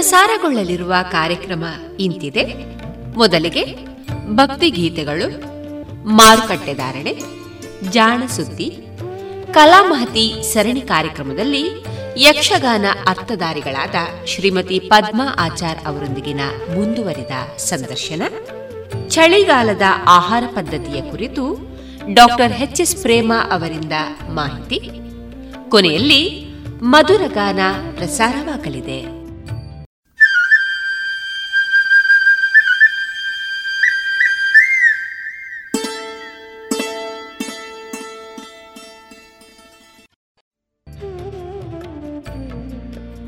ಪ್ರಸಾರಗೊಳ್ಳಲಿರುವ ಕಾರ್ಯಕ್ರಮ ಇಂತಿದೆ. ಮೊದಲಿಗೆ ಭಕ್ತಿ ಗೀತೆಗಳು, ಮಾರುಕಟ್ಟೆ ಧಾರಣೆ, ಜಾಣ ಸುದ್ದಿ ಕಲಾಮಹತಿ ಸರಣಿ ಕಾರ್ಯಕ್ರಮದಲ್ಲಿ ಯಕ್ಷಗಾನ ಅರ್ಥಧಾರಿಗಳಾದ ಶ್ರೀಮತಿ ಪದ್ಮಾ ಆಚಾರ್ ಅವರೊಂದಿಗಿನ ಮುಂದುವರಿದ ಸಂದರ್ಶನ. ಚಳಿಗಾಲದ ಆಹಾರ ಪದ್ಧತಿಯ ಕುರಿತು ಡಾಕ್ಟರ್ ಎಚ್ ಎಸ್ ಪ್ರೇಮ ಅವರಿಂದ ಮಾಹಿತಿ. ಕೊನೆಯಲ್ಲಿ ಮಧುರಗಾನ ಪ್ರಸಾರವಾಗಲಿದೆ.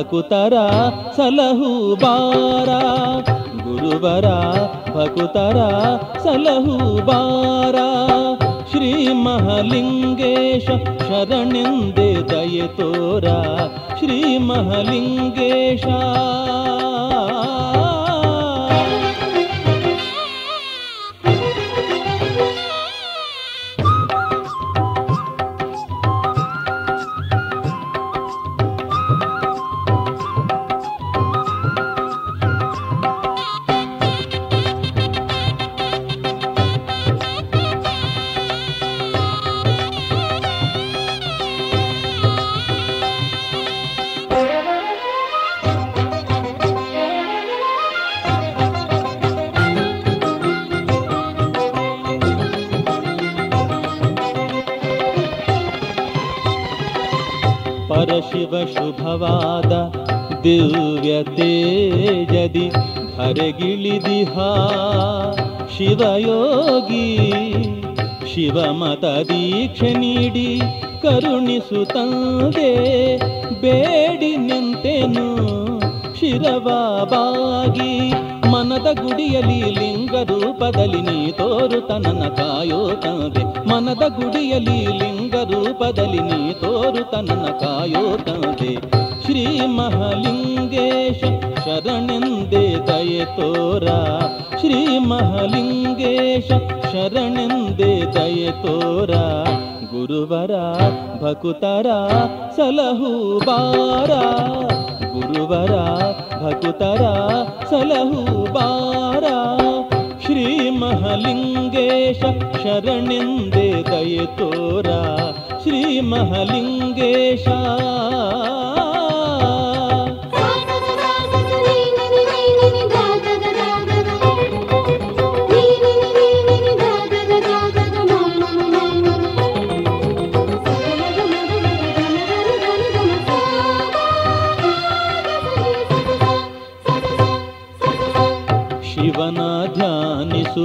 ಭಕುತರ ಸಲಹು ಬಾರ. ಗುರುವರ ಭಕುತರ ಸಲಹು ಬಾರ. ಶ್ರೀ ಮಹಾಲಿಂಗೇಶ ಶರಣೆಂದೆ ದಯೆ ತೋರ. ಶ್ರೀ ಮಹಲಿಂಗೇಶ ಧರೆಗಿಳಿದಿಹಾ ಶಿವಯೋಗಿ, ಶಿವಮತ ದೀಕ್ಷೆ ನೀಡಿ ಕರುಣಿಸುತ್ತಂದೆ ಬೇಡಿ ನಿಂತೆನು ಶಿರವಾಬಾಗಿ. ಮನದ ಗುಡಿಯಲ್ಲಿ ಲಿಂಗ ರೂಪದಲ್ಲಿ ನೀ ತೋರುತ ನನ್ನ ಕಾಯೋ ತಂದೆ. ಮನದ ಗುಡಿಯಲ್ಲಿ ಲಿಂಗ ರೂಪದಲ್ಲಿ ನೀ ತೋರುತ ನನ್ನ ಕಾಯೋ ತಂದೆ. ಶ್ರೀ ಮಹಾಲಿಂಗೇಶ ಶರಣೆಂದೇ ದಯೆ ತೋರ ಶ್ರೀ ಮಹಾಲಿಂಗೇಶ ಶರಣೆಂದೇ ದಯೆ ತೋರ ಗುರುವರ ಭಕುತರ ಸಲಹು ಬಾರ ಗುರುವರ ಭಕುತರ ಸಲಹು ಬಾರ ಶ್ರೀ ಮಹಲಿಂಗೇಶ ಶರಣೆಂದೇ ದಯೆ ತೋರ ಶ್ರೀ ಮಹಲಿಂಗೇಶ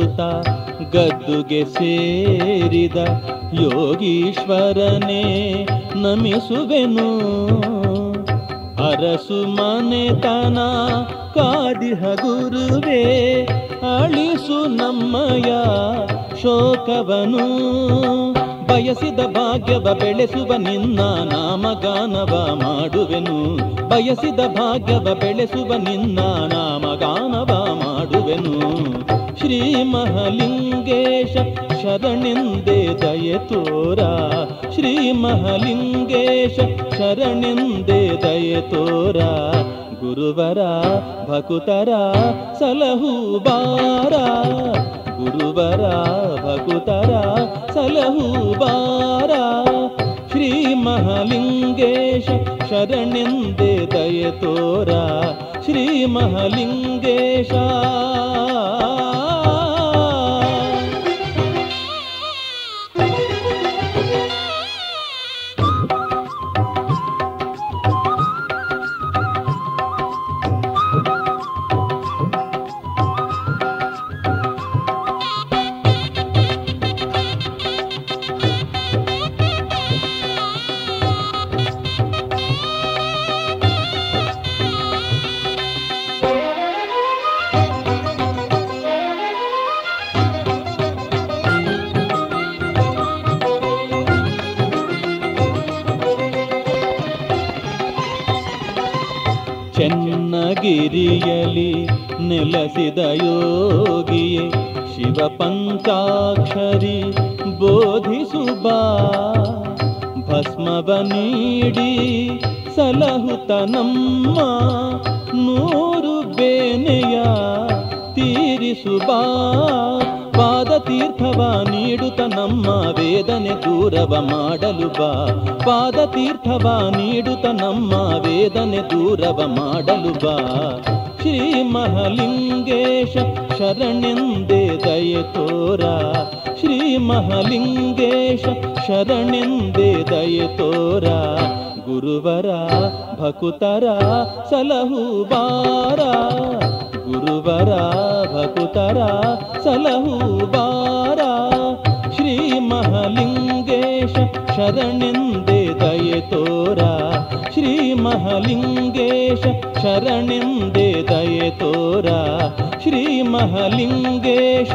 ಧ್ಯಾನಿಸುತ್ತ ಗದ್ದುಗೆ ಸೇರಿದ ಯೋಗೀಶ್ವರನೇ, ನಮಿಸುವೆನು. ಅರಸು ಮನೆತನ ಕಾದಿ ಗುರುವೇ ಅಳಿಸು ನಮ್ಮಯ ಶೋಕವನು. ಬಯಸಿದ ಭಾಗ್ಯವ ಬೆಳೆಸುವ ನಿನ್ನ ನಾಮಗಾನವ ಮಾಡುವೆನು. ಬಯಸಿದ ಭಾಗ್ಯವ ಬೆಳೆಸುವ ನಿನ್ನ ನಾಮಗಾನವ ಮಾಡುವೆನು ಶ್ರೀ ಮಹಲಿಂಗೇಶ ಶರಣೆಂದೇ ದಯೆ ತೋರ. ಶ್ರೀ ಮಹಲಿಂಗೇಶ ಶರಣೆಂದೇ ದಯೆ ತೋರ. ಗುರುವರ, ಭಕುತರ ಸಲಹು ಬಾರ. ಗುರುವರ, ಭಕುತರ ಸಲಹು ಬಾರ. ಶ್ರೀ ಮಹಲಿಂಗೇಶ ಶರಣೆಂದೇ ದಯೆ ತೋರ. श्रीमहलिङ्गेश। ಬಾ. ಪಾದ ತೀರ್ಥವ ನೀಡುತ್ತ ನಮ್ಮ ವೇದನೆ ದೂರವ ಮಾಡಲು ಬಾ. ಶ್ರೀ ಮಹಲಿಂಗೇಶ ಶರಣೆಂದೇ ದಯ ತೋರ. ಶ್ರೀ ಮಹಲಿಂಗೇಶ ಶರಣೆಂದೇ ದಯ ತೋರ. ಗುರುವರ, ಭಕುತರ ಸಲಹು ಬಾರ. ಗುರುವರ, ಭಕುತರ ಸಲಹು ಬಾರ. ಶರಣೆಂದೇ ದಯೆ ತೋರ ಶ್ರೀ ಮಹಲಿಂಗೇಶ ಶರಣೆಂದೇ ದಯೆ ತೋರ ಶ್ರೀ ಮಹಲಿಂಗೇಶ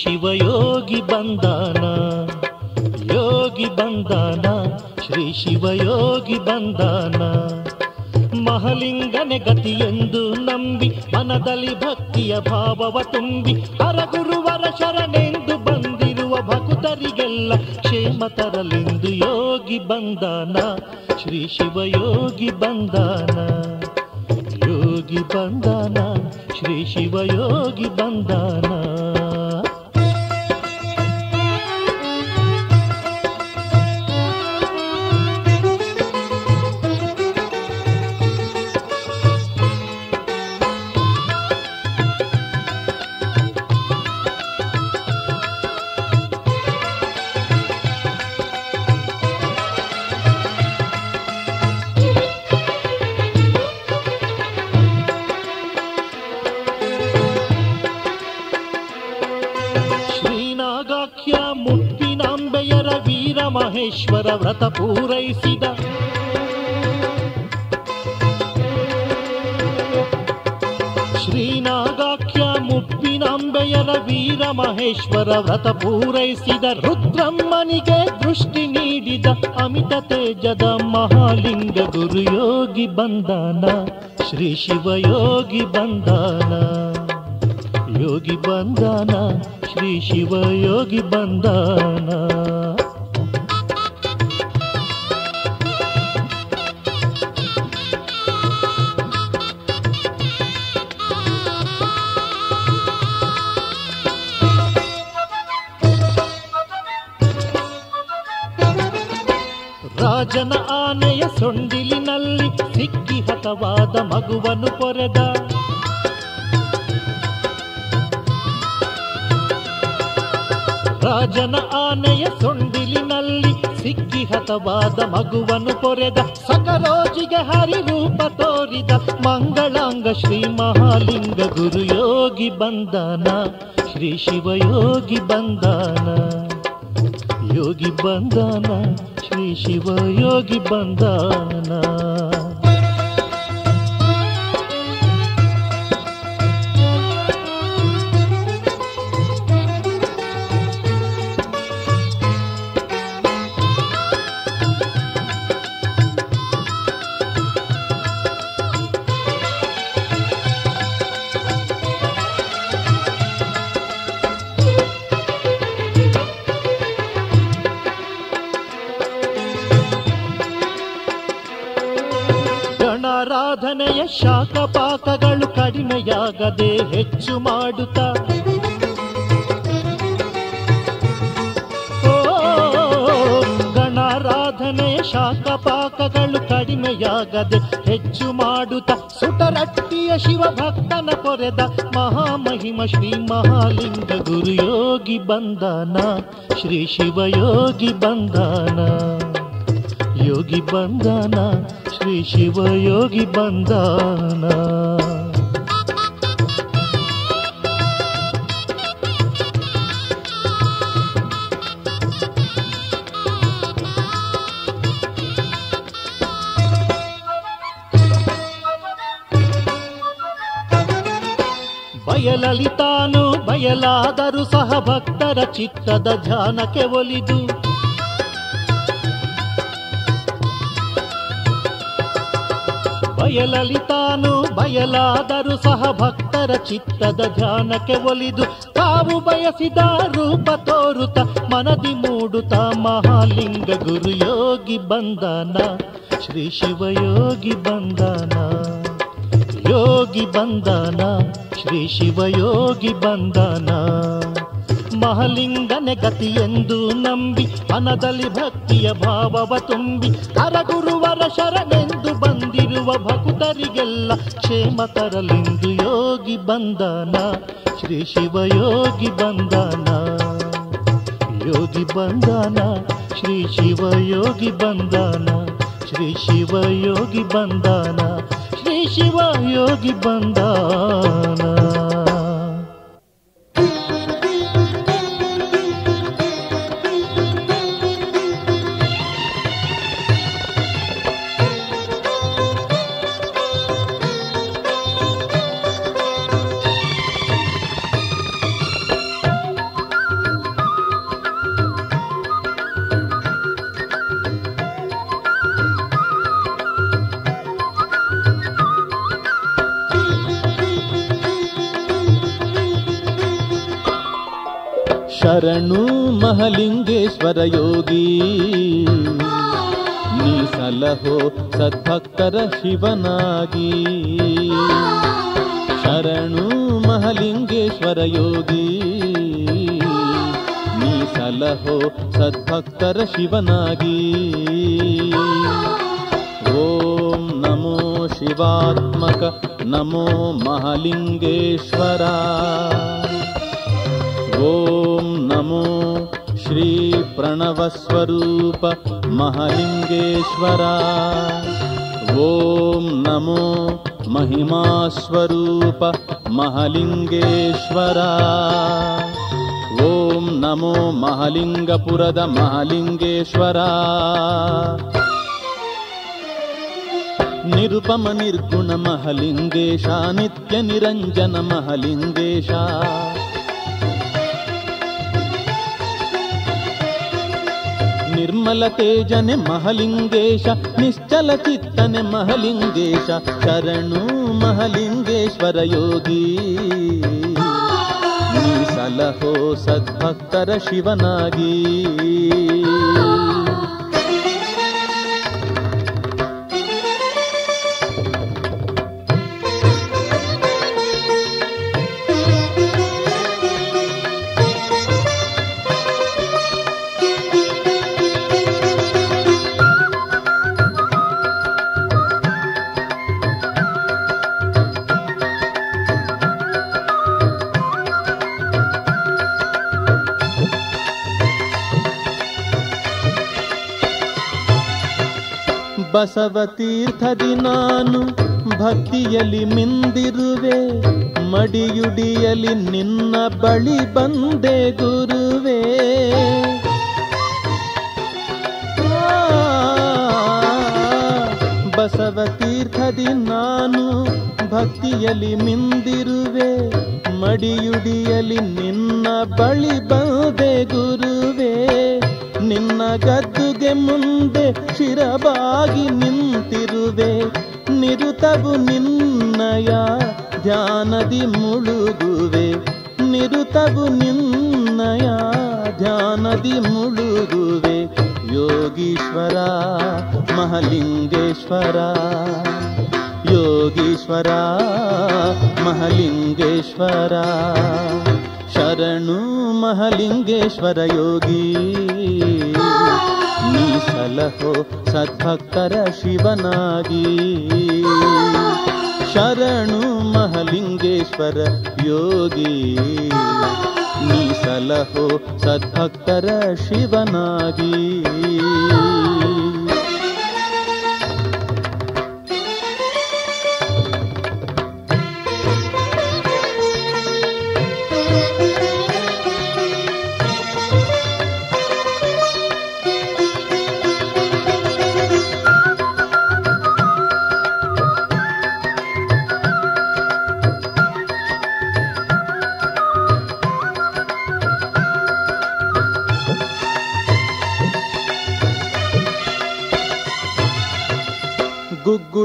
ಶಿವಯೋಗಿ ಬಂದಾನ? ಯೋಗಿ ಬಂದಾನ? ಶ್ರೀ ಶಿವಯೋಗಿ ಬಂದಾನ? ಮಹಲಿಂಗನೆ ಗತಿಯೆಂದು ನಂಬಿ, ಮನದಲ್ಲಿ ಭಕ್ತಿಯ ಭಾವವ ತುಂಬಿ, ಹರಗುರುವರ ಶರಣೆಂದು ಬಂದಿರುವ ಭಕ್ತರಿಗೆಲ್ಲ ಕ್ಷೇಮ ತರಲೆಂದು ಯೋಗಿ ಬಂದಾನ? ಶ್ರೀ ಶಿವಯೋಗಿ ಬಂದಾನ? ಯೋಗಿ ಬಂದಾನ? ಶ್ರೀ ಶಿವಯೋಗಿ ಶ್ರೀ ಬಂದಾನ? ಶ್ರೀ ಶಿವಯೋಗಿ ಬಂದಾನ? ಯೋಗಿ ಬಂದಾನ? ಶ್ರೀ ಶಿವ ಯೋಗಿ ಬಂದಾನ? ಕಡಿಮೆಯಾಗದೆ ಹೆಚ್ಚು ಮಾಡುತ್ತ? ಓ, ಗಣಾರಾಧನೆಯ ಶಾಖ ಪಾಕಗಳು ಕಡಿಮೆಯಾಗದೆ ಹೆಚ್ಚು ಮಾಡುತ್ತ? ಸುಟರಟ್ಟಿಯ ಶಿವಭಕ್ತನ ಕೊರೆದ ಮಹಾಮಹಿಮ ಶ್ರೀ ಮಹಾಲಿಂಗ ಗುರುಯೋಗಿ ಬಂಧನ ಶ್ರೀ ಶಿವಯೋಗಿ ಬಂಧನ. ಯೋಗಿ ಬಂದನ ಶ್ರೀ ಶಿವ ಯೋಗಿ ಬಯಲಲಿ ತಾನು ಬಯಲಾದರೂ ಸಹ ಭಕ್ತರ ಚಿತ್ತದ ಧ್ಯಾನಕ್ಕೆ ಒಲಿದು. ಬಯಲಲಿತಾನು ಬಯಲಾದರೂ ಸಹ ಭಕ್ತರ ಚಿತ್ತದ ಧ್ಯಾನಕ್ಕೆ ಒಲಿದು. ತಾವು ಬಯಸಿದ ರೂಪ ತೋರುತ ಮನದಿ ಮೂಡುತ ಮಹಾಲಿಂಗ ಗುರುಯೋಗಿ ಬಂದನ, ಶ್ರೀ ಶಿವಯೋಗಿ ಬಂದಾನ. ಯೋಗಿ ಬಂದಾನ, ಶ್ರೀ ಶಿವಯೋಗಿ ಬಂದಾನ. ಮಹಲಿಂಗನೆ ಎಂದು ನಂಬಿ, ಮನದಲ್ಲಿ ಭಕ್ತಿಯ ಭಾವವ ತುಂಬಿ, ಕರಗುರುವರ ಶರಣೆಂದು ಬಂದಿರುವ ಭಕ್ತರಿಗೆಲ್ಲ ಕ್ಷೇಮ ತರಲೆಂದು ಯೋಗಿ ಬಂದಾನ, ಶ್ರೀ ಶಿವಯೋಗಿ ಬಂದಾನ. ಯೋಗಿ ಬಂದಾನ, ಶ್ರೀ ಶಿವಯೋಗಿ ಬಂದಾನ, ಶ್ರೀ ಶಿವಯೋಗಿ ಬಂದಾನ. ಶ್ರೀ ಶಿವಯೋಗಿ ಬಂದಾನ. ಶರಣು ಮಹಲಿಂಗೇಶ್ವರ ಯೋಗಿ ನೀ ಸಲಹೋ ಸದ್ಭಕ್ತರ ಶಿವನಾಗಿ ಶರಣು ಮಹಲಿಂಗೇಶ್ವರ ಯೋಗಿ ನೀ ಸಲಹೋ ಸದ್ಭಕ್ತರ ಶಿವನಾಗಿ ಓಂ ನಮೋ ಶಿವಾತ್ಮಕ ನಮೋ ಮಹಾಲಿಂಗೇಶ್ವರ ಓಂ नमो श्रीप्रणवस्वरूप महलिङ्गेश्वरा ॐ नमो महिमास्वरूप महलिङ्गेश्वरा ॐ नमो महलिङ्गपुरद महलिङ्गेश्वरा నిరుపమ నిర్గుణ మహలింగేశా నిత్య నిరంజన మహలింగేశా ನಿರ್ಮಲ ತೇಜನೆ ಮಹಲಿಂಗೇಶ ನಿಶ್ಚಲ ಚಿತ್ತನೆ ಮಹಲಿಂಗೇಶ ಶರಣು ಮಹಲಿಂಗೇಶ್ವರ ಯೋಗಿ. ನೀ ಸಲಹೋ ಸದ್ಭಕ್ತರ ಶಿವನಾಗಿ. ಬಸವ ತೀರ್ಥದಿ ನಾನು ಭಕ್ತಿಯಲ್ಲಿ ಮಿಂದಿರುವೆ ಮಡಿಯುಡಿಯಲಿ ನಿನ್ನ ಬಳಿ ಬಂದೆ ಗುರುವೇ. ಬಸವ ತೀರ್ಥದಿ ನಾನು ಭಕ್ತಿಯಲ್ಲಿ ಮಿಂದಿರುವೆ ಮಡಿಯುಡಿಯಲಿ ನಿನ್ನ ಬಳಿ ಬಂದೆ ಗುರುವೇ. ನಿನ್ನ ಗದ್ದುಗೆ ಮುಂದೆ ಶಿರಬಾಗಿ ನಿಂತಿರುವೆ. ನಿರುತವು ನಿನ್ನಯ ಧ್ಯಾನದಿ ಮುಳುಗುವೆ. ನಿರುತವು ನಿನ್ನಯ ಧ್ಯಾನದಿ ಮುಳುಗುವೆ. ಯೋಗೀಶ್ವರ ಮಹಲಿಂಗೇಶ್ವರ ಯೋಗೀಶ್ವರ ಮಹಲಿಂಗೇಶ್ವರ, ಶರಣು ಮಹಲಿಂಗೇಶ್ವರ ಯೋಗಿ. ಸಲಹೋ ಸದ್ಭಕ್ತರ ಶಿವನಾಗಿ ಶರಣು ಮಹಲಿಂಗೇಶ್ವರ ಯೋಗಿ ನೀ ಸಲಹೋ ಸದ್ಭಕ್ತರ ಶಿವನಾಗಿ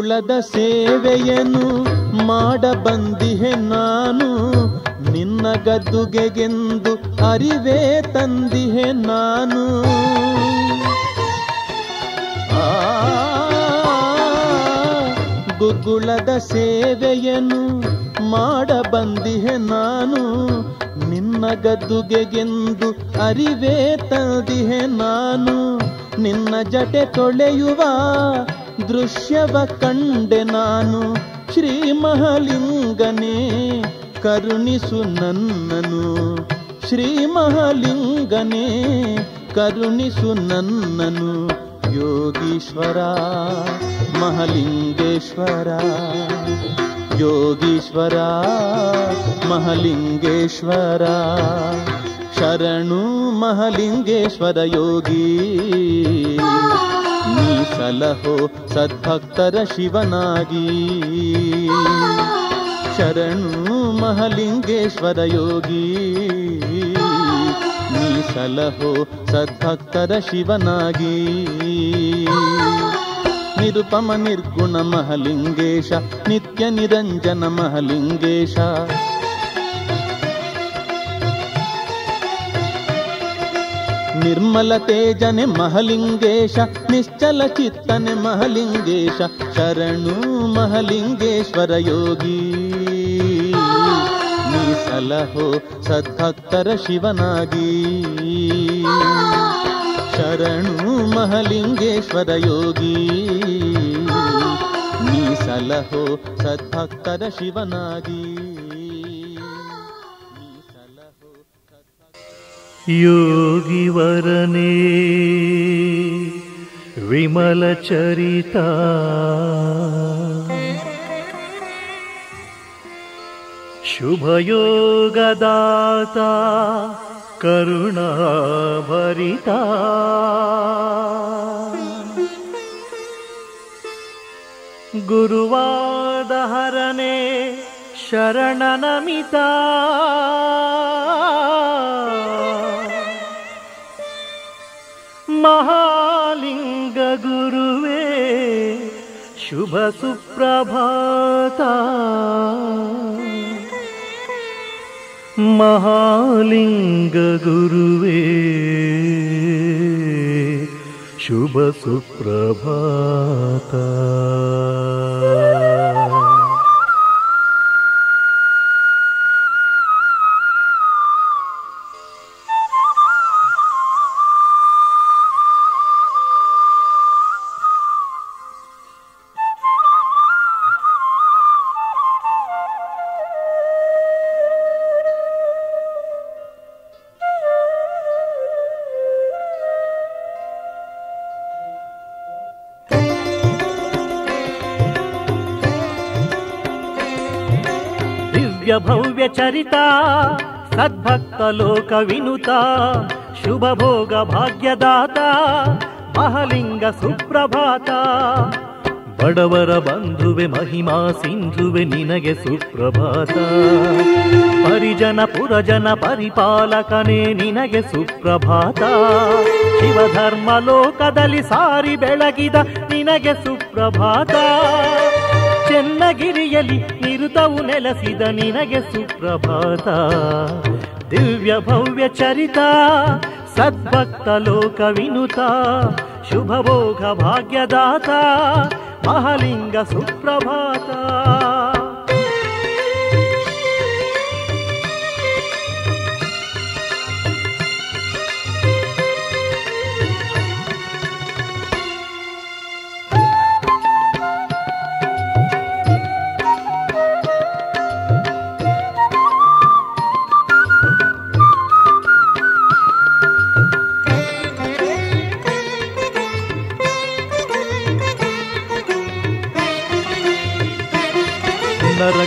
ಗುಗ್ಗುಳದ ಸೇವೆಯನ್ನು ಮಾಡಬಂದಿಹೆ ನಾನು. ನಿನ್ನ ಗದ್ದುಗೆಗೆಂದು ಅರಿವೇ ತಂದಿಹೆ ನಾನು. ಗುಗ್ಗುಳದ ಸೇವೆಯನ್ನು ಮಾಡಬಂದಿಹೆ ನಾನು. ನಿನ್ನ ಗದ್ದುಗೆಗೆಂದು ಅರಿವೇ ತಂದಿಹೆ ನಾನು. ನಿನ್ನ ಜಟೆ ತೊಳೆಯುವ ದೃಶ್ಯವ ಕಂಡೆ ನಾನು. ಶ್ರೀ ಮಹಾಲಿಂಗನೇ ಕರುಣಿಸು ನನ್ನನು. ಶ್ರೀ ಮಹಾಲಿಂಗನೇ ಕರುಣಿಸು ನನ್ನನು. ಯೋಗೀಶ್ವರ, ಮಹಲಿಂಗೇಶ್ವರ. ಯೋಗೀಶ್ವರ, ಮಹಲಿಂಗೇಶ್ವರ. ಶರಣು ಮಹಲಿಂಗೇಶ್ವರ ಯೋಗಿ. ಸಲಹೋ ಸದ್ಭಕ್ತರ ಶಿವನಾಗಿ. ಶರಣು ಮಹಲಿಂಗೇಶ್ವರ ಯೋಗಿ. ನೀ ಸಲಹೋ ಸದ್ಭಕ್ತರ ಶಿವನಾಗಿ. ನಿರುಪಮ ನಿರ್ಗುಣ ಮಹಲಿಂಗೇಶ, ನಿತ್ಯ ನಿರಂಜನ ಮಹಲಿಂಗೇಶ. ನಿರ್ಮಲ ತೇಜನೆ ಮಹಲಿಂಗೇಶ ನಿಶ್ಚಲ ಚಿತ್ತನೆ ಮಹಲಿಂಗೇಶ ಶರಣು ಮಹಲಿಂಗೇಶ್ವರ ಯೋಗಿ. ನೀ ಸಲಹೋ ಸದ್ಭಕ್ತರ ಶಿವನಾಗಿ. ಶರಣು ಮಹಲಿಂಗೇಶ್ವರ ಯೋಗಿ. ನೀ ಸಲಹೋ ಸದ್ಭಕ್ತರ ಶಿವನಾಗಿ. योगिवरने। विमलचरिता। शुभयोगदाता करुणाभरिता। गुरुवादहरणे शरणनमिता। महलिङ्ग गुरु शुभ सुप्रभा महलिङ्ग गुरु शुभ सुप्रभा ಚರಿತ, ಸದ್ಭಕ್ತ ಲೋಕ ವಿನುತ ಶುಭ ಭೋಗ ಭಾಗ್ಯದಾತ, ಮಹಲಿಂಗ ಸುಪ್ರಭಾತ. ಬಡವರ ಬಂಧುವೆ, ಮಹಿಮಾ ಸಿಂಧುವೆ ನಿನಗೆ ಸುಪ್ರಭಾತ. ಪರಿಜನ, ಪುರಜನ, ಪರಿಪಾಲಕನೇ ನಿನಗೆ ಸುಪ್ರಭಾತ. ಶಿವಧರ್ಮ ಲೋಕದಲ್ಲಿ ಸಾರಿ ಬೆಳಗಿದ ನಿನಗೆ ಸುಪ್ರಭಾತ. ಚೆನ್ನಗಿರಿಯಲ್ಲಿ ನಿರುತವು ನೆಲೆಸಿದ ನಿನಗೆ ಸುಪ್ರಭಾತ. ದಿವ್ಯ ಭವ್ಯ ಚರಿತ, ಸದ್ಭಕ್ತ ಲೋಕ ವಿನುತ ಶುಭ ಭೋಗ ಭಾಗ್ಯದಾತ, ಮಹಲಿಂಗ ಸುಪ್ರಭಾತ.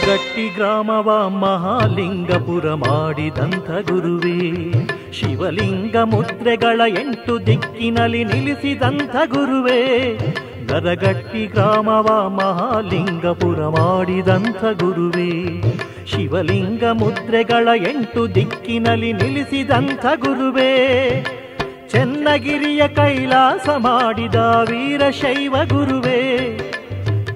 ನರಗಟ್ಟಿ ಗ್ರಾಮವ ಮಹಾಲಿಂಗಪುರ ಮಾಡಿದಂಥ ಗುರುವೇ. ಶಿವಲಿಂಗ ಮುದ್ರೆಗಳ ಎಂಟು ದಿಕ್ಕಿನಲ್ಲಿ ನಿಲ್ಲಿಸಿದಂಥ ಗುರುವೇ. ಗದಗಟ್ಟಿ ಗ್ರಾಮವ ಮಹಾಲಿಂಗಪುರ ಮಾಡಿದಂಥ ಗುರುವೇ. ಶಿವಲಿಂಗ ಮುದ್ರೆಗಳ ಎಂಟು ದಿಕ್ಕಿನಲ್ಲಿ ನಿಲ್ಲಿಸಿದಂಥ ಗುರುವೇ. ಚೆನ್ನಗಿರಿಯ ಕೈಲಾಸ ಮಾಡಿದ ವೀರಶೈವ ಗುರುವೇ.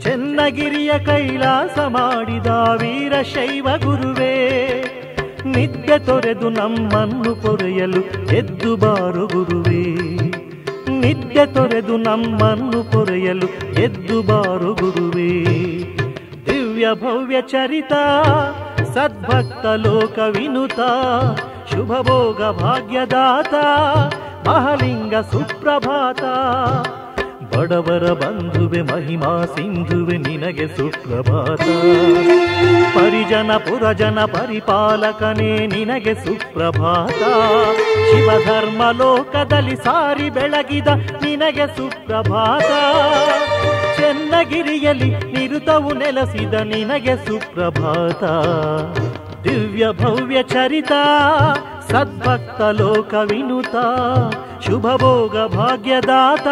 ಚೆನ್ನಗಿರಿಯ ಕೈಲಾಸ ಮಾಡಿದ ವೀರಶೈವ ಗುರುವೇ ನಿದ್ದೆ ತೊರೆದು ನಮ್ಮನ್ನು ಪೊರೆಯಲು ಎದ್ದು ಬಾರು ಗುರುವೇ. ನಿದ್ದೆ ತೊರೆದು ನಮ್ಮನ್ನು ಪೊರೆಯಲು ಎದ್ದು ಬಾರು ಗುರುವೇ. ದಿವ್ಯ ಭವ್ಯ ಚರಿತ, ಸದ್ಭಕ್ತ ಲೋಕ ವಿನುತ ಶುಭ ಭೋಗ ಭಾಗ್ಯದಾತ, ಮಹಲಿಂಗ ಸುಪ್ರಭಾತ. ಬಡವರ ಬಂಧುವೆ ಮಹಿಮಾ ಸಿಂಧುವೆ ನಿನಗೆ ಸುಪ್ರಭಾತ. ಪರಿಜನ ಪುರಜನ ಪರಿಪಾಲಕನೇ ನಿನಗೆ ಸುಪ್ರಭಾತ. ಶಿವಧರ್ಮ ಲೋಕದಲ್ಲಿ ಸಾರಿ ಬೆಳಗಿದ ನಿನಗೆ ಸುಪ್ರಭಾತ. ಚೆನ್ನಗಿರಿಯಲ್ಲಿ ನಿರುತವು ನೆಲೆಸಿದ ನಿನಗೆ ಸುಪ್ರಭಾತ. ದಿವ್ಯ ಭವ್ಯ ಚರಿತ, ಸದ್ಭಕ್ತ ಶುಭ ಭೋಗ ಭಾಗ್ಯದಾತ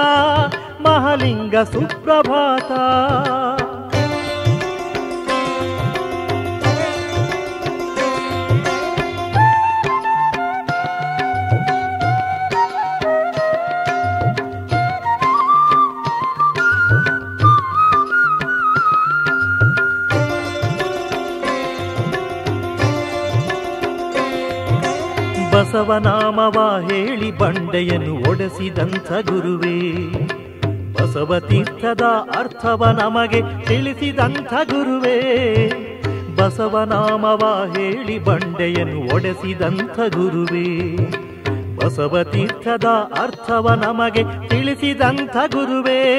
ಮಹಲಿಂಗ ಸುಪ್ರಭಾತ. ಬಸವನಾಮವ ಹೇಳಿ ಬಂಡೆಯನ್ನು ಒಡೆಸಿದಂಥ ಗುರುವೇ. ಬಸವ ತೀರ್ಥದ ಅರ್ಥವ ನಮಗೆ ತಿಳಿಸಿದಂಥ ಗುರುವೇ. ಬಸವನಾಮವ ಹೇಳಿ ಬಂಡೆಯನ್ನು ಒಡೆಸಿದಂಥ ಗುರುವೇ. ಬಸವ ತೀರ್ಥದ ಅರ್ಥವ ನಮಗೆ ತಿಳಿಸಿದಂಥ ಗುರುವೇ.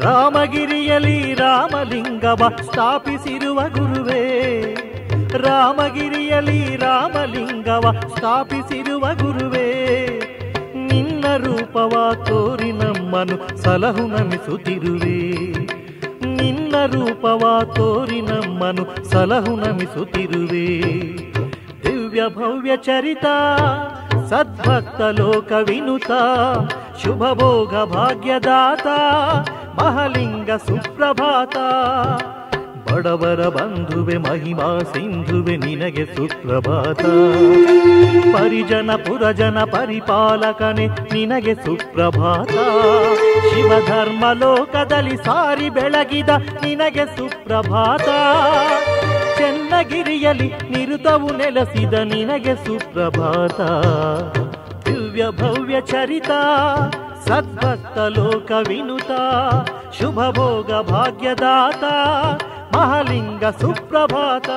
ರಾಮಗಿರಿಯಲ್ಲಿ ರಾಮಲಿಂಗವ ಸ್ಥಾಪಿಸಿರುವ ಗುರುವೇ. ರಾಮಗಿರಿಯಲ್ಲಿ ರಾಮಲಿಂಗವ ಸ್ಥಾಪಿಸಿರುವ ಗುರುವೇ. ನಿನ್ನ ರೂಪವ ತೋರಿ ನಮ್ಮನು ಸಲಹು ನಮಿಸುತ್ತಿರುವೆ ನಿನ್ನ ರೂಪವ ತೋರಿ ನಮ್ಮನು ಸಲಹು ನಮಿಸುತ್ತಿರುವೆ ದಿವ್ಯ ಭವ್ಯ ಚರಿತ ಸದ್ಭಕ್ತ ಲೋಕ ವಿನುತ ಶುಭ ಭೋಗ ಭಾಗ್ಯದಾತ ಮಹಲಿಂಗ ಸುಪ್ರಭಾತ ಬಡವರ ಬಂಧುವೆ ಮಹಿಮಾ ಸಿಂಧುವೆ ನಿನಗೆ ಸುಪ್ರಭಾತ. ಪರಿಜನ ಪುರಜನ ಪರಿಪಾಲಕನೆ ನಿನಗೆ ಸುಪ್ರಭಾತ. ಶಿವಧರ್ಮ ಲೋಕದಲ್ಲಿ ಸಾರಿ ಬೆಳಗಿದ ನಿನಗೆ ಸುಪ್ರಭಾತ. ಚೆನ್ನಗಿರಿಯಲ್ಲಿ ನಿರುತವು ನೆಲೆಸಿದ ನಿನಗೆ ಸುಪ್ರಭಾತ. ದಿವ್ಯ ಭವ್ಯ ಚರಿತ, ಸದ್ಭಕ್ತ ಲೋಕ ವಿನುತ ಶುಭ ಭೋಗ ಭಾಗ್ಯದಾತ. ಮಹಾಲಿಂಗ ಸುಪ್ರಭಾತ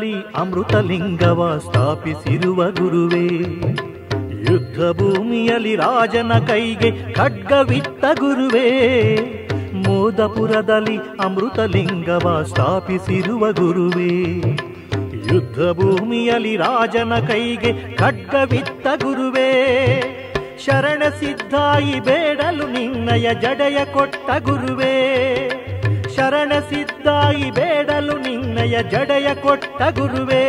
ಮೋದಪುರದಲ್ಲಿ ಅಮೃತಲಿಂಗವ ಸ್ಥಾಪಿಸಿರುವ ಗುರುವೇ, ಯುದ್ಧ ಭೂಮಿಯಲ್ಲಿ ರಾಜನ ಕೈಗೆ ಖಡ್ಗವಿತ್ತ ಗುರುವೇ, ಮೋದಪುರದಲ್ಲಿ ಅಮೃತಲಿಂಗವ ಸ್ಥಾಪಿಸಿರುವ ಗುರುವೇ, ಯುದ್ಧ ಭೂಮಿಯಲ್ಲಿ ರಾಜನ ಕೈಗೆ ಖಡ್ಗವಿತ್ತ ಗುರುವೇ ಶರಣ ಸಿದ್ಧಾಯಿ ಬೇಡಲು ನಿನ್ನಯ ಜಡೆಯ ಕೊಟ್ಟ ಗುರುವೇ. ಶರಣ ಸಿದ್ಧಾಯಿ ಬೇಡಲು ನಿನ್ನಯ ಜಡೆಯ ಕೊಟ್ಟ ಗುರುವೇ.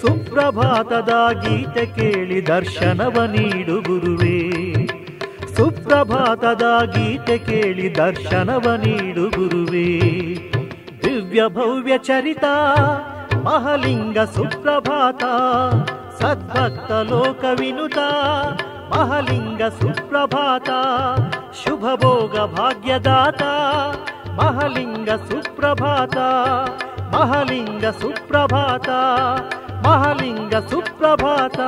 ಸುಪ್ರಭಾತದ ಗೀತೆ ಕೇಳಿ ದರ್ಶನವ ನೀಡು ಗುರುವೇ. ಸುಪ್ರಭಾತದ ಗೀತೆ ಕೇಳಿ ದರ್ಶನವ ನೀಡು ಗುರುವೇ. ದಿವ್ಯ ಭವ್ಯ ಚರಿತ, ಮಹಲಿಂಗ ಸುಪ್ರಭಾತ, ಸದ್ಭಕ್ತ ಲೋಕ ವಿನುತ ಮಹಲಿಂಗ ಸುಪ್ರಭಾತ ಶುಭ ಭೋಗ ಭಾಗ್ಯದಾತ ಮಹಲಿಂಗ ಸುಪ್ರಭಾತ ಮಹಲಿಂಗ ಸುಪ್ರಭಾತ ಮಹಲಿಂಗ ಸುಪ್ರಭಾತ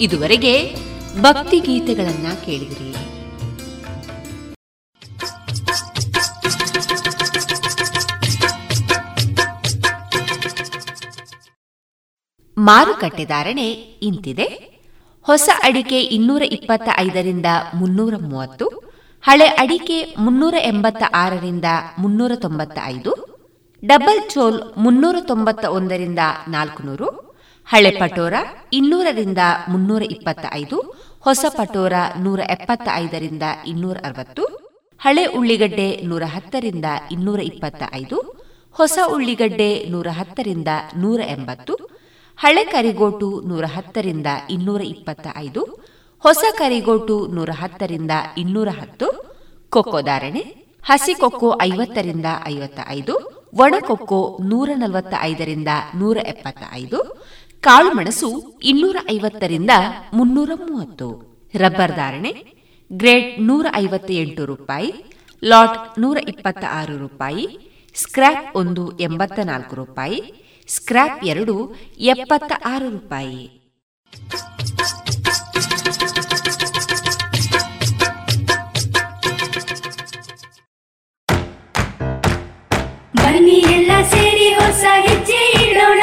ಇದುವರೆಗೆ ಭಕ್ತಿ ಗೀತೆಗಳನ್ನ ಕೇಳಿದಿರಿ. ಮಾರುಕಟ್ಟೆ ಧಾರಣೆ ಇಂತಿದೆ. ಹೊಸ ಅಡಿಕೆ ಇನ್ನೂರ ಇಪ್ಪತ್ತ ಐದರಿಂದ ಮುನ್ನೂರ ಮೂವತ್ತು, ಹಳೆ ಅಡಿಕೆ ಮುನ್ನೂರ ಎಂಬತ್ತ ಆರರಿಂದ ಮುನ್ನೂರ ತೊಂಬತ್ತ ಐದು ಡಬಲ್ ಚೋಲ್ ಮುನ್ನೂರ ತೊಂಬತ್ತ ಒಂದರಿಂದ ನಾಲ್ಕುನೂರು ಹಳೆ ಪಟೋರ ಇನ್ನೂರರಿಂದ ಮುನ್ನೂರ ಇಪ್ಪತ್ತ ಐದು ಹೊಸ ಪಟೋರ ನೂರ ಎಪ್ಪತ್ತ ಐದರಿಂದ ಇನ್ನೂರ ಅರವತ್ತು ಹಳೆ ಉಳ್ಳಿಗಡ್ಡೆ ನೂರ ಹತ್ತರಿಂದ ಇನ್ನೂರ ಇಪ್ಪತ್ತ ಐದು ಹೊಸ ಉಳ್ಳಿಗಡ್ಡೆ ನೂರ ಹತ್ತರಿಂದ ನೂರ ಎಂಬತ್ತು ಹಳೆ ಕರಿಗೋಟು ನೂರ ಹತ್ತರಿಂದ ಇನ್ನೂರ ಇಪ್ಪತ್ತ ಐದು ಹೊಸ ಕರಿಗೋಟು ನೂರ ಹತ್ತರಿಂದ ಇನ್ನೂರ ಹತ್ತು ಕೊಕ್ಕೋ ಧಾರಣೆ, ಹಸಿ ಕೊಕ್ಕೋ ಐವತ್ತರಿಂದ ಐವತ್ತ ಐದು ಒಣ ಕೊಕ್ಕೋ ನೂರ ನಲವತ್ತ ಐದರಿಂದ ನೂರ ಎಪ್ಪತ್ತ ಐದು ಕಾಳುಮೆಣಸು ಇನ್ನೂರ ಐವತ್ತರಿಂದ ಮುನ್ನೂರ ಮೂವತ್ತು ರಬ್ಬರ್ ಧಾರಣೆ, ಗ್ರೇಡ್ ನೂರ ಐವತ್ತ ಎಂಟು ರೂಪಾಯಿ, ಲಾಟ್ ನೂರ ಇಪ್ಪತ್ತ ಆರು ರೂಪಾಯಿ ಸ್ಕ್ರಾಪ್ ಒಂದು ಎಂಬತ್ತ ನಾಲ್ಕು ರೂಪಾಯಿ ಸ್ಕ್ರಾಪ್ ಎರಡು ಎಪ್ಪತ್ತ ಆರು ರೂಪಾಯಿ. ಬನ್ನಿ ಎಲ್ಲ ಸೇರಿ ಹೊಸ ಹೆಜ್ಜೆ ಇಡೋಣ.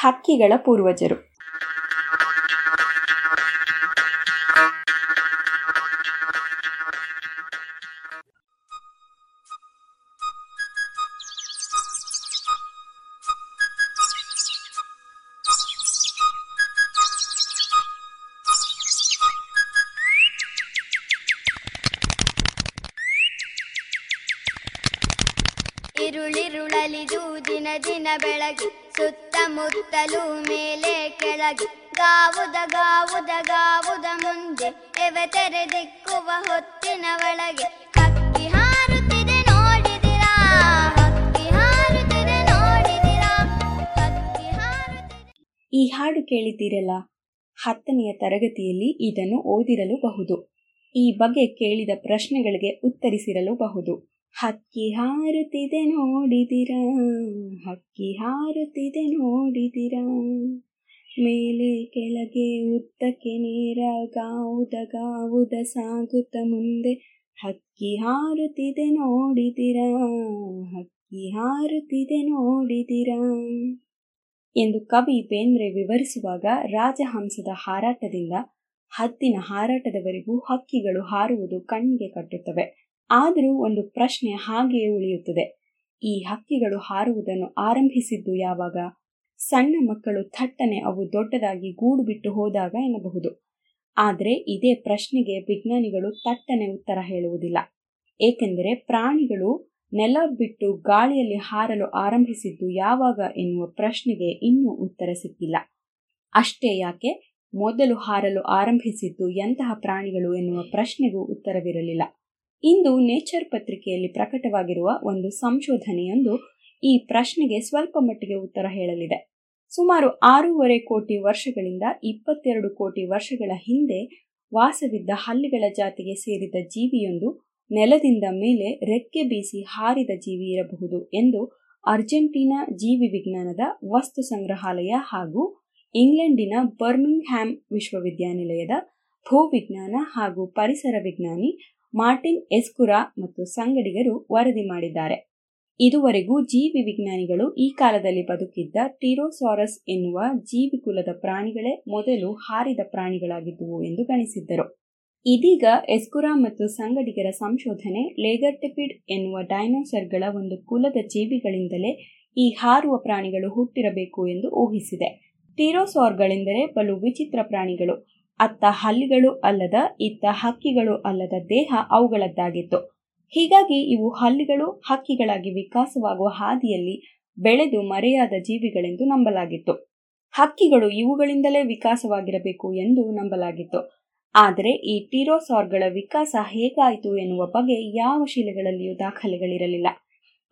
ಹಕ್ಕಿಗಳ ಪೂರ್ವಜರು. ಇರುಳಿರುಳಲಿದು ದಿನ ದಿನ ಬೆಳಗಿ ಸುತ್ತಮುತ್ತಲು ಮೇಲೆ ಕೆಳಗೆ ಗಾವುದ ಗಾವುದ ಗಾವುದ ಮುಂದೆ ಎವೆ ತೆರೆದಿಕ್ಕುವ ಹೊತ್ತಿನ ಒಳಗೆ. ಹಕ್ಕಿ ಹಾರುತ್ತಿದೆ ನೋಡಿದಿರಾ, ಹಕ್ಕಿ ಹಾರುತ್ತಿದೆ ನೋಡಿದಿರಾ, ಹಕ್ಕಿ ಹಾರುತ್ತಿದೆ. ಈ ಹಾಡು ಕೇಳಿದ್ದೀರಲ್ಲ? ಹತ್ತನೆಯ ತರಗತಿಯಲ್ಲಿ ಇದನ್ನು ಓದಿರಲೂಬಹುದು. ಈ ಬಗ್ಗೆ ಕೇಳಿದ ಪ್ರಶ್ನೆಗಳಿಗೆ ಉತ್ತರಿಸಿರಲೂಬಹುದು. ಹಕ್ಕಿ ಹಾರುತ್ತಿದೆ ನೋಡಿದಿರ? ಹಕ್ಕಿ ಹಾರುತ್ತಿದೆ ನೋಡಿದಿರ? ಮೇಲೆ ಕೆಳಗೆ ಉದ್ದಕ್ಕೆ ನೇರ ಗಾವುದ ಗಾವುದ ಸಾಗುತ್ತ ಮುಂದೆ ಹಕ್ಕಿ ಹಾರುತ್ತಿದೆ ನೋಡಿದಿರ? ಹಕ್ಕಿ ಹಾರುತ್ತಿದೆ ನೋಡಿದಿರ? ಎಂದು ಕವಿ ಬೇಂದ್ರೆ ವಿವರಿಸುವಾಗ ರಾಜಹಂಸದ ಹಾರಾಟದಿಂದ ಹತ್ತಿನ ಹಾರಾಟದವರೆಗೂ ಹಕ್ಕಿಗಳು ಹಾರುವುದು ಕಣ್ಣಿಗೆ ಕಟ್ಟುತ್ತವೆ. ಆದರೂ ಒಂದು ಪ್ರಶ್ನೆ ಹಾಗೆಯೇ ಉಳಿಯುತ್ತದೆ. ಈ ಹಕ್ಕಿಗಳು ಹಾರುವುದನ್ನು ಆರಂಭಿಸಿದ್ದು ಯಾವಾಗ? ಸಣ್ಣ ಮಕ್ಕಳು ಥಟ್ಟನೆ ಅವು ದೊಡ್ಡದಾಗಿ ಗೂಡು ಬಿಟ್ಟು ಹೋದಾಗ ಎನ್ನಬಹುದು. ಆದರೆ ಇದೇ ಪ್ರಶ್ನೆಗೆ ವಿಜ್ಞಾನಿಗಳು ಥಟ್ಟನೆ ಉತ್ತರ ಹೇಳುವುದಿಲ್ಲ. ಏಕೆಂದರೆ ಪ್ರಾಣಿಗಳು ನೆಲ ಬಿಟ್ಟು ಗಾಳಿಯಲ್ಲಿ ಹಾರಲು ಆರಂಭಿಸಿದ್ದು ಯಾವಾಗ ಎನ್ನುವ ಪ್ರಶ್ನೆಗೆ ಇನ್ನೂ ಉತ್ತರ ಸಿಕ್ಕಿಲ್ಲ. ಅಷ್ಟೇ ಯಾಕೆ? ಮೊದಲು ಹಾರಲು ಆರಂಭಿಸಿದ್ದು ಎಂತಹ ಪ್ರಾಣಿಗಳು ಎನ್ನುವ ಪ್ರಶ್ನೆಗೂ ಉತ್ತರವಿರಲಿಲ್ಲ. ಇಂದು ನೇಚರ್ ಪತ್ರಿಕೆಯಲ್ಲಿ ಪ್ರಕಟವಾಗಿರುವ ಒಂದು ಸಂಶೋಧನೆಯೊಂದು ಈ ಪ್ರಶ್ನೆಗೆ ಸ್ವಲ್ಪ ಮಟ್ಟಿಗೆ ಉತ್ತರ ಹೇಳಲಿದೆ. ಸುಮಾರು ಆರೂವರೆ ಕೋಟಿ ವರ್ಷಗಳಿಂದ ಇಪ್ಪತ್ತೆರಡು ಕೋಟಿ ವರ್ಷಗಳ ಹಿಂದೆ ವಾಸವಿದ್ದ ಹಲ್ಲಿಗಳ ಜಾತಿಗೆ ಸೇರಿದ ಜೀವಿಯೊಂದು ನೆಲದಿಂದ ಮೇಲೆ ರೆಕ್ಕೆ ಬೀಸಿ ಹಾರಿದ ಜೀವಿ ಇರಬಹುದು ಎಂದು ಅರ್ಜೆಂಟೀನಾ ಜೀವಿ ವಿಜ್ಞಾನದ ವಸ್ತು ಸಂಗ್ರಹಾಲಯ ಹಾಗೂ ಇಂಗ್ಲೆಂಡಿನ ಬರ್ಮಿಂಗ್ ಹ್ಯಾಮ್ ವಿಶ್ವವಿದ್ಯಾನಿಲಯದ ಭೂವಿಜ್ಞಾನ ಹಾಗೂ ಪರಿಸರ ವಿಜ್ಞಾನಿ ಮಾರ್ಟಿನ್ ಎಸ್ಕುರಾ ಮತ್ತು ಸಂಗಡಿಗರು ವರದಿ ಮಾಡಿದ್ದಾರೆ. ಇದುವರೆಗೂ ಜೀವಿ ವಿಜ್ಞಾನಿಗಳು ಈ ಕಾಲದಲ್ಲಿ ಬದುಕಿದ್ದ ಟಿರೋಸಾರಸ್ ಎನ್ನುವ ಜೀವಿ ಕುಲದ ಪ್ರಾಣಿಗಳೇ ಮೊದಲು ಹಾರಿದ ಪ್ರಾಣಿಗಳಾಗಿದ್ದುವು ಎಂದು ಗಣಿಸಿದ್ದರು. ಇದೀಗ ಎಸ್ಕುರಾ ಮತ್ತು ಸಂಗಡಿಗರ ಸಂಶೋಧನೆ ಲೇಗರ್ಟೆಪಿಡ್ ಎನ್ನುವ ಡೈನೋಸರ್ಗಳ ಒಂದು ಕುಲದ ಜೀವಿಗಳಿಂದಲೇ ಈ ಹಾರುವ ಪ್ರಾಣಿಗಳು ಹುಟ್ಟಿರಬೇಕು ಎಂದು ಊಹಿಸಿದೆ. ಟಿರೋಸಾರ್ಗಳೆಂದರೆ ಬಲು ವಿಚಿತ್ರ ಪ್ರಾಣಿಗಳು. ಅತ್ತ ಹಲ್ಲಿಗಳು ಅಲ್ಲದ, ಇತ್ತ ಹಕ್ಕಿಗಳು ಅಲ್ಲದ ದೇಹ ಅವುಗಳದ್ದಾಗಿತ್ತು. ಹೀಗಾಗಿ ಇವು ಹಲ್ಲಿಗಳು, ಹಕ್ಕಿಗಳಾಗಿ ವಿಕಾಸವಾಗುವ ಹಾದಿಯಲ್ಲಿ ಬೆಳೆದು ಮರೆಯಾದ ಜೀವಿಗಳೆಂದು ನಂಬಲಾಗಿತ್ತು. ಹಕ್ಕಿಗಳು ಇವುಗಳಿಂದಲೇ ವಿಕಾಸವಾಗಿರಬೇಕು ಎಂದು ನಂಬಲಾಗಿತ್ತು. ಆದರೆ ಈ ಟಿರೋಸಾರ್ಗಳ ವಿಕಾಸ ಹೇಗಾಯಿತು ಎನ್ನುವ ಬಗ್ಗೆ ಯಾವ ಶಿಲೆಗಳಲ್ಲಿಯೂ ದಾಖಲೆಗಳಿರಲಿಲ್ಲ.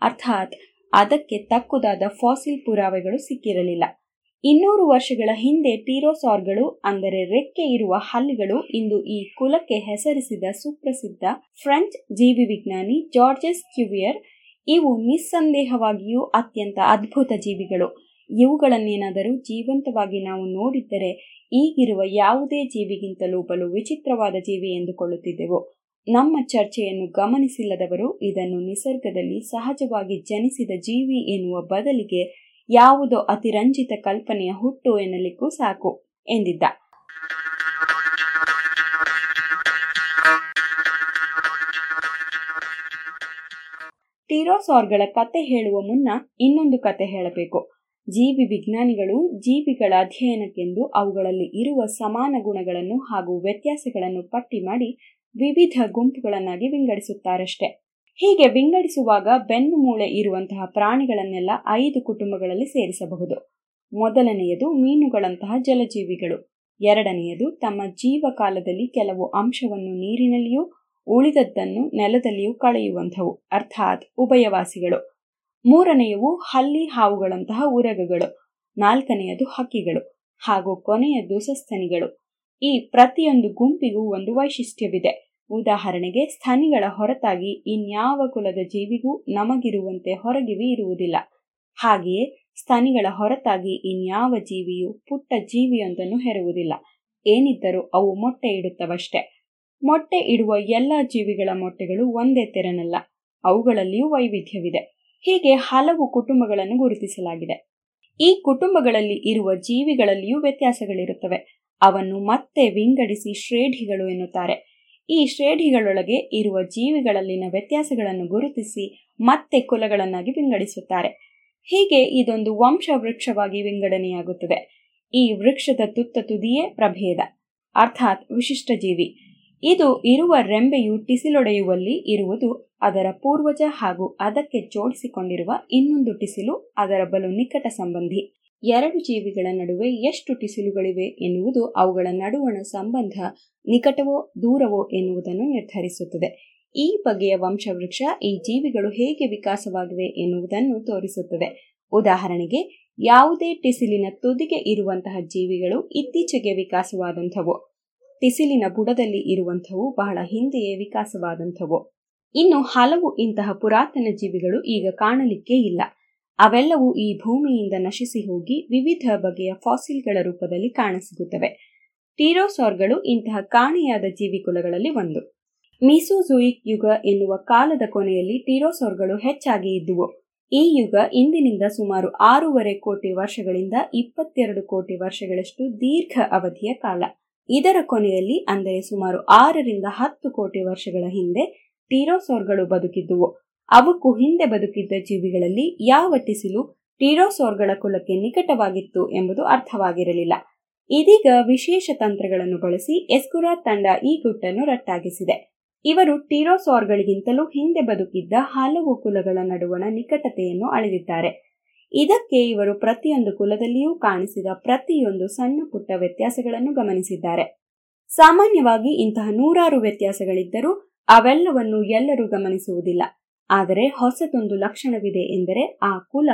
ಅರ್ಥಾತ್ ಅದಕ್ಕೆ ತಕ್ಕುದಾದ ಫಾಸಿಲ್ ಪುರಾವೆಗಳು ಸಿಕ್ಕಿರಲಿಲ್ಲ. ಇನ್ನೂರು ವರ್ಷಗಳ ಹಿಂದೆ ಟೀರೋಸಾರ್ಗಳು, ಅಂದರೆ ರೆಕ್ಕೆ ಇರುವ ಹಲ್ಲಿಗಳು, ಇಂದು ಈ ಕುಲಕ್ಕೆ ಹೆಸರಿಸಿದ ಸುಪ್ರಸಿದ್ಧ ಫ್ರೆಂಚ್ ಜೀವಿ ವಿಜ್ಞಾನಿ ಜಾರ್ಜಸ್ ಕ್ಯೂವಿಯರ್, ಇವು ನಿಸ್ಸಂದೇಹವಾಗಿಯೂ ಅತ್ಯಂತ ಅದ್ಭುತ ಜೀವಿಗಳು. ಇವುಗಳನ್ನೇನಾದರೂ ಜೀವಂತವಾಗಿ ನಾವು ನೋಡಿದ್ದರೆ, ಈಗಿರುವ ಯಾವುದೇ ಜೀವಿಗಿಂತಲೂ ಬಲು ವಿಚಿತ್ರವಾದ ಜೀವಿ ಎಂದುಕೊಳ್ಳುತ್ತಿದ್ದೆವು. ನಮ್ಮ ಚರ್ಚೆಯನ್ನು ಗಮನಿಸಿಲ್ಲದವರು ಇದನ್ನು ನಿಸರ್ಗದಲ್ಲಿ ಸಹಜವಾಗಿ ಜನಿಸಿದ ಜೀವಿ ಎನ್ನುವ ಬದಲಿಗೆ ಯಾವುದೋ ಅತಿರಂಜಿತ ಕಲ್ಪನೆಯ ಹುಟ್ಟು ಎನ್ನಲಿಕ್ಕೂ ಸಾಕು ಎಂದಿದ್ದ. ಟೀರೋಸಾರ್ಗಳ ಕತೆ ಹೇಳುವ ಮುನ್ನ ಇನ್ನೊಂದು ಕತೆ ಹೇಳಬೇಕು. ಜೀವಿ ವಿಜ್ಞಾನಿಗಳು ಜೀವಿಗಳ ಅಧ್ಯಯನಕ್ಕೆಂದು ಅವುಗಳಲ್ಲಿ ಇರುವ ಸಮಾನ ಗುಣಗಳನ್ನು ಹಾಗೂ ವ್ಯತ್ಯಾಸಗಳನ್ನು ಪಟ್ಟಿ ಮಾಡಿ ವಿವಿಧ ಗುಂಪುಗಳನ್ನಾಗಿ ವಿಂಗಡಿಸುತ್ತಾರಷ್ಟೆ. ಹೀಗೆ ವಿಂಗಡಿಸುವಾಗ ಬೆನ್ನು ಮೂಳೆ ಇರುವಂತಹ ಪ್ರಾಣಿಗಳನ್ನೆಲ್ಲ ಐದು ಕುಟುಂಬಗಳಲ್ಲಿ ಸೇರಿಸಬಹುದು. ಮೊದಲನೆಯದು ಮೀನುಗಳಂತಹ ಜಲಜೀವಿಗಳು. ಎರಡನೆಯದು ತಮ್ಮ ಜೀವಕಾಲದಲ್ಲಿ ಕೆಲವು ಅಂಶವನ್ನು ನೀರಿನಲ್ಲಿಯೂ ಉಳಿದದ್ದನ್ನು ನೆಲದಲ್ಲಿಯೂ ಕಳೆಯುವಂಥವು, ಅರ್ಥಾತ್ ಉಭಯವಾಸಿಗಳು. ಮೂರನೆಯವು ಹಲ್ಲಿ ಹಾವುಗಳಂತಹ ಉರಗಗಳು. ನಾಲ್ಕನೆಯದು ಹಕ್ಕಿಗಳು ಹಾಗೂ ಕೊನೆಯದು ಸಸ್ತನಿಗಳು ಈ ಪ್ರತಿಯೊಂದು ಗುಂಪಿಗೂ ಒಂದು ವೈಶಿಷ್ಟ್ಯವಿದೆ. ಉದಾಹರಣೆಗೆ ಸ್ಥನಿಗಳ ಹೊರತಾಗಿ ಇನ್ಯಾವ ಕುಲದ ಜೀವಿಗೂ ನಮಗಿರುವಂತೆ ಹೊರಗಿವಿ ಇರುವುದಿಲ್ಲ. ಹಾಗೆಯೇ ಸ್ಥನಿಗಳ ಹೊರತಾಗಿ ಇನ್ಯಾವ ಜೀವಿಯು ಪುಟ್ಟ ಜೀವಿಯೊಂದನ್ನು ಹೆರುವುದಿಲ್ಲ. ಏನಿದ್ದರೂ ಅವು ಮೊಟ್ಟೆ ಇಡುತ್ತವಷ್ಟೆ. ಮೊಟ್ಟೆ ಇಡುವ ಎಲ್ಲ ಜೀವಿಗಳ ಮೊಟ್ಟೆಗಳು ಒಂದೇ ತೆರನಲ್ಲ, ಅವುಗಳಲ್ಲಿಯೂ ವೈವಿಧ್ಯವಿದೆ. ಹೀಗೆ ಹಲವು ಕುಟುಂಬಗಳನ್ನು ಗುರುತಿಸಲಾಗಿದೆ. ಈ ಕುಟುಂಬಗಳಲ್ಲಿ ಇರುವ ಜೀವಿಗಳಲ್ಲಿಯೂ ವ್ಯತ್ಯಾಸಗಳಿರುತ್ತವೆ. ಅವನ್ನು ಮತ್ತೆ ವಿಂಗಡಿಸಿ ಶ್ರೇಢಿಗಳು ಎನ್ನುತ್ತಾರೆ. ಈ ಶ್ರೇಣಿಗಳೊಳಗೆ ಇರುವ ಜೀವಿಗಳಲ್ಲಿನ ವ್ಯತ್ಯಾಸಗಳನ್ನು ಗುರುತಿಸಿ ಮತ್ತೆ ಕುಲಗಳನ್ನಾಗಿ ವಿಂಗಡಿಸುತ್ತಾರೆ. ಹೀಗೆ ಇದೊಂದು ವಂಶ ವೃಕ್ಷವಾಗಿ ವಿಂಗಡಣೆಯಾಗುತ್ತದೆ. ಈ ವೃಕ್ಷದ ತುತ್ತ ತುದಿಯೇ ಪ್ರಭೇದ, ಅರ್ಥಾತ್ ವಿಶಿಷ್ಟ ಜೀವಿ. ಇದು ಇರುವ ರೆಂಬೆಯು ಟಿಸಿಲೊಡೆಯುವಲ್ಲಿ ಇರುವುದು ಅದರ ಪೂರ್ವಜ ಹಾಗೂ ಅದಕ್ಕೆ ಜೋಡಿಸಿಕೊಂಡಿರುವ ಇನ್ನೊಂದು ಟಿಸಿಲು ಅದರ ಬಲು ನಿಕಟ ಸಂಬಂಧಿ. ಎರಡು ಜೀವಿಗಳ ನಡುವೆ ಎಷ್ಟು ಟಿಸಿಲುಗಳಿವೆ ಎನ್ನುವುದು ಅವುಗಳ ನಡುವಣ ಸಂಬಂಧ ನಿಕಟವೋ ದೂರವೋ ಎನ್ನುವುದನ್ನು ನಿರ್ಧರಿಸುತ್ತದೆ. ಈ ಬಗೆಯ ವಂಶವೃಕ್ಷ ಈ ಜೀವಿಗಳು ಹೇಗೆ ವಿಕಾಸವಾಗಿವೆ ಎನ್ನುವುದನ್ನು ತೋರಿಸುತ್ತದೆ. ಉದಾಹರಣೆಗೆ, ಯಾವುದೇ ಟಿಸಿಲಿನ ತುದಿಗೆ ಇರುವಂತಹ ಜೀವಿಗಳು ಇತ್ತೀಚೆಗೆ ವಿಕಾಸವಾದಂಥವು. ಟಿಸಿಲಿನ ಬುಡದಲ್ಲಿ ಇರುವಂಥವು ಬಹಳ ಹಿಂದೆಯೇ ವಿಕಾಸವಾದಂಥವು. ಇನ್ನು ಹಲವು ಇಂತಹ ಪುರಾತನ ಜೀವಿಗಳು ಈಗ ಕಾಣಲಿಕ್ಕೆ ಇಲ್ಲ. ಅವೆಲ್ಲವೂ ಈ ಭೂಮಿಯಿಂದ ನಶಿಸಿ ಹೋಗಿ ವಿವಿಧ ಬಗೆಯ ಫಾಸಿಲ್ಗಳ ರೂಪದಲ್ಲಿ ಕಾಣಸಿಗುತ್ತವೆ. ಟೀರೋಸಾರ್ಗಳು ಇಂತಹ ಕಾಣೆಯಾದ ಜೀವಿಕುಲಗಳಲ್ಲಿ ಒಂದು. ಮೀಸೋಜೋಯಿಕ್ ಯುಗ ಎನ್ನುವ ಕಾಲದ ಕೊನೆಯಲ್ಲಿ ಟೀರೋಸಾರ್ಗಳು ಹೆಚ್ಚಾಗಿ ಇದ್ದುವು. ಈ ಯುಗ ಇಂದಿನಿಂದ ಸುಮಾರು ಆರೂವರೆ ಕೋಟಿ ವರ್ಷಗಳಿಂದ ಇಪ್ಪತ್ತೆರಡು ಕೋಟಿ ವರ್ಷಗಳಷ್ಟು ದೀರ್ಘ ಅವಧಿಯ ಕಾಲ. ಇದರ ಕೊನೆಯಲ್ಲಿ ಅಂದರೆ ಸುಮಾರು ಆರರಿಂದ ಹತ್ತು ಕೋಟಿ ವರ್ಷಗಳ ಹಿಂದೆ ಟೀರೋಸೋರ್ಗಳು ಬದುಕಿದ್ದುವು. ಅವಕ್ಕೂ ಹಿಂದೆ ಬದುಕಿದ್ದ ಜೀವಿಗಳಲ್ಲಿ ಯಾವ ಟಿಸಿಲು ಟೀರೋಸೋರ್ಗಳ ಕುಲಕ್ಕೆ ನಿಕಟವಾಗಿತ್ತು ಎಂಬುದು ಅರ್ಥವಾಗಿರಲಿಲ್ಲ. ಇದೀಗ ವಿಶೇಷ ತಂತ್ರಗಳನ್ನು ಬಳಸಿ ಎಸ್ಕುರಾ ತಂಡ ಈ ಗುಟ್ಟನ್ನು ರಟ್ಟಾಗಿಸಿದೆ. ಇವರು ಟೀರೋಸೋರ್ಗಳಿಗಿಂತಲೂ ಹಿಂದೆ ಬದುಕಿದ್ದ ಹಲವು ಕುಲಗಳ ನಡುವಣ ನಿಕಟತೆಯನ್ನು ಅಳೆದಿದ್ದಾರೆ. ಇದಕ್ಕೆ ಇವರು ಪ್ರತಿಯೊಂದು ಕುಲದಲ್ಲಿಯೂ ಕಾಣಿಸಿದ ಪ್ರತಿಯೊಂದು ಸಣ್ಣ ಪುಟ್ಟ ವ್ಯತ್ಯಾಸಗಳನ್ನು ಗಮನಿಸಿದ್ದಾರೆ. ಸಾಮಾನ್ಯವಾಗಿ ಇಂತಹ ನೂರಾರು ವ್ಯತ್ಯಾಸಗಳಿದ್ದರೂ ಅವೆಲ್ಲವನ್ನು ಎಲ್ಲರೂ ಗಮನಿಸುವುದಿಲ್ಲ. ಆದರೆ ಹೊಸದೊಂದು ಲಕ್ಷಣವಿದೆ ಎಂದರೆ ಆ ಕುಲ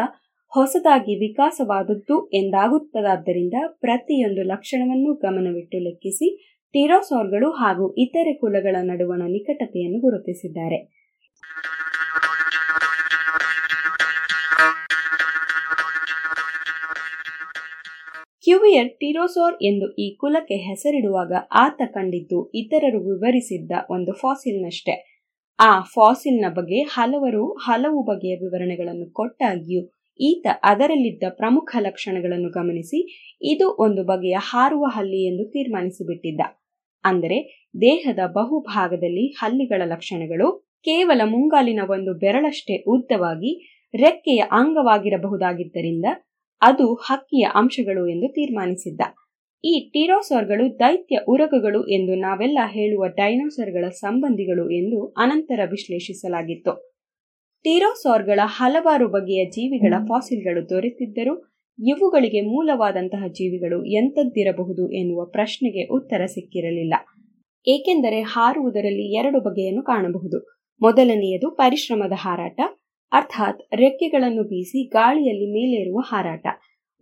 ಹೊಸದಾಗಿ ವಿಕಾಸವಾದದ್ದು ಎಂದಾಗುತ್ತದಾದ್ದರಿಂದ ಪ್ರತಿಯೊಂದು ಲಕ್ಷಣವನ್ನು ಗಮನವಿಟ್ಟು ಲೆಕ್ಕಿಸಿ ಟಿರೋಸೋರ್ಗಳು ಹಾಗೂ ಇತರೆ ಕುಲಗಳ ನಡುವಣ ನಿಕಟತೆಯನ್ನು ಗುರುತಿಸಿದ್ದಾರೆ. ಕ್ಯೂವಿಯರ್ ಟಿರೋಸೋರ್ ಎಂದು ಈ ಕುಲಕ್ಕೆ ಹೆಸರಿಡುವಾಗ ಆತ ಕಂಡಿದ್ದು ಇತರರು ವಿವರಿಸಿದ್ದ ಒಂದು ಫಾಸಿಲ್ನಷ್ಟೇ. ಆ ಫಾಸಿಲ್ನ ಬಗ್ಗೆ ಹಲವರು ಹಲವು ಬಗೆಯ ವಿವರಣೆಗಳನ್ನು ಕೊಟ್ಟಾಗಿಯೂ ಈತ ಅದರಲ್ಲಿದ್ದ ಪ್ರಮುಖ ಲಕ್ಷಣಗಳನ್ನು ಗಮನಿಸಿ ಇದು ಒಂದು ಬಗೆಯ ಹಾರುವ ಹಲ್ಲಿ ಎಂದು ತೀರ್ಮಾನಿಸಿಬಿಟ್ಟಿದ್ದ. ಅಂದರೆ ದೇಹದ ಬಹುಭಾಗದಲ್ಲಿ ಹಲ್ಲಿಗಳ ಲಕ್ಷಣಗಳು ಕೇವಲ ಮುಂಗಾಲಿನ ಒಂದು ಬೆರಳಷ್ಟೇ ಉದ್ದವಾಗಿ ರೆಕ್ಕೆಯ ಅಂಗವಾಗಿರಬಹುದಾಗಿದ್ದರಿಂದ ಅದು ಹಕ್ಕಿಯ ಅಂಶಗಳು ಎಂದು ತೀರ್ಮಾನಿಸಿದ್ದ. ಈ ಟೀರೋಸಾರ್ಗಳು ದೈತ್ಯ ಉರಗಗಳು ಎಂದು ನಾವೆಲ್ಲ ಹೇಳುವ ಡೈನೋಸರ್ಗಳ ಸಂಬಂಧಿಗಳು ಎಂದು ಅನಂತರ ವಿಶ್ಲೇಷಿಸಲಾಗಿತ್ತು. ಟೀರೋಸಾರ್ಗಳ ಹಲವಾರು ಬಗೆಯ ಜೀವಿಗಳ ಫಾಸಿಲ್ಗಳು ದೊರೆತಿದ್ದರೂ ಇವುಗಳಿಗೆ ಮೂಲವಾದಂತಹ ಜೀವಿಗಳು ಎಂಥದ್ದಿರಬಹುದು ಎನ್ನುವ ಪ್ರಶ್ನೆಗೆ ಉತ್ತರ ಸಿಕ್ಕಿರಲಿಲ್ಲ. ಏಕೆಂದರೆ ಹಾರುವುದರಲ್ಲಿ ಎರಡು ಬಗೆಯನ್ನು ಕಾಣಬಹುದು. ಮೊದಲನೆಯದು ಪರಿಶ್ರಮದ ಹಾರಾಟ, ಅರ್ಥಾತ್ ರೆಕ್ಕೆಗಳನ್ನು ಬೀಸಿ ಗಾಳಿಯಲ್ಲಿ ಮೇಲೇರುವ ಹಾರಾಟ,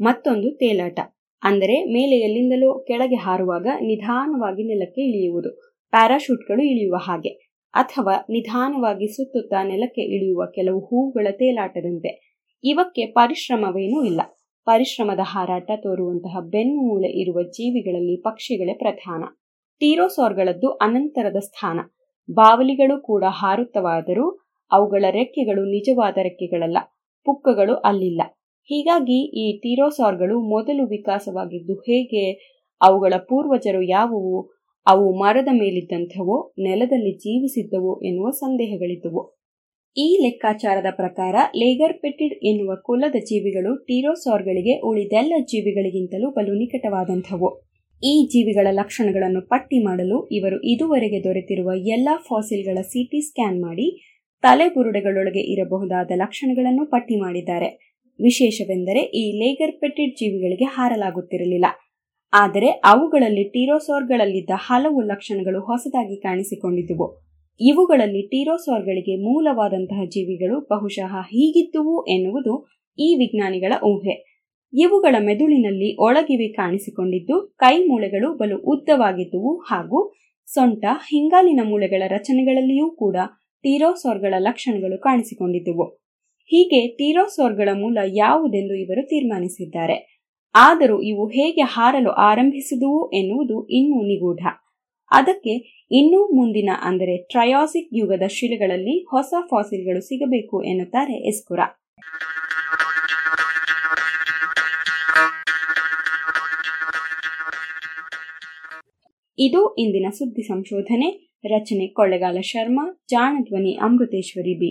ಮತ್ತೊಂದು ತೇಲಾಟ. ಅಂದರೆ ಮೇಲೆ ಎಲ್ಲಿಂದಲೋ ಕೆಳಗೆ ಹಾರುವಾಗ ನಿಧಾನವಾಗಿ ನೆಲಕ್ಕೆ ಇಳಿಯುವುದು. ಪ್ಯಾರಾಶೂಟ್ಗಳು ಇಳಿಯುವ ಹಾಗೆ. ಅಥವಾ ನಿಧಾನವಾಗಿ ಸುತ್ತುತ್ತಾ ನೆಲಕ್ಕೆ ಇಳಿಯುವ ಕೆಲವು ಹೂವುಗಳ ತೇಲಾಟದಂತೆ. ಇವಕ್ಕೆ ಪರಿಶ್ರಮವೇನೂ ಇಲ್ಲ. ಪರಿಶ್ರಮದ ಹಾರಾಟ ತೋರುವಂತಹ ಬೆನ್ನು ಮೂಲೆ ಇರುವ ಜೀವಿಗಳಲ್ಲಿ ಪಕ್ಷಿಗಳೇ ಪ್ರಧಾನ. ಟೀರೋಸಾರ್ಗಳದ್ದು ಅನಂತರದ ಸ್ಥಾನ. ಬಾವಲಿಗಳು ಕೂಡ ಹಾರುತ್ತವಾದರೂ ಅವುಗಳ ರೆಕ್ಕೆಗಳು ನಿಜವಾದ ರೆಕ್ಕೆಗಳಲ್ಲ. ಪುಕ್ಕಗಳು ಅಲ್ಲಿಲ್ಲ. ಹೀಗಾಗಿ ಈ ಟೀರೋಸಾರ್ಗಳು ಮೊದಲು ವಿಕಾಸವಾಗಿದ್ದು ಹೇಗೆ ಅವುಗಳ ಪೂರ್ವಜರು ಯಾವುವು, ಅವು ಮರದ ಮೇಲಿದ್ದಂಥವೋ, ನೆಲದಲ್ಲಿ ಜೀವಿಸಿದ್ದವೋ ಎನ್ನುವ ಸಂದೇಹಗಳಿದ್ದವು. ಈ ಲೆಕ್ಕಾಚಾರದ ಪ್ರಕಾರ ಲೇಗರ್ಪೆಟಿಡ್ ಎನ್ನುವ ಕುಲದ ಜೀವಿಗಳು ಟೀರೋಸಾರ್ಗಳಿಗೆ ಉಳಿದೆಲ್ಲ ಜೀವಿಗಳಿಗಿಂತಲೂ ಬಲು ನಿಕಟವಾದಂಥವು. ಈ ಜೀವಿಗಳ ಲಕ್ಷಣಗಳನ್ನು ಪಟ್ಟಿ ಮಾಡಲು ಇವರು ಇದುವರೆಗೆ ದೊರೆತಿರುವ ಎಲ್ಲ ಫಾಸಿಲ್ಗಳ ಸಿಟಿ ಸ್ಕ್ಯಾನ್ ಮಾಡಿ ತಲೆಬುರುಡೆಗಳೊಳಗೆ ಇರಬಹುದಾದ ಲಕ್ಷಣಗಳನ್ನು ಪಟ್ಟಿ ಮಾಡಿದ್ದಾರೆ. ವಿಶೇಷವೆಂದರೆ ಈ ಲೇಗರ್ಪೆಟೆಡ್ ಜೀವಿಗಳಿಗೆ ಹಾರಲಾಗುತ್ತಿರಲಿಲ್ಲ. ಆದರೆ ಅವುಗಳಲ್ಲಿ ಟೀರೋಸೋರ್ಗಳಲ್ಲಿದ್ದ ಹಲವು ಲಕ್ಷಣಗಳು ಹೊಸದಾಗಿ ಕಾಣಿಸಿಕೊಂಡಿದ್ದುವು. ಇವುಗಳಲ್ಲಿ ಟೀರೋಸೋರ್ಗಳಿಗೆ ಮೂಲವಾದಂತಹ ಜೀವಿಗಳು ಬಹುಶಃ ಹೀಗಿದ್ದುವು ಎನ್ನುವುದು ಈ ವಿಜ್ಞಾನಿಗಳ ಊಹೆ. ಇವುಗಳ ಮೆದುಳಿನಲ್ಲಿ ಒಳಗಿವೆ ಕಾಣಿಸಿಕೊಂಡಿದ್ದು, ಕೈ ಮೂಳೆಗಳು ಬಲು ಉದ್ದವಾಗಿದ್ದುವು ಹಾಗೂ ಸೊಂಟ, ಹಿಂಗಾಲಿನ ಮೂಳೆಗಳ ರಚನೆಗಳಲ್ಲಿಯೂ ಕೂಡ ಟೀರೋಸೋರ್ಗಳ ಲಕ್ಷಣಗಳು ಕಾಣಿಸಿಕೊಂಡಿದ್ದುವು. ಹೀಗೆ ಟೀರೋಸೋರ್ಗಳ ಮೂಲ ಯಾವುದೆಂದು ಇವರು ತೀರ್ಮಾನಿಸಿದ್ದಾರೆ. ಆದರೂ ಇವು ಹೇಗೆ ಹಾರಲು ಆರಂಭಿಸಿದುವು ಎನ್ನುವುದು ಇನ್ನೂ ನಿಗೂಢ. ಅದಕ್ಕೆ ಇನ್ನೂ ಮುಂದಿನ ಅಂದರೆ ಟ್ರಯಾಸಿಕ್ ಯುಗದ ಶಿಲೆಗಳಲ್ಲಿ ಹೊಸ ಫಾಸಿಲ್ಗಳು ಸಿಗಬೇಕು ಎನ್ನುತ್ತಾರೆ ಎಸ್ಕುರಾ ಇದು ಇಂದಿನ ಸುದ್ದಿ ಸಂಶೋಧನೆ. ರಚನೆ ಕೊಳ್ಳೆಗಾಲ ಶರ್ಮಾ, ಜಾಣಧ್ವನಿ Amruteshwari B.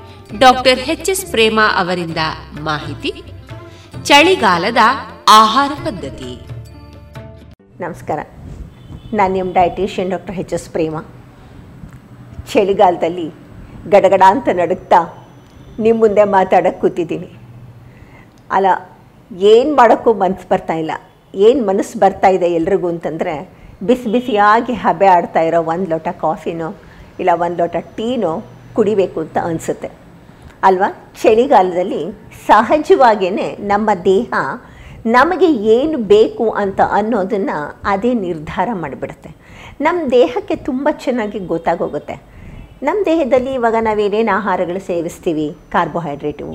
Doctor H S Prema ಅವರಿಂದ ಮಾಹಿತಿ, ಚಳಿಗಾಲದ ಆಹಾರ ಪದ್ಧತಿ. ನಮಸ್ಕಾರ. ನಾನು ನಿಮ್ಮ dietitian doctor H S Prema. ಚಳಿಗಾಲದಲ್ಲಿ ಗಡಗಡ ಅಂತ ನಡುಕ್ತಾ ನಿಮ್ಮ ಮುಂದೆ ಮಾತಾಡೋಕ್ಕೆ ಕೂತಿದ್ದೀನಿ. ಅಲ್ಲ, ಏನು ಮಾಡೋಕ್ಕೂ ಮನಸ್ಸು ಬರ್ತಾ ಇಲ್ಲ. ಏನು ಮನಸ್ಸು ಬರ್ತಾ ಇದೆ ಎಲ್ರಿಗೂ ಅಂತಂದರೆ ಬಿಸಿ ಬಿಸಿಯಾಗಿ ಹಬೆ ಆಡ್ತಾ ಇರೋ ಒಂದು ಲೋಟ ಕಾಫಿನೋ ಇಲ್ಲ ಒಂದು ಲೋಟ ಟೀನೋ ಕುಡಿಬೇಕು ಅಂತ ಅನಿಸುತ್ತೆ. ಅಲ್ವಾ? ಚಳಿಗಾಲದಲ್ಲಿ ಸಹಜವಾಗಿಯೇ ನಮ್ಮ ದೇಹ ನಮಗೆ ಏನು ಬೇಕು ಅಂತ ಅನ್ನೋದನ್ನು ಅದೇ ನಿರ್ಧಾರ ಮಾಡಿಬಿಡುತ್ತೆ. ನಮ್ಮ ದೇಹಕ್ಕೆ ತುಂಬ ಚೆನ್ನಾಗಿ ಗೊತ್ತಾಗೋಗುತ್ತೆ. ನಮ್ಮ ದೇಹದಲ್ಲಿ ಇವಾಗ ನಾವೇನೇನು ಆಹಾರಗಳು ಸೇವಿಸ್ತೀವಿ? ಕಾರ್ಬೋಹೈಡ್ರೇಟು,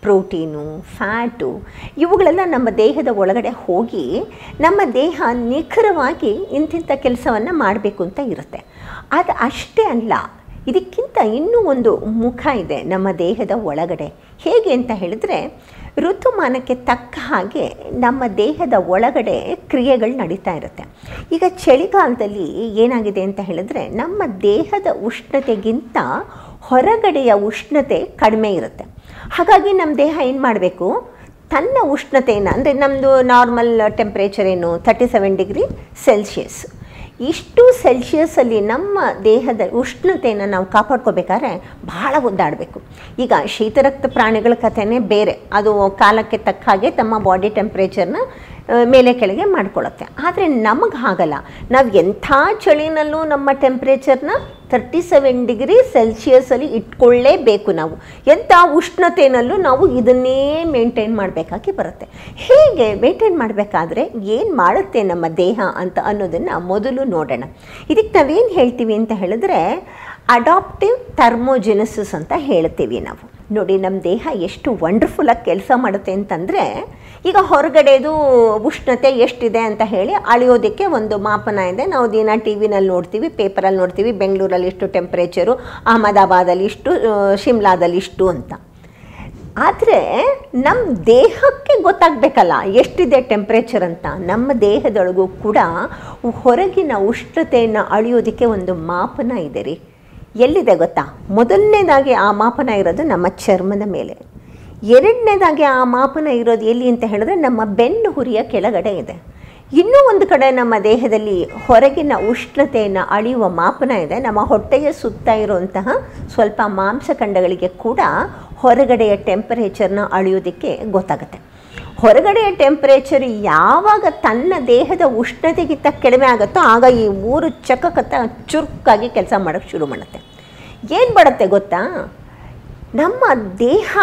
ಪ್ರೋಟೀನು, ಫ್ಯಾಟು ಇವುಗಳೆಲ್ಲ ನಮ್ಮ ದೇಹದ ಒಳಗಡೆ ಹೋಗಿ ನಮ್ಮ ದೇಹ ನಿಖರವಾಗಿ ಇಂತಿಂಥ ಕೆಲಸವನ್ನು ಮಾಡಬೇಕು ಅಂತ ಇರುತ್ತೆ. ಅದು ಅಷ್ಟೇ ಅಲ್ಲ ಇದಕ್ಕಿಂತ ಇನ್ನೂ ಒಂದು ಮುಖ ಇದೆ ನಮ್ಮ ದೇಹದ ಒಳಗಡೆ. ಹೇಗೆ ಅಂತ ಹೇಳಿದ್ರೆ, ಋತುಮಾನಕ್ಕೆ ತಕ್ಕ ಹಾಗೆ ನಮ್ಮ ದೇಹದ ಒಳಗಡೆ ಕ್ರಿಯೆಗಳು ನಡೀತಾ ಇರುತ್ತೆ. ಈಗ ಚಳಿಗಾಲದಲ್ಲಿ ಏನಾಗಿದೆ ಅಂತ ಹೇಳಿದ್ರೆ, ನಮ್ಮ ದೇಹದ ಉಷ್ಣತೆಗಿಂತ ಹೊರಗಡೆಯ ಉಷ್ಣತೆ ಕಡಿಮೆ ಇರುತ್ತೆ. ಹಾಗಾಗಿ ನಮ್ಮ ದೇಹ ಏನು ಮಾಡಬೇಕು? ತನ್ನ ಉಷ್ಣತೆಯನ್ನು ಅಂದರೆ ನಮ್ಮದು ನಾರ್ಮಲ್ ಟೆಂಪ್ರೇಚರ್ ಏನು ತರ್ಟಿ ಸೆವೆನ್ ಡಿಗ್ರಿ ಸೆಲ್ಸಿಯಸ್ ಇಷ್ಟು ಸೆಲ್ಸಿಯಸ್ಸಲ್ಲಿ ನಮ್ಮ ದೇಹದ ಉಷ್ಣತೆಯನ್ನು ನಾವು ಕಾಪಾಡ್ಕೋಬೇಕಾದ್ರೆ ಭಾಳ ಒದ್ದಾಡಬೇಕು. ಈಗ ಶೀತರಕ್ತ ಪ್ರಾಣಿಗಳ ಕಥೆನೇ ಬೇರೆ. ಅದು ಕಾಲಕ್ಕೆ ತಕ್ಕ ಹಾಗೆ ತಮ್ಮ ಬಾಡಿ ಟೆಂಪ್ರೇಚರ್ನ ಮೇಲೆ ಕೆಳಗೆ ಮಾಡ್ಕೊಳ್ಳುತ್ತೆ. ಆದರೆ ನಮಗೆ ಹಾಗಲ್ಲ. ನಾವು ಎಂಥ ಚಳಿನಲ್ಲೂ ನಮ್ಮ ಟೆಂಪ್ರೇಚರ್ನ ತರ್ಟಿ ಸೆವೆನ್ ಡಿಗ್ರಿ ಸೆಲ್ಸಿಯಸಲ್ಲಿ ಇಟ್ಕೊಳ್ಳೇಬೇಕು ನಾವು. ಎಂಥ ಉಷ್ಣತೆಯಲ್ಲೂ ನಾವು ಇದನ್ನೇ ಮೇಂಟೈನ್ ಮಾಡಬೇಕಾಗಿ ಬರುತ್ತೆ. ಹೇಗೆ ಮೇಂಟೈನ್ ಮಾಡಬೇಕಾದ್ರೆ ಏನು ಮಾಡುತ್ತೆ ನಮ್ಮ ದೇಹ ಅಂತ ಅನ್ನೋದನ್ನು ಮೊದಲು ನೋಡೋಣ. ಇದಕ್ಕೆ ನಾವೇನು ಹೇಳ್ತೀವಿ ಅಂತ ಹೇಳಿದ್ರೆ ಅಡಾಪ್ಟಿವ್ ಥರ್ಮೋಜೆನಸಿಸ್ ಅಂತ ಹೇಳ್ತೀವಿ ನಾವು. ನೋಡಿ ನಮ್ಮ ದೇಹ ಎಷ್ಟು ವಂಡರ್ಫುಲ್ಲಾಗಿ ಕೆಲಸ ಮಾಡುತ್ತೆ ಅಂತಂದರೆ ಈಗ ಹೊರಗಡೆದು ಉಷ್ಣತೆ ಎಷ್ಟಿದೆ ಅಂತ ಹೇಳಿ ಅಳೆಯೋದಕ್ಕೆ ಒಂದು ಮಾಪನ ಇದೆ. ನಾವು ದಿನ ಟಿ ವಿನಲ್ಲಿ ನೋಡ್ತೀವಿ, ಪೇಪರಲ್ಲಿ ನೋಡ್ತೀವಿ, ಬೆಂಗಳೂರಲ್ಲಿ ಇಷ್ಟು ಟೆಂಪ್ರೇಚರು ಅಹಮದಾಬಾದಲ್ಲಿ ಇಷ್ಟು ಶಿಮ್ಲಾದಲ್ಲಿ ಇಷ್ಟು ಅಂತ. ಆದರೆ ನಮ್ಮ ದೇಹಕ್ಕೆ ಗೊತ್ತಾಗಬೇಕಲ್ಲ ಎಷ್ಟಿದೆ ಟೆಂಪ್ರೇಚರ್ ಅಂತ. ನಮ್ಮ ದೇಹದೊಳಗೂ ಕೂಡ ಹೊರಗಿನ ಉಷ್ಣತೆಯನ್ನು ಅಳೆಯೋದಕ್ಕೆ ಒಂದು ಮಾಪನ ಇದೆ ರೀ. ಎಲ್ಲಿದೆ ಗೊತ್ತಾ? ಮೊದಲನೇದಾಗಿ ಆ ಮಾಪನ ಇರೋದು ನಮ್ಮ ಚರ್ಮದ ಮೇಲೆ. ಎರಡನೇದಾಗಿ ಆ ಮಾಪನ ಇರೋದು ಎಲ್ಲಿ ಅಂತ ಹೇಳಿದ್ರೆ ನಮ್ಮ ಬೆನ್ನು ಹುರಿಯ ಕೆಳಗಡೆ ಇದೆ. ಇನ್ನೂ ಒಂದು ಕಡೆ ನಮ್ಮ ದೇಹದಲ್ಲಿ ಹೊರಗಿನ ಉಷ್ಣತೆಯನ್ನು ಅಳೆಯುವ ಮಾಪನ ಇದೆ. ನಮ್ಮ ಹೊಟ್ಟೆಯ ಸುತ್ತ ಇರುವಂತಹ ಸ್ವಲ್ಪ ಮಾಂಸಖಂಡಗಳಿಗೆ ಕೂಡ ಹೊರಗಡೆಯ ಟೆಂಪರೇಚರ್ನ ಅಳೆಯೋದಕ್ಕೆ ಗೊತ್ತಾಗುತ್ತೆ. ಹೊರಗಡೆಯ ಟೆಂಪರೇಚರ್ ಯಾವಾಗ ತನ್ನ ದೇಹದ ಉಷ್ಣತೆಗಿಂತ ಕಡಿಮೆ ಆಗುತ್ತೋ ಆಗ ಈ ಮೂರು ಚಕಕತ್ತ ಚುರುಕಾಗಿ ಕೆಲಸ ಮಾಡೋಕ್ಕೆ ಶುರು ಮಾಡುತ್ತೆ. ಏನು ಮಾಡುತ್ತೆ ಗೊತ್ತಾ? ನಮ್ಮ ದೇಹ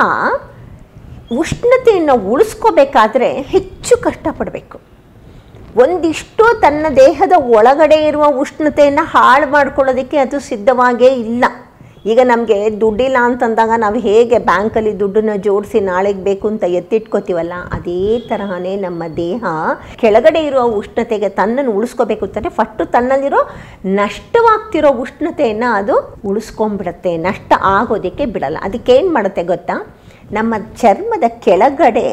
ಉಷ್ಣತೆಯನ್ನು ಉಳಿಸ್ಕೋಬೇಕಾದ್ರೆ ಹೆಚ್ಚು ಕಷ್ಟಪಡಬೇಕು. ಒಂದಿಷ್ಟು ತನ್ನ ದೇಹದ ಒಳಗಡೆ ಇರುವ ಉಷ್ಣತೆಯನ್ನು ಹಾಳು ಮಾಡ್ಕೊಳ್ಳೋದಕ್ಕೆ ಅದು ಸಿದ್ಧವಾಗೇ ಇಲ್ಲ. ಈಗ ನಮಗೆ ದುಡ್ಡಿಲ್ಲ ಅಂತಂದಾಗ ನಾವು ಹೇಗೆ ಬ್ಯಾಂಕಲ್ಲಿ ದುಡ್ಡನ್ನು ಜೋಡಿಸಿ ನಾಳೆಗೆ ಬೇಕು ಅಂತ ಎತ್ತಿಟ್ಕೋತೀವಲ್ಲ, ಅದೇ ತರಹನೇ ನಮ್ಮ ದೇಹ ಕೆಳಗಡೆ ಇರುವ ಉಷ್ಣತೆಗೆ ತನ್ನನ್ನು ಉಳಿಸ್ಕೋಬೇಕು ಅಂತಂದರೆ ಫಸ್ಟು ತನ್ನಲ್ಲಿರೋ ನಷ್ಟವಾಗ್ತಿರೋ ಉಷ್ಣತೆಯನ್ನು ಅದು ಉಳಿಸ್ಕೊಂಡ್ಬಿಡುತ್ತೆ, ನಷ್ಟ ಆಗೋದಕ್ಕೆ ಬಿಡಲ್ಲ. ಅದಕ್ಕೇನು ಮಾಡುತ್ತೆ ಗೊತ್ತಾ? ನಮ್ಮ ಚರ್ಮದ ಕೆಳಗಡೆ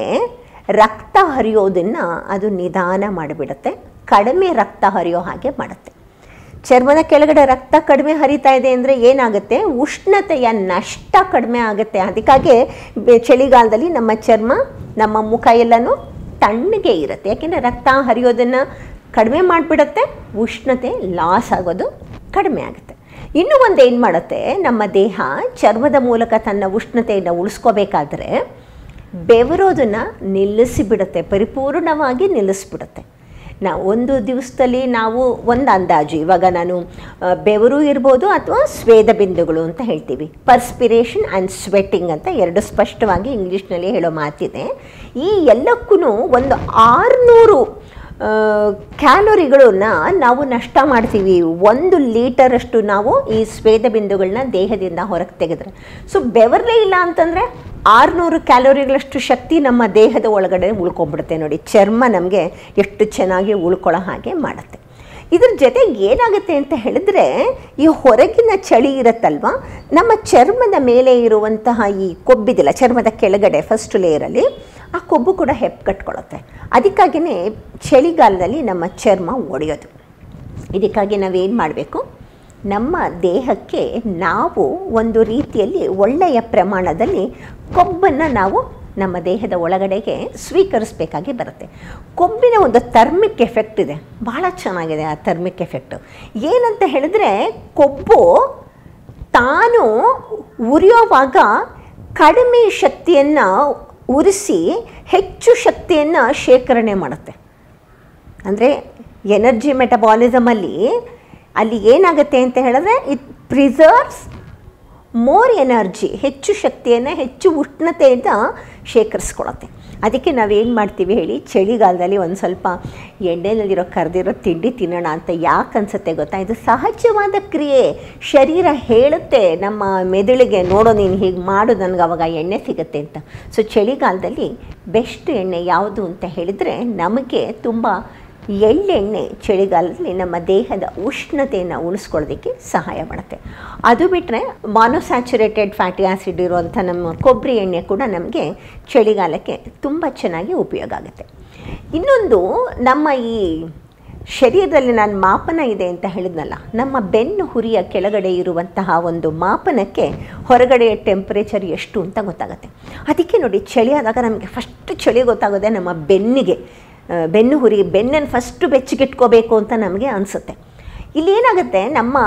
ರಕ್ತ ಹರಿಯೋದನ್ನು ಅದು ನಿಧಾನ ಮಾಡಿಬಿಡುತ್ತೆ. ಕಡಿಮೆ ರಕ್ತ ಹರಿಯೋ ಹಾಗೆ ಮಾಡುತ್ತೆ. ಚರ್ಮದ ಕೆಳಗಡೆ ರಕ್ತ ಕಡಿಮೆ ಹರಿತಾ ಇದೆ ಅಂದರೆ ಏನಾಗುತ್ತೆ? ಉಷ್ಣತೆಯ ನಷ್ಟ ಕಡಿಮೆ ಆಗುತ್ತೆ. ಅದಕ್ಕಾಗಿ ಚಳಿಗಾಲದಲ್ಲಿ ನಮ್ಮ ಚರ್ಮ, ನಮ್ಮ ಮುಖ ಎಲ್ಲನೂ ತಣ್ಣಗೆ ಇರುತ್ತೆ. ಯಾಕೆಂದರೆ ರಕ್ತ ಹರಿಯೋದನ್ನು ಕಡಿಮೆ ಮಾಡಿಬಿಡುತ್ತೆ. ಉಷ್ಣತೆ ಲಾಸ್ ಆಗೋದು ಕಡಿಮೆ ಆಗುತ್ತೆ. ಇನ್ನೂ ಒಂದು ಏನು ಮಾಡುತ್ತೆ? ನಮ್ಮ ದೇಹ ಚರ್ಮದ ಮೂಲಕ ತನ್ನ ಉಷ್ಣತೆಯನ್ನು ಉಳಿಸ್ಕೋಬೇಕಾದ್ರೆ ಬೆವರೋದನ್ನು ನಿಲ್ಲಿಸಿಬಿಡುತ್ತೆ, ಪರಿಪೂರ್ಣವಾಗಿ ನಿಲ್ಲಿಸ್ಬಿಡುತ್ತೆ. ನಾವು ಒಂದು ದಿವಸದಲ್ಲಿ ನಾವು ಒಂದು ಅಂದಾಜು, ಇವಾಗ ನಾನು ಬೆವರು ಇರ್ಬೋದು ಅಥವಾ ಸ್ವೇದ ಬಿಂದುಗಳು ಅಂತ ಹೇಳ್ತೀವಿ. ಪರ್ಸ್ಪಿರೇಷನ್ ಆ್ಯಂಡ್ ಸ್ವೆಟ್ಟಿಂಗ್ ಅಂತ ಎರಡು ಸ್ಪಷ್ಟವಾಗಿ ಇಂಗ್ಲೀಷ್ನಲ್ಲಿ ಹೇಳೋ ಮಾತಿದೆ. ಈ ಎಲ್ಲಕ್ಕೂ ಒಂದು ಆರುನೂರು ಕ್ಯಾಲೋರಿಗಳನ್ನ ನಾವು ನಷ್ಟ ಮಾಡ್ತೀವಿ. ಒಂದು ಲೀಟರಷ್ಟು ನಾವು ಈ ಸ್ವೇದ ಬಿಂದುಗಳನ್ನ ದೇಹದಿಂದ ಹೊರಗೆ ತೆಗೆದ್ರೆ. ಸೊ ಬೆವರ್ಲೇ ಇಲ್ಲ ಅಂತಂದರೆ ಆರುನೂರು ಕ್ಯಾಲೋರಿಗಳಷ್ಟು ಶಕ್ತಿ ನಮ್ಮ ದೇಹದ ಒಳಗಡೆ ಉಳ್ಕೊಂಡ್ಬಿಡುತ್ತೆ ನೋಡಿ. ಚರ್ಮ ನಮಗೆ ಎಷ್ಟು ಚೆನ್ನಾಗಿ ಉಳ್ಕೊಳ್ಳೋ ಹಾಗೆ ಮಾಡುತ್ತೆ. ಇದ್ರ ಜೊತೆಗೆ ಏನಾಗುತ್ತೆ ಅಂತ ಹೇಳಿದ್ರೆ, ಈ ಹೊರಗಿನ ಚಳಿ ಇರುತ್ತಲ್ವ? ನಮ್ಮ ಚರ್ಮದ ಮೇಲೆ ಇರುವಂತಹ ಈ ಕೊಬ್ಬಿದಿಲ್ಲ, ಚರ್ಮದ ಕೆಳಗಡೆ ಫಸ್ಟ್ ಲೇಯರಲ್ಲಿ ಆ ಕೊಬ್ಬು ಕೂಡ ಹೆಪ್ಪುಕಟ್ಕೊಳ್ಳುತ್ತೆ ಅದಕ್ಕಾಗಿಯೇ ಚಳಿಗಾಲದಲ್ಲಿ ನಮ್ಮ ಚರ್ಮ ಒಡೆಯೋದು. ಇದಕ್ಕಾಗಿ ನಾವೇನು ಮಾಡಬೇಕು? ನಮ್ಮ ದೇಹಕ್ಕೆ ನಾವು ಒಂದು ರೀತಿಯಲ್ಲಿ ಒಳ್ಳೆಯ ಪ್ರಮಾಣದಲ್ಲಿ ಕೊಬ್ಬನ್ನು ನಾವು ನಮ್ಮ ದೇಹದ ಒಳಗಡೆಗೆ ಸ್ವೀಕರಿಸಬೇಕಾಗಿ ಬರುತ್ತೆ. ಕೊಬ್ಬಿನ ಒಂದು ಥರ್ಮಿಕ್ ಎಫೆಕ್ಟ್ ಇದೆ. ಭಾಳ ಚೆನ್ನಾಗಿದೆ ಆ ಥರ್ಮಿಕ್ ಎಫೆಕ್ಟು. ಏನಂತ ಹೇಳಿದ್ರೆ ಕೊಬ್ಬು ತಾನು ಉರಿಯೋವಾಗ ಕಡಿಮೆ ಶಕ್ತಿಯನ್ನು ಉರಿಸಿ ಹೆಚ್ಚು ಶಕ್ತಿಯನ್ನು ಶೇಖರಣೆ ಮಾಡುತ್ತೆ. ಅಂದರೆ ಎನರ್ಜಿ ಮೆಟಬಾಲಿಸಮಲ್ಲಿ ಅಲ್ಲಿ ಏನಾಗುತ್ತೆ ಅಂತ ಹೇಳಿದ್ರೆ ಇಟ್ ಪ್ರಿಸರ್ವ್ಸ್ ಮೋರ್ ಎನರ್ಜಿ, ಹೆಚ್ಚು ಶಕ್ತಿಯನ್ನು, ಹೆಚ್ಚು ಉಷ್ಣತೆಯಿಂದ ಶೇಖರಿಸ್ಕೊಳತ್ತೆ. ಅದಕ್ಕೆ ನಾವೇನು ಮಾಡ್ತೀವಿ ಹೇಳಿ, ಚಳಿಗಾಲದಲ್ಲಿ ಒಂದು ಸ್ವಲ್ಪ ಎಣ್ಣೆಯಲ್ಲಿರೋ ಕರೆದಿರೋ ತಿಂಡಿ ತಿನ್ನೋಣ ಅಂತ ಯಾಕೆ ಅನ್ಸುತ್ತೆ ಗೊತ್ತಾ? ಇದು ಸಹಜವಾದ ಕ್ರಿಯೆ. ಶರೀರ ಹೇಳುತ್ತೆ, ನಮ್ಮ ಮೆದುಳಿಗೆ ನೋಡೋ ನೀನು ಹೀಗೆ ಮಾಡು, ನನಗೆ ಅವಾಗ ಎಣ್ಣೆ ಸಿಗುತ್ತೆ ಅಂತ. ಸೊ ಚಳಿಗಾಲದಲ್ಲಿ ಬೆಸ್ಟ್ ಎಣ್ಣೆ ಯಾವುದು ಅಂತ ಹೇಳಿದರೆ ನಮಗೆ ತುಂಬ ಎಳ್ಳೆಣ್ಣೆ ಚಳಿಗಾಲದಲ್ಲಿ ನಮ್ಮ ದೇಹದ ಉಷ್ಣತೆಯನ್ನು ಉಳಿಸ್ಕೊಳ್ಳೋದಕ್ಕೆ ಸಹಾಯ ಮಾಡುತ್ತೆ. ಅದು ಬಿಟ್ಟರೆ ಮಾನೋಸ್ಯಾಚುರೇಟೆಡ್ ಫ್ಯಾಟಿ ಆ್ಯಸಿಡ್ ಇರುವಂಥ ನಮ್ಮ ಕೊಬ್ಬರಿ ಎಣ್ಣೆ ಕೂಡ ನಮಗೆ ಚಳಿಗಾಲಕ್ಕೆ ತುಂಬ ಚೆನ್ನಾಗಿ ಉಪಯೋಗ ಆಗುತ್ತೆ. ಇನ್ನೊಂದು ನಮ್ಮ ಈ ಶರೀರದಲ್ಲಿ ನಾನು ಮಾಪನ ಇದೆ ಅಂತ ಹೇಳಿದ್ನಲ್ಲ, ನಮ್ಮ ಬೆನ್ನು ಹುರಿಯ ಕೆಳಗಡೆ ಇರುವಂತಹ ಒಂದು ಮಾಪನಕ್ಕೆ ಹೊರಗಡೆಯ ಟೆಂಪ್ರೇಚರ್ ಎಷ್ಟು ಅಂತ ಗೊತ್ತಾಗುತ್ತೆ. ಅದಕ್ಕೆ ನೋಡಿ, ಚಳಿ ಆದಾಗ ನಮಗೆ ಫಸ್ಟ್ ಚಳಿ ಗೊತ್ತಾಗೋದೆ ನಮ್ಮ ಬೆನ್ನಿಗೆ. ಬೆನ್ನು ಹುರಿ ಬೆನ್ನನ್ನು ಫಸ್ಟು ಬೆಚ್ಚಗಿಟ್ಕೋಬೇಕು ಅಂತ ನಮಗೆ ಅನಿಸುತ್ತೆ. ಇಲ್ಲಿ ಏನಾಗುತ್ತೆ? ನಮ್ಮ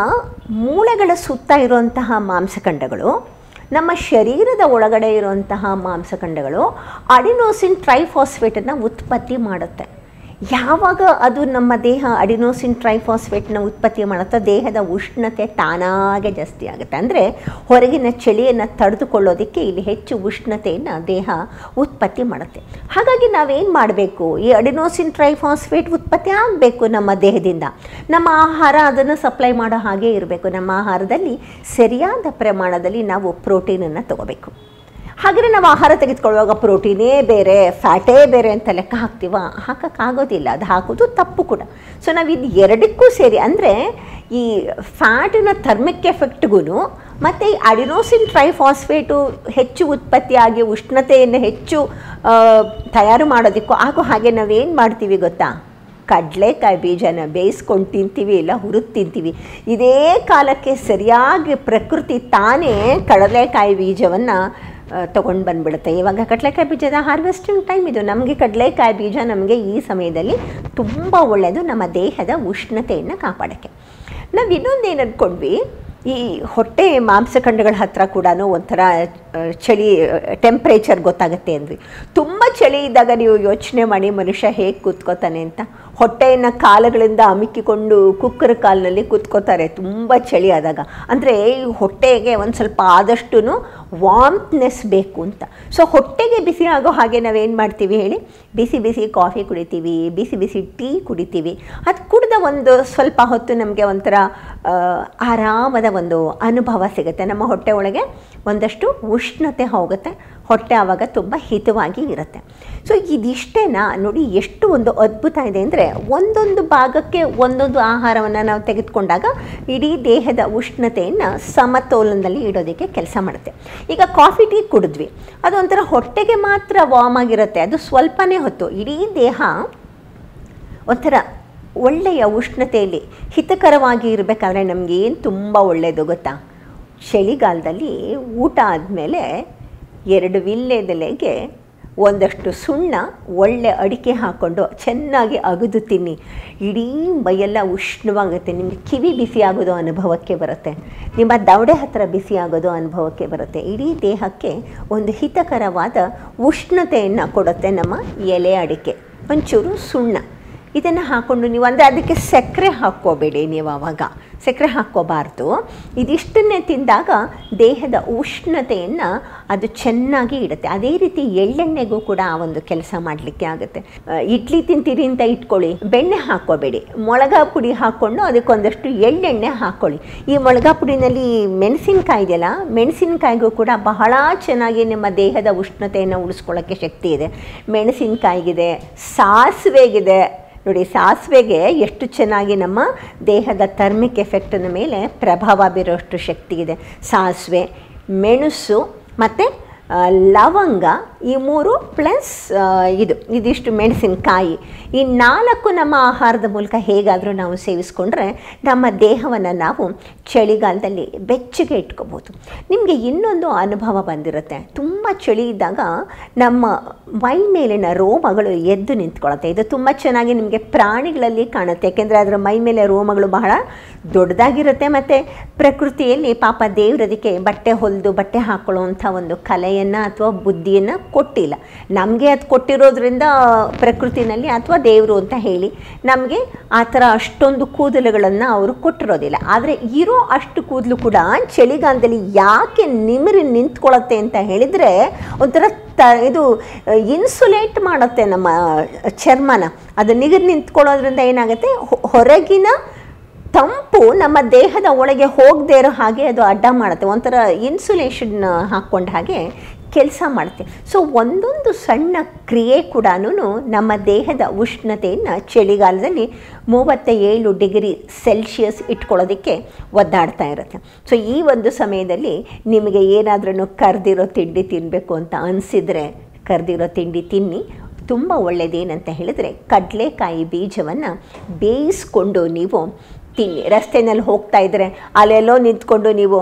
ಮೂಳೆಗಳ ಸುತ್ತ ಇರುವಂತಹ ಮಾಂಸಖಂಡಗಳು, ನಮ್ಮ ಶರೀರದ ಒಳಗಡೆ ಇರುವಂತಹ ಮಾಂಸಖಂಡಗಳು, ಅಡಿನೋಸಿನ್ ಟ್ರೈಫಾಸ್ಫೇಟನ್ನು ಉತ್ಪತ್ತಿ ಮಾಡುತ್ತೆ. ಯಾವಾಗ ಅದು ನಮ್ಮ ದೇಹ ಅಡಿನೋಸಿನ್ ಟ್ರೈಫಾಸ್ಫೇಟ್ನ ಉತ್ಪತ್ತಿ ಮಾಡುತ್ತೋ, ದೇಹದ ಉಷ್ಣತೆ ತಾನಾಗೆ ಜಾಸ್ತಿ ಆಗುತ್ತೆ. ಅಂದರೆ ಹೊರಗಿನ ಚಳಿಯನ್ನು ತಡೆದುಕೊಳ್ಳೋದಕ್ಕೆ ಇಲ್ಲಿ ಹೆಚ್ಚು ಉಷ್ಣತೆಯನ್ನು ದೇಹ ಉತ್ಪತ್ತಿ ಮಾಡುತ್ತೆ. ಹಾಗಾಗಿ ನಾವೇನು ಮಾಡಬೇಕು? ಈ ಅಡಿನೋಸಿನ್ ಟ್ರೈಫಾಸ್ಫೇಟ್ ಉತ್ಪತ್ತಿ ಆಗಬೇಕು ನಮ್ಮ ದೇಹದಿಂದ. ನಮ್ಮ ಆಹಾರ ಅದನ್ನು ಸಪ್ಲೈ ಮಾಡೋ ಹಾಗೆ ಇರಬೇಕು. ನಮ್ಮ ಆಹಾರದಲ್ಲಿ ಸರಿಯಾದ ಪ್ರಮಾಣದಲ್ಲಿ ನಾವು ಪ್ರೋಟೀನನ್ನು ತಗೋಬೇಕು. ಹಾಗೆಯೇ ನಾವು ಆಹಾರ ತೆಗೆದುಕೊಳ್ಳುವಾಗ ಪ್ರೋಟೀನೇ ಬೇರೆ, ಫ್ಯಾಟೇ ಬೇರೆ ಅಂತ ಲೆಕ್ಕ ಹಾಕ್ತೀವ? ಹಾಕೋಕ್ಕಾಗೋದಿಲ್ಲ, ಅದು ಹಾಕೋದು ತಪ್ಪು ಕೂಡ. ಸೊ ನಾವು ಇದು ಎರಡಕ್ಕೂ ಸೇರಿ ಅಂದರೆ ಈ ಫ್ಯಾಟಿನ ಥರ್ಮಿಕ್ ಎಫೆಕ್ಟ್ಗೂ ಮತ್ತು ಈ ಅಡಿನೋಸಿನ್ ಟ್ರೈಫಾಸ್ಫೇಟು ಹೆಚ್ಚು ಉತ್ಪತ್ತಿಯಾಗಿ ಉಷ್ಣತೆಯನ್ನು ಹೆಚ್ಚು ತಯಾರು ಮಾಡೋದಕ್ಕೂ ಹಾಗೂ ಹಾಗೆ ನಾವೇನು ಮಾಡ್ತೀವಿ ಗೊತ್ತಾ? ಕಡಲೆಕಾಯಿ ಬೀಜನ ಬೇಯಿಸ್ಕೊಂಡು ತಿಂತೀವಿ, ಇಲ್ಲ ಹುರಿದು ತಿಂತೀವಿ. ಇದೇ ಕಾಲಕ್ಕೆ ಸರಿಯಾಗಿ ಪ್ರಕೃತಿ ತಾನೇ ಕಡಲೆಕಾಯಿ ಬೀಜವನ್ನು ತೊಗೊಂಡು ಬಂದುಬಿಡುತ್ತೆ. ಇವಾಗ ಕಡಲೆಕಾಯಿ ಬೀಜದ ಹಾರ್ವೆಸ್ಟಿಂಗ್ ಟೈಮ್ ಇದು. ನಮಗೆ ಕಡಲೆಕಾಯಿ ಬೀಜ ನಮಗೆ ಈ ಸಮಯದಲ್ಲಿ ತುಂಬ ಒಳ್ಳೆಯದು ನಮ್ಮ ದೇಹದ ಉಷ್ಣತೆಯನ್ನು ಕಾಪಾಡೋಕ್ಕೆ. ನಾವು ಇನ್ನೊಂದು ಏನು ಅಂದ್ಕೊಂಡ್ವಿ ಈ ಹೊಟ್ಟೆ ಮಾಂಸಖಂಡಗಳ ಹತ್ರ ಕೂಡ ಒಂಥರ ಚಳಿ ಟೆಂಪ್ರೇಚರ್ ಗೊತ್ತಾಗುತ್ತೆ ಅಂದ್ವಿ. ತುಂಬ ಚಳಿ ಇದ್ದಾಗ ನೀವು ಯೋಚನೆ ಮಾಡಿ ಮನುಷ್ಯ ಹೇಗೆ ಕೂತ್ಕೋತಾನೆ ಅಂತ. ಹೊಟ್ಟೆಯನ್ನು ಕಾಲುಗಳಿಂದ ಅಮಿಕ್ಕಿಕೊಂಡು ಕುಕ್ಕರ್ ಕಾಲಿನಲ್ಲಿ ಕೂತ್ಕೋತಾರೆ. ತುಂಬ ಚಳಿ ಆದಾಗ. ಅಂದರೆ ಈ ಹೊಟ್ಟೆಗೆ ಒಂದು ಸ್ವಲ್ಪ ಆದಷ್ಟು ವಾಮ್ತ್ನೆಸ್ ಬೇಕು ಅಂತ. ಸೊ ಹೊಟ್ಟೆಗೆ ಬಿಸಿ ಆಗೋ ಹಾಗೆ ನಾವೇನು ಮಾಡ್ತೀವಿ ಹೇಳಿ? ಬಿಸಿ ಬಿಸಿ ಕಾಫಿ ಕುಡಿತೀವಿ, ಬಿಸಿ ಬಿಸಿ ಟೀ ಕುಡಿತೀವಿ. ಅದು ಕುಡಿದ ಒಂದು ಸ್ವಲ್ಪ ಹೊತ್ತು ನಮಗೆ ಒಂಥರ ಆರಾಮದ ಒಂದು ಅನುಭವ ಸಿಗುತ್ತೆ. ನಮ್ಮ ಹೊಟ್ಟೆ ಒಳಗೆ ಒಂದಷ್ಟು ಉಷ್ಣತೆ ಹೋಗುತ್ತೆ. ಹೊಟ್ಟೆ ಆವಾಗ ತುಂಬ ಹಿತವಾಗಿ ಇರುತ್ತೆ. ಸೊ ಇದಿಷ್ಟೇನಾ ನೋಡಿ ಎಷ್ಟು ಒಂದು ಅದ್ಭುತ ಇದೆ ಅಂದರೆ ಒಂದೊಂದು ಭಾಗಕ್ಕೆ ಒಂದೊಂದು ಆಹಾರವನ್ನು ನಾವು ತೆಗೆದುಕೊಂಡಾಗ ಇಡೀ ದೇಹದ ಉಷ್ಣತೆಯನ್ನು ಸಮತೋಲನದಲ್ಲಿ ಇಡೋದಕ್ಕೆ ಕೆಲಸ ಮಾಡುತ್ತೆ. ಈಗ ಕಾಫಿ, ಟೀ ಕುಡಿದ್ವಿ. ಅದು ಒಂಥರ ಹೊಟ್ಟೆಗೆ ಮಾತ್ರ ವಾಮ್ ಆಗಿರುತ್ತೆ. ಅದು ಸ್ವಲ್ಪನೇ ಹೊತ್ತು. ಇಡೀ ದೇಹ ಒಂಥರ ಒಳ್ಳೆಯ ಉಷ್ಣತೆಯಲ್ಲಿ ಹಿತಕರವಾಗಿ ಇರಬೇಕಾದ್ರೆ ನಮಗೆ ಏನು ತುಂಬ ಒಳ್ಳೆಯದು ಗೊತ್ತಾ? ಚಳಿಗಾಲದಲ್ಲಿ ಊಟ ಆದಮೇಲೆ ಎರಡು ವಿಲ್ಲೆದೆಲೆಗೆ ಒಂದಷ್ಟು ಸುಣ್ಣ, ಒಳ್ಳೆ ಅಡಿಕೆ ಹಾಕ್ಕೊಂಡು ಚೆನ್ನಾಗಿ ಅಗದು ತಿನ್ನಿ. ಇಡೀ ಬೈಯೆಲ್ಲ ಉಷ್ಣವಾಗುತ್ತೆ. ನಿಮಗೆ ಕಿವಿ ಬಿಸಿ ಆಗೋದು ಅನುಭವಕ್ಕೆ ಬರುತ್ತೆ. ನಿಮ್ಮ ದವಡೆ ಹತ್ತಿರ ಬಿಸಿ ಆಗೋದು ಅನುಭವಕ್ಕೆ ಬರುತ್ತೆ. ಇಡೀ ದೇಹಕ್ಕೆ ಒಂದು ಹಿತಕರವಾದ ಉಷ್ಣತೆಯನ್ನು ಕೊಡುತ್ತೆ ನಮ್ಮ ಎಲೆ ಅಡಿಕೆ. ಒಂಚೂರು ಸುಣ್ಣ. ಇದನ್ನು ಹಾಕ್ಕೊಂಡು ನೀವು ಅಂದರೆ ಅದಕ್ಕೆ ಸಕ್ಕರೆ ಹಾಕ್ಕೋಬೇಡಿ ನೀವು ಆವಾಗ ಸಕ್ಕರೆ ಹಾಕ್ಕೋಬಾರ್ದು. ಇದಿಷ್ಟನ್ನೇ ತಿಂದಾಗ ದೇಹದ ಉಷ್ಣತೆಯನ್ನು ಅದು ಚೆನ್ನಾಗಿ ಇಡುತ್ತೆ. ಅದೇ ರೀತಿ ಎಳ್ಳೆಣ್ಣೆಗೂ ಕೂಡ ಆ ಒಂದು ಕೆಲಸ ಮಾಡಲಿಕ್ಕೆ ಆಗುತ್ತೆ. ಇಡ್ಲಿ ತಿಂತೀರಿ ಅಂತ ಇಟ್ಕೊಳ್ಳಿ. ಬೆಣ್ಣೆ ಹಾಕ್ಕೋಬೇಡಿ. ಮೊಳಗಾ ಪುಡಿ ಹಾಕ್ಕೊಂಡು ಅದಕ್ಕೊಂದಷ್ಟು ಎಳ್ಳೆಣ್ಣೆ ಹಾಕ್ಕೊಳ್ಳಿ. ಈ ಮೊಳಗಾ ಪುಡಿನಲ್ಲಿ ಮೆಣಸಿನ್ಕಾಯಿ ಇದೆಯಲ್ಲ, ಮೆಣಸಿನಕಾಯಿಗೂ ಕೂಡ ಬಹಳ ಚೆನ್ನಾಗಿ ನಿಮ್ಮ ದೇಹದ ಉಷ್ಣತೆಯನ್ನು ಉಳಿಸ್ಕೊಳ್ಳೋಕ್ಕೆ ಶಕ್ತಿ ಇದೆ. ಮೆಣಸಿನಕಾಯಿಗಿದೆ, ಸಾಸಿವೆಗಿದೆ ನೋಡಿ, ಸಾಸಿವೆಗೆ ಎಷ್ಟು ಚೆನ್ನಾಗಿ ನಮ್ಮ ದೇಹದ ಥರ್ಮಿಕ್ ಎಫೆಕ್ಟಿನ ಮೇಲೆ ಪ್ರಭಾವ ಬೀರೋಷ್ಟು ಶಕ್ತಿ ಇದೆ. ಸಾಸಿವೆ, ಮೆಣಸು ಮತ್ತು ಲವಂಗ ಈ ಮೂರು ಪ್ಲಸ್ ಇದು, ಇದಿಷ್ಟು ಮೆಣಸಿನಕಾಯಿ. ಈ ನಾಲ್ಕು ನಮ್ಮ ಆಹಾರದ ಮೂಲಕ ಹೇಗಾದರೂ ನಾವು ಸೇವಿಸ್ಕೊಂಡ್ರೆ ನಮ್ಮ ದೇಹವನ್ನು ನಾವು ಚಳಿಗಾಲದಲ್ಲಿ ಬೆಚ್ಚಗೆ ಇಟ್ಕೋಬೋದು. ನಿಮಗೆ ಇನ್ನೊಂದು ಅನುಭವ ಬಂದಿರುತ್ತೆ. ತುಂಬ ಚಳಿ ಇದ್ದಾಗ ನಮ್ಮ ಮೈ ಮೇಲಿನ ರೋಮಗಳು ಎದ್ದು ನಿಂತ್ಕೊಳ್ಳುತ್ತೆ ಇದು ತುಂಬ ಚೆನ್ನಾಗಿ ನಿಮಗೆ ಪ್ರಾಣಿಗಳಲ್ಲಿ ಕಾಣುತ್ತೆ. ಯಾಕೆಂದರೆ ಅದರ ಮೈ ಮೇಲೆ ರೋಮಗಳು ಬಹಳ ದೊಡ್ಡದಾಗಿರುತ್ತೆ. ಮತ್ತು ಪ್ರಕೃತಿಯಲ್ಲಿ ಪಾಪ ದೇವರದಕ್ಕೆ ಬಟ್ಟೆ ಹೊಲಿದು ಬಟ್ಟೆ ಹಾಕೊಳ್ಳುವಂಥ ಒಂದು ಕಲೆಯನ್ನು ಅಥವಾ ಬುದ್ಧಿಯನ್ನು ಕೊಟ್ಟಿಲ್ಲ. ನಮಗೆ ಅದು ಕೊಟ್ಟಿರೋದ್ರಿಂದ ಪ್ರಕೃತಿನಲ್ಲಿ ಅಥವಾ ದೇವರು ಅಂತ ಹೇಳಿ ನಮಗೆ ಆ ಥರ ಅಷ್ಟೊಂದು ಕೂದಲುಗಳನ್ನು ಅವರು ಕೊಟ್ಟಿರೋದಿಲ್ಲ. ಆದರೆ ಇರೋ ಅಷ್ಟು ಕೂದಲು ಕೂಡ ಚಳಿಗಾಲದಲ್ಲಿ ಯಾಕೆ ನಿಮಿರಿ ನಿಂತ್ಕೊಳತ್ತೆ ಅಂತ ಹೇಳಿದರೆ ಒಂಥರ ತ ಇದು ಇನ್ಸುಲೇಟ್ ಮಾಡುತ್ತೆ ನಮ್ಮ ಚರ್ಮನ. ಅದು ನಿಗರ್ ನಿಂತ್ಕೊಳ್ಳೋದ್ರಿಂದ ಏನಾಗುತ್ತೆ? ಹೊರಗಿನ ತಂಪು ನಮ್ಮ ದೇಹದ ಒಳಗೆ ಹೋಗದೇ ಇರೋ ಹಾಗೆ ಅದು ಅಡ್ಡ ಮಾಡುತ್ತೆ. ಒಂಥರ ಇನ್ಸುಲೇಷನ್ ಹಾಕ್ಕೊಂಡ ಹಾಗೆ ಕೆಲಸ ಮಾಡುತ್ತೆ. ಸೊ ಒಂದೊಂದು ಸಣ್ಣ ಕ್ರಿಯೆ ಕೂಡ ನಮ್ಮ ದೇಹದ ಉಷ್ಣತೆಯನ್ನು ಚಳಿಗಾಲದಲ್ಲಿ ಮೂವತ್ತ ಏಳು ಡಿಗ್ರಿ ಸೆಲ್ಸಿಯಸ್ ಇಟ್ಕೊಳ್ಳೋದಕ್ಕೆ ಒದ್ದಾಡ್ತಾ ಇರುತ್ತೆ. ಸೊ ಈ ಒಂದು ಸಮಯದಲ್ಲಿ ನಿಮಗೆ ಏನಾದ್ರೂ ಕರೆದಿರೋ ತಿಂಡಿ ತಿನ್ನಬೇಕು ಅಂತ ಅನಿಸಿದರೆ ಕರೆದಿರೋ ತಿಂಡಿ ತಿನ್ನಿ. ತುಂಬ ಒಳ್ಳೆಯದೇನಂತ ಹೇಳಿದ್ರೆ ಕಡಲೆಕಾಯಿ ಬೀಜವನ್ನು ಬೇಯಿಸ್ಕೊಂಡು ನೀವು ತಿನ್ನಿ, ರಸ್ತೆನಲ್ಲಿ ಹೋಗ್ತಾ ಇದ್ದರೆ ಅಲ್ಲೆಲ್ಲೋ ನಿಂತ್ಕೊಂಡು ನೀವು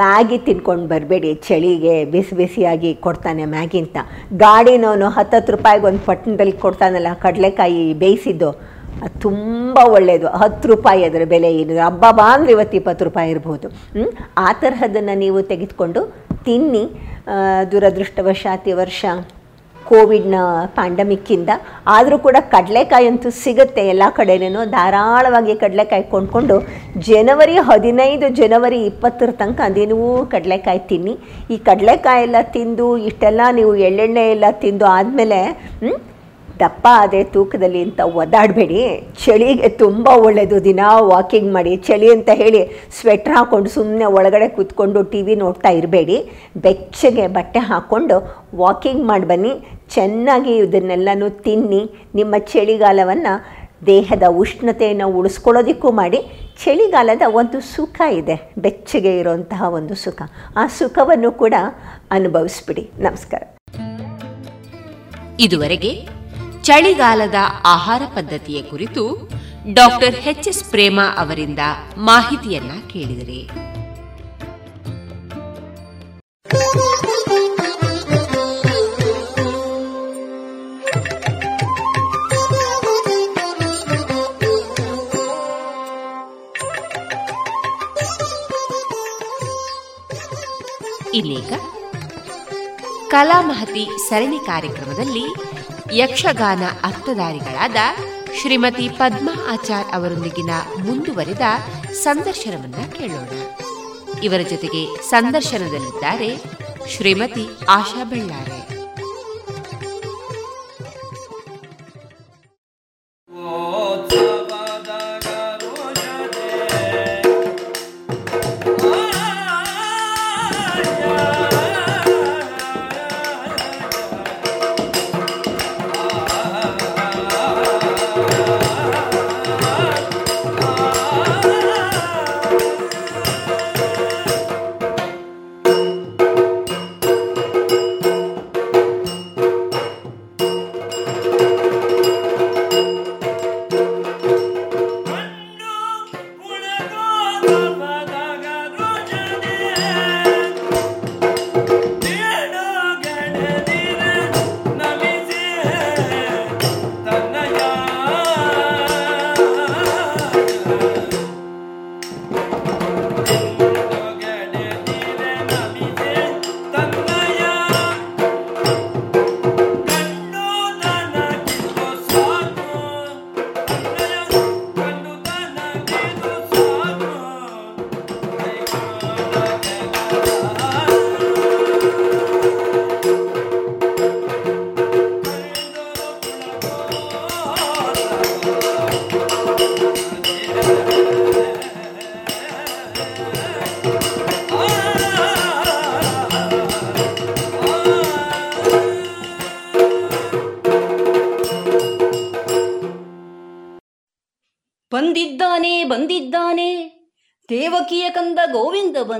ಮ್ಯಾಗಿ ತಿನ್ಕೊಂಡು ಬರಬೇಡಿ, ಚಳಿಗೆ ಬಿಸಿ ಬಿಸಿಯಾಗಿ ಕೊಡ್ತಾನೆ ಮ್ಯಾಗಿ ಅಂತ. ಗಾಡಿನವನು ಹತ್ತತ್ತು ರೂಪಾಯಿಗೆ ಒಂದು ಪಟ್ಟಣದಲ್ಲಿ ಕೊಡ್ತಾನಲ್ಲ, ಕಡಲೆಕಾಯಿ ಬೇಯಿಸಿದ್ದು, ಅದು ತುಂಬ ಒಳ್ಳೆಯದು ಹತ್ತು ರೂಪಾಯಿ ಅದರ ಬೆಲೆ ಏನು? ಹಬ್ಬ ಬಾ ಅಂದರೆ ಇವತ್ತು ಇಪ್ಪತ್ತು ರೂಪಾಯಿ ಇರ್ಬೋದು. ಆ ತರಹದನ್ನು ನೀವು ತೆಗೆದುಕೊಂಡು ತಿನ್ನಿ. ದುರದೃಷ್ಟವಶಾತಿ ವರ್ಷ ಕೋವಿಡ್ನ ಪ್ಯಾಂಡಮಿಕ್ಕಿಂದ ಆದರೂ ಕೂಡ ಕಡಲೆಕಾಯಿ ಅಂತೂ ಸಿಗುತ್ತೆ ಎಲ್ಲ ಕಡೆನೂ. ಧಾರಾಳವಾಗಿ ಕಡಲೆಕಾಯಿ ಕೊಂಡ್ಕೊಂಡು ಜನವರಿ ಹದಿನೈದು, ಜನವರಿ ಇಪ್ಪತ್ತರ ತನಕ ಅದೇನೂ ಕಡಲೆಕಾಯಿ ತಿನ್ನಿ. ಈ ಕಡಲೆಕಾಯಿ ಎಲ್ಲ ತಿಂದು, ಇಷ್ಟೆಲ್ಲ ನೀವು ಎಳ್ಳೆಣ್ಣೆ ಎಲ್ಲ ತಿಂದು ಆದಮೇಲೆ ದಪ್ಪ ಆದರೆ ತೂಕದಲ್ಲಿ ಅಂತ ಒದ್ದಾಡಬೇಡಿ. ಚಳಿಗೆ ತುಂಬ ಒಳ್ಳೆಯದು ದಿನ ವಾಕಿಂಗ್ ಮಾಡಿ, ಚಳಿ ಅಂತ ಹೇಳಿ ಸ್ವೆಟ್ರ್ ಹಾಕ್ಕೊಂಡು ಸುಮ್ಮನೆ ಒಳಗಡೆ ಕೂತ್ಕೊಂಡು ಟಿ ವಿ ನೋಡ್ತಾ ಇರಬೇಡಿ. ಬೆಚ್ಚಗೆ ಬಟ್ಟೆ ಹಾಕ್ಕೊಂಡು ವಾಕಿಂಗ್ ಮಾಡಿ ಬನ್ನಿ. ಚೆನ್ನಾಗಿ ಇದನ್ನೆಲ್ಲನೂ ತಿನ್ನಿ. ನಿಮ್ಮ ಚಳಿಗಾಲವನ್ನು ದೇಹದ ಉಷ್ಣತೆಯನ್ನು ಉಳಿಸ್ಕೊಳ್ಳೋದಕ್ಕೂ ಮಾಡಿ, ಚಳಿಗಾಲದ ಒಂದು ಸುಖ ಇದೆ. ಬೆಚ್ಚಗೆ ಇರುವಂತಹ ಒಂದು ಸುಖ. ಆ ಸುಖವನ್ನು ಕೂಡ ಅನುಭವಿಸ್ಬಿಡಿ. ನಮಸ್ಕಾರ. ಇದುವರೆಗೆ ಚಳಿಗಾಲದ ಆಹಾರ ಪದ್ಧತಿಯ ಕುರಿತು ಡಾಕ್ಟರ್ ಎಚ್ ಎಸ್ ಪ್ರೇಮ ಅವರಿಂದ ಮಾಹಿತಿಯನ್ನ ಕೇಳಿದರೆ. ಇನ್ನೀಗ ಕಲಾಮಹತಿ ಸರಣಿ ಕಾರ್ಯಕ್ರಮದಲ್ಲಿ ಯಕ್ಷಗಾನ ಅರ್ಥಧಾರಿಗಳಾದ ಶ್ರೀಮತಿ ಪದ್ಮಾ ಆಚಾರ್ ಅವರೊಂದಿಗಿನ ಮುಂದುವರಿದ ಸಂದರ್ಶನವನ್ನ ಕೇಳೋಣ. ಇವರ ಜೊತೆಗೆ ಸಂದರ್ಶನದಲ್ಲಿದ್ದಾರೆ ಶ್ರೀಮತಿ ಆಶಾ ಬೆಳ್ಳಾರೆ.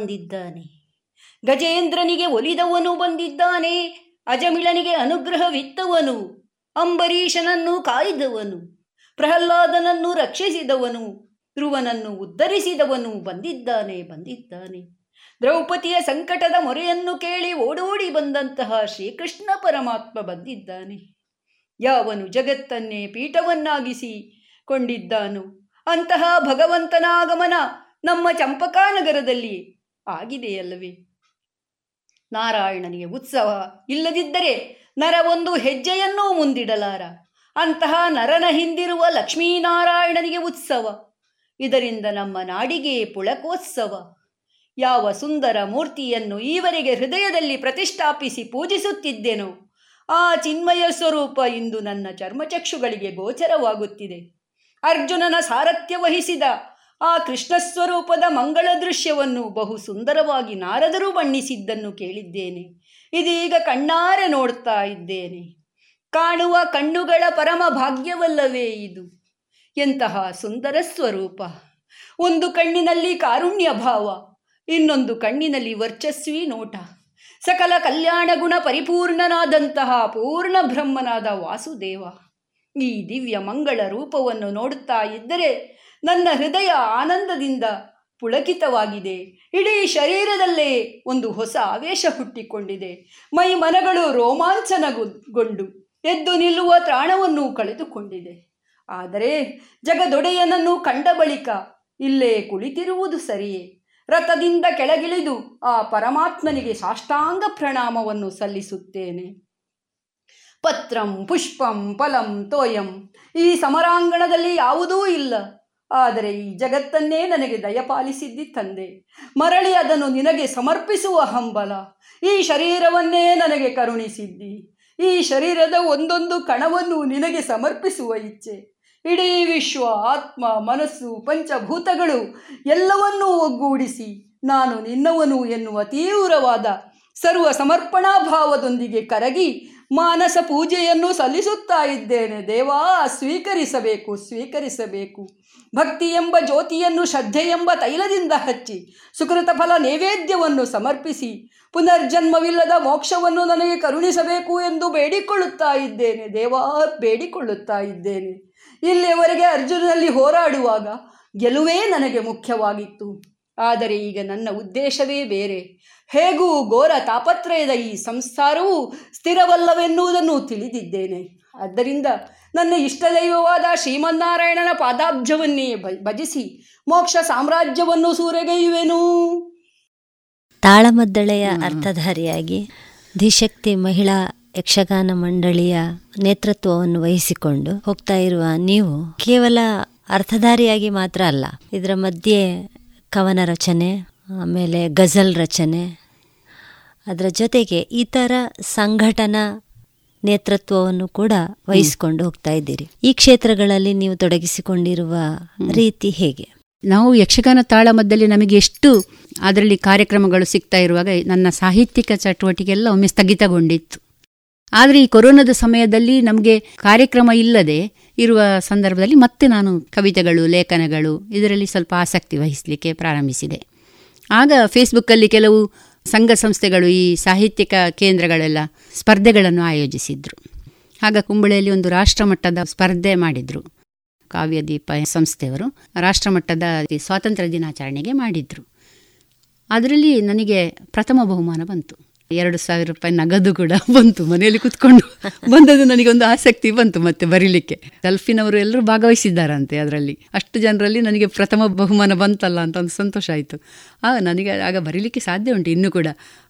ಬಂದಿದ್ದಾನೆ. ಗಜೇಂದ್ರನಿಗೆ ಒಲಿದವನು ಬಂದಿದ್ದಾನೆ. ಅಜಮಿಳನಿಗೆ ಅನುಗ್ರಹವಿತ್ತವನು. ಅಂಬರೀಷನನ್ನು ಕಾಯ್ದವನು. ಪ್ರಹ್ಲಾದನನ್ನು ರಕ್ಷಿಸಿದವನು. ಧ್ರುವನನ್ನು ಉದ್ಧರಿಸಿದವನು. ಬಂದಿದ್ದಾನೆ ಬಂದಿದ್ದಾನೆ. ದ್ರೌಪದಿಯ ಸಂಕಟದ ಮೊರೆಯನ್ನು ಕೇಳಿ ಓಡೋಡಿ ಬಂದಂತಹ ಶ್ರೀಕೃಷ್ಣ ಪರಮಾತ್ಮ ಬಂದಿದ್ದಾನೆ. ಯಾವನು ಜಗತ್ತನ್ನೇ ಪೀಠವನ್ನಾಗಿಸಿ ಕೊಂಡಿದ್ದಾನು, ಅಂತಹ ಭಗವಂತನ ಆಗಮನ ನಮ್ಮ ಚಂಪಕಾನಗರದಲ್ಲಿ ಆಗಿದೆಯಲ್ಲವೇ ನಾರಾಯಣನಿಗೆ ಉತ್ಸವ ಇಲ್ಲದಿದ್ದರೆ ನರ ಒಂದು ಹೆಜ್ಜೆಯನ್ನೂ ಮುಂದಿಡಲಾರ. ಅಂತಹ ನರನ ಹಿಂದಿರುವ ಲಕ್ಷ್ಮೀನಾರಾಯಣನಿಗೆ ಉತ್ಸವ. ಇದರಿಂದ ನಮ್ಮ ನಾಡಿಗೆ ಪುಳಕೋತ್ಸವ. ಯಾವ ಸುಂದರ ಮೂರ್ತಿಯನ್ನು ಈವರೆಗೆ ಹೃದಯದಲ್ಲಿ ಪ್ರತಿಷ್ಠಾಪಿಸಿ ಪೂಜಿಸುತ್ತಿದ್ದೆನೋ, ಆ ಚಿನ್ಮಯ ಸ್ವರೂಪ ಇಂದು ನನ್ನ ಚರ್ಮಚಕ್ಷುಗಳಿಗೆ ಗೋಚರವಾಗುತ್ತಿದೆ. ಅರ್ಜುನನ ಸಾರಥ್ಯ ವಹಿಸಿದ ಆ ಕೃಷ್ಣ ಸ್ವರೂಪದ ಮಂಗಳ ದೃಶ್ಯವನ್ನು ಬಹು ಸುಂದರವಾಗಿ ನಾರದರು ಬಣ್ಣಿಸಿದ್ದನ್ನು ಕೇಳಿದ್ದೇನೆ. ಇದೀಗ ಕಣ್ಣಾರೆ ನೋಡ್ತಾ ಇದ್ದೇನೆ. ಕಾಣುವ ಕಣ್ಣುಗಳ ಪರಮ ಭಾಗ್ಯವಲ್ಲವೇ ಇದು? ಎಂತಹ ಸುಂದರ ಸ್ವರೂಪ. ಒಂದು ಕಣ್ಣಿನಲ್ಲಿ ಕಾರುಣ್ಯ ಭಾವ, ಇನ್ನೊಂದು ಕಣ್ಣಿನಲ್ಲಿ ವರ್ಚಸ್ವಿ ನೋಟ. ಸಕಲ ಕಲ್ಯಾಣ ಗುಣ ಪರಿಪೂರ್ಣನಾದಂತಹ ಪೂರ್ಣ ಬ್ರಹ್ಮನಾದ ವಾಸುದೇವ. ಈ ದಿವ್ಯ ಮಂಗಳ ರೂಪವನ್ನು ನೋಡುತ್ತಾ ಇದ್ದರೆ ನನ್ನ ಹೃದಯ ಆನಂದದಿಂದ ಪುಳಕಿತವಾಗಿದೆ. ಇಡೀ ಶರೀರದಲ್ಲೇ ಒಂದು ಹೊಸ ಆವೇಶ ಹುಟ್ಟಿಕೊಂಡಿದೆ. ಮೈ ಮನಗಳು ರೋಮಾಂಚನಗೊಂಡು ಎದ್ದು ನಿಲ್ಲುವ ತ್ರಾಣವನ್ನು ಕಳೆದುಕೊಂಡಿದೆ. ಆದರೆ ಜಗದೊಡೆಯನನ್ನು ಕಂಡ ಬಳಿಕ ಇಲ್ಲೇ ಕುಳಿತಿರುವುದು ಸರಿಯೇ? ರಥದಿಂದ ಕೆಳಗಿಳಿದು ಆ ಪರಮಾತ್ಮನಿಗೆ ಸಾಷ್ಟಾಂಗ ಪ್ರಣಾಮವನ್ನು ಸಲ್ಲಿಸುತ್ತೇನೆ. ಪತ್ರಂ ಪುಷ್ಪಂ ಫಲಂ ತೋಯಂ. ಈ ಸಮರಾಂಗಣದಲ್ಲಿ ಯಾವುದೂ ಇಲ್ಲ. ಆದರೆ ಈ ಜಗತ್ತನ್ನೇ ನನಗೆ ದಯಪಾಲಿಸಿದ್ದಿ ತಂದೆ. ಮರಳಿ ಅದನ್ನು ನಿನಗೆ ಸಮರ್ಪಿಸುವ ಹಂಬಲ. ಈ ಶರೀರವನ್ನೇ ನನಗೆ ಕರುಣಿಸಿದ್ದಿ. ಈ ಶರೀರದ ಒಂದೊಂದು ಕಣವನ್ನು ನಿನಗೆ ಸಮರ್ಪಿಸುವ ಇಚ್ಛೆ. ಇಡೀ ವಿಶ್ವ, ಆತ್ಮ, ಮನಸ್ಸು, ಪಂಚಭೂತಗಳು ಎಲ್ಲವನ್ನೂ ಒಗ್ಗೂಡಿಸಿ ನಾನು ನಿನ್ನವನು ಎನ್ನುವ ತೀವ್ರವಾದ ಸರ್ವ ಸಮರ್ಪಣಾ ಭಾವದೊಂದಿಗೆ ಕರಗಿ ಮಾನಸ ಪೂಜೆಯನ್ನು ಸಲ್ಲಿಸುತ್ತಾ ಇದ್ದೇನೆ. ದೇವಾ, ಸ್ವೀಕರಿಸಬೇಕು ಸ್ವೀಕರಿಸಬೇಕು. ಭಕ್ತಿ ಎಂಬ ಜ್ಯೋತಿಯನ್ನು ಶ್ರದ್ಧೆ ಎಂಬ ತೈಲದಿಂದ ಹಚ್ಚಿ, ಸುಕೃತ ಫಲ ನೈವೇದ್ಯವನ್ನು ಸಮರ್ಪಿಸಿ, ಪುನರ್ಜನ್ಮವಿಲ್ಲದ ಮೋಕ್ಷವನ್ನು ನನಗೆ ಕರುಣಿಸಬೇಕು ಎಂದು ಬೇಡಿಕೊಳ್ಳುತ್ತಾ ಇದ್ದೇನೆ. ದೇವಾ, ಬೇಡಿಕೊಳ್ಳುತ್ತಾ ಇದ್ದೇನೆ. ಇಲ್ಲಿಯವರೆಗೆ ಅರ್ಜುನಲ್ಲಿ ಹೋರಾಡುವಾಗ ಗೆಲುವೇ ನನಗೆ ಮುಖ್ಯವಾಗಿತ್ತು. ಆದರೆ ಈಗ ನನ್ನ ಉದ್ದೇಶವೇ ಬೇರೆ. ಹೇಗೂ ಘೋರ ತಾಪತ್ರಯದ ಈ ಸಂಸಾರವು ಸ್ಥಿರವಲ್ಲವೆನ್ನುವುದನ್ನು ತಿಳಿದಿದ್ದೇನೆ. ಆದ್ದರಿಂದ ನನ್ನ ಇಷ್ಟದೈವವಾದ ಶ್ರೀಮನ್ನಾರಾಯಣನ ಪಾದಾಬ್ಜವನ್ನೇ ಭ- ಭಜಿಸಿ ಮೋಕ್ಷ ಸಾಮ್ರಾಜ್ಯವನ್ನು ಸೂರೆಗೈಯುವೆನು. ತಾಳಮದ್ದಳೆಯ ಅರ್ಥಧಾರಿಯಾಗಿ ಧಿಶಕ್ತಿ ಮಹಿಳಾ ಯಕ್ಷಗಾನ ಮಂಡಳಿಯ ನೇತೃತ್ವವನ್ನು ವಹಿಸಿಕೊಂಡು ಹೋಗ್ತಾ ಇರುವ ನೀವು ಕೇವಲ ಅರ್ಥಧಾರಿಯಾಗಿ ಮಾತ್ರ ಅಲ್ಲ ಇದರ ಮಧ್ಯೆ ಕವನ ರಚನೆ ಆಮೇಲೆ ಗಜಲ್ ರಚನೆ. ಅದರ ಜೊತೆಗೆ ಇತರ ಸಂಘಟನಾ ನೇತೃತ್ವವನ್ನು ಕೂಡ ವಹಿಸಿಕೊಂಡು ಹೋಗ್ತಾ ಇದ್ದೀರಿ. ಈ ಕ್ಷೇತ್ರಗಳಲ್ಲಿ ನೀವು ತೊಡಗಿಸಿಕೊಂಡಿರುವ ರೀತಿ ಹೇಗೆ? ನಾವು ಯಕ್ಷಗಾನ ತಾಳಮದ್ದಲ್ಲಿ ನಮಗೆ ಎಷ್ಟು ಅದರಲ್ಲಿ ಕಾರ್ಯಕ್ರಮಗಳು ಸಿಗ್ತಾ ಇರುವಾಗ ನನ್ನ ಸಾಹಿತ್ಯಿಕ ಚಟುವಟಿಕೆ ಎಲ್ಲ ಒಮ್ಮೆ ಸ್ಥಗಿತಗೊಂಡಿತ್ತು. ಆದರೆ ಈ ಕೊರೋನಾದ ಸಮಯದಲ್ಲಿ ನಮಗೆ ಕಾರ್ಯಕ್ರಮ ಇಲ್ಲದೆ ಇರುವ ಸಂದರ್ಭದಲ್ಲಿ ಮತ್ತೆ ನಾನು ಕವಿತೆಗಳು ಲೇಖನಗಳು ಇದರಲ್ಲಿ ಸ್ವಲ್ಪ ಆಸಕ್ತಿ ವಹಿಸಲಿಕ್ಕೆ ಪ್ರಾರಂಭಿಸಿದೆ. ಆಗ ಫೇಸ್ಬುಕ್ಕಲ್ಲಿ ಕೆಲವು ಸಂಘ ಸಂಸ್ಥೆಗಳು ಈ ಸಾಹಿತ್ಯಿಕ ಕೇಂದ್ರಗಳೆಲ್ಲ ಸ್ಪರ್ಧೆಗಳನ್ನು ಆಯೋಜಿಸಿದ್ರು. ಆಗ ಕುಂಬಳೆಯಲ್ಲಿ ಒಂದು ರಾಷ್ಟ್ರಮಟ್ಟದ ಸ್ಪರ್ಧೆ ಮಾಡಿದರು. ಕಾವ್ಯದೀಪ ಸಂಸ್ಥೆಯವರು ರಾಷ್ಟ್ರಮಟ್ಟದ ಸ್ವಾತಂತ್ರ್ಯ ದಿನಾಚರಣೆಗೆ ಮಾಡಿದರು. ಅದರಲ್ಲಿ ನನಗೆ ಪ್ರಥಮ ಬಹುಮಾನ ಬಂತು. ಎರಡು ಸಾವಿರ ರೂಪಾಯಿ ನಗದು ಕೂಡ ಬಂತು ಮನೆಯಲ್ಲಿ ಕುತ್ಕೊಂಡು. ಬಂದದ್ದು ನನಗೆ ಒಂದು ಆಸಕ್ತಿ ಬಂತು ಮತ್ತೆ ಬರೀಲಿಕ್ಕೆ. ಗಲ್ಫಿನವರು ಎಲ್ಲರೂ ಭಾಗವಹಿಸಿದ್ದಾರಂತೆ ಅದರಲ್ಲಿ. ಅಷ್ಟು ಜನರಲ್ಲಿ ನನಗೆ ಪ್ರಥಮ ಬಹುಮಾನ ಬಂತಲ್ಲ ಅಂತ ಒಂದು ಸಂತೋಷ ಆಯಿತು. ಆ, ನನಗೆ ಆಗ ಬರೀಲಿಕ್ಕೆ ಸಾಧ್ಯ ಉಂಟು ಇನ್ನೂ ಕೂಡ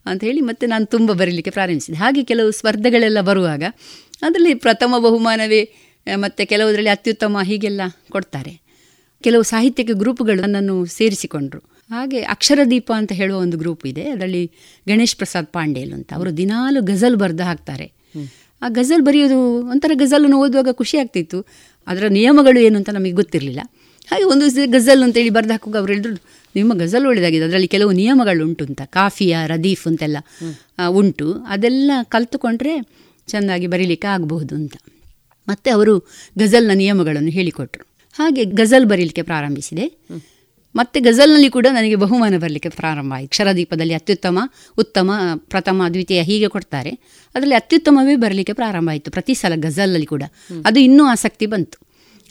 ಅಂತ ಹೇಳಿ ಮತ್ತೆ ನಾನು ತುಂಬ ಬರೀಲಿಕ್ಕೆ ಪ್ರಾರಂಭಿಸಿದೆ. ಹಾಗೆ ಕೆಲವು ಸ್ಪರ್ಧೆಗಳೆಲ್ಲ ಬರುವಾಗ ಅದರಲ್ಲಿ ಪ್ರಥಮ ಬಹುಮಾನವೇ, ಮತ್ತು ಕೆಲವುದರಲ್ಲಿ ಅತ್ಯುತ್ತಮ ಹೀಗೆಲ್ಲ ಕೊಡ್ತಾರೆ. ಕೆಲವು ಸಾಹಿತ್ಯಕ್ಕೆ ಗ್ರೂಪ್ಗಳು ನನ್ನನ್ನು ಸೇರಿಸಿಕೊಂಡ್ರು. ಹಾಗೆ ಅಕ್ಷರದೀಪ ಅಂತ ಹೇಳುವ ಒಂದು ಗ್ರೂಪ್ ಇದೆ. ಅದರಲ್ಲಿ ಗಣೇಶ್ ಪ್ರಸಾದ್ ಪಾಂಡೇಲ್ ಅಂತ. ಅವರು ದಿನಾಲು ಗಜಲ್ ಬರೆದು ಹಾಕ್ತಾರೆ. ಆ ಗಜಲ್ ಬರೆಯೋದು ಒಂಥರ ಗಜಲನ್ನು ಓದುವಾಗ ಖುಷಿ ಆಗ್ತಿತ್ತು. ಅದರ ನಿಯಮಗಳು ಏನು ಅಂತ ನಮಗೆ ಗೊತ್ತಿರಲಿಲ್ಲ. ಹಾಗೆ ಒಂದು ಗಜಲ್ ಅಂತೇಳಿ ಬರೆದು ಹಾಕುವಾಗ ಅವ್ರು ಹೇಳಿದ್ರು ನಿಮ್ಮ ಗಜಲ್ ಒಳ್ಳೆಯದಾಗಿದೆ ಅದರಲ್ಲಿ ಕೆಲವು ನಿಯಮಗಳು ಉಂಟು ಅಂತ. ಕಾಫಿಯಾ ರದೀಫ್ ಅಂತೆಲ್ಲ ಉಂಟು. ಅದೆಲ್ಲ ಕಲ್ತುಕೊಂಡ್ರೆ ಚೆನ್ನಾಗಿ ಬರೀಲಿಕ್ಕೆ ಆಗಬಹುದು ಅಂತ. ಮತ್ತು ಅವರು ಗಜಲ್ನ ನಿಯಮಗಳನ್ನು ಹೇಳಿಕೊಟ್ರು. ಹಾಗೆ ಗಜಲ್ ಬರೀಲಿಕ್ಕೆ ಪ್ರಾರಂಭಿಸಿದೆ. ಮತ್ತು ಗಜಲ್ನಲ್ಲಿ ಕೂಡ ನನಗೆ ಬಹುಮಾನ ಬರಲಿಕ್ಕೆ ಪ್ರಾರಂಭ ಆಯಿತು. ಕ್ಷರದೀಪದಲ್ಲಿ ಅತ್ಯುತ್ತಮ ಉತ್ತಮ ಪ್ರಥಮ ದ್ವಿತೀಯ ಹೀಗೆ ಕೊಡ್ತಾರೆ. ಅದರಲ್ಲಿ ಅತ್ಯುತ್ತಮವೇ ಬರಲಿಕ್ಕೆ ಪ್ರಾರಂಭ ಆಯಿತು. ಪ್ರತಿ ಸಲ ಗಜಲ್ನಲ್ಲಿ ಕೂಡ. ಅದು ಇನ್ನೂ ಆಸಕ್ತಿ ಬಂತು.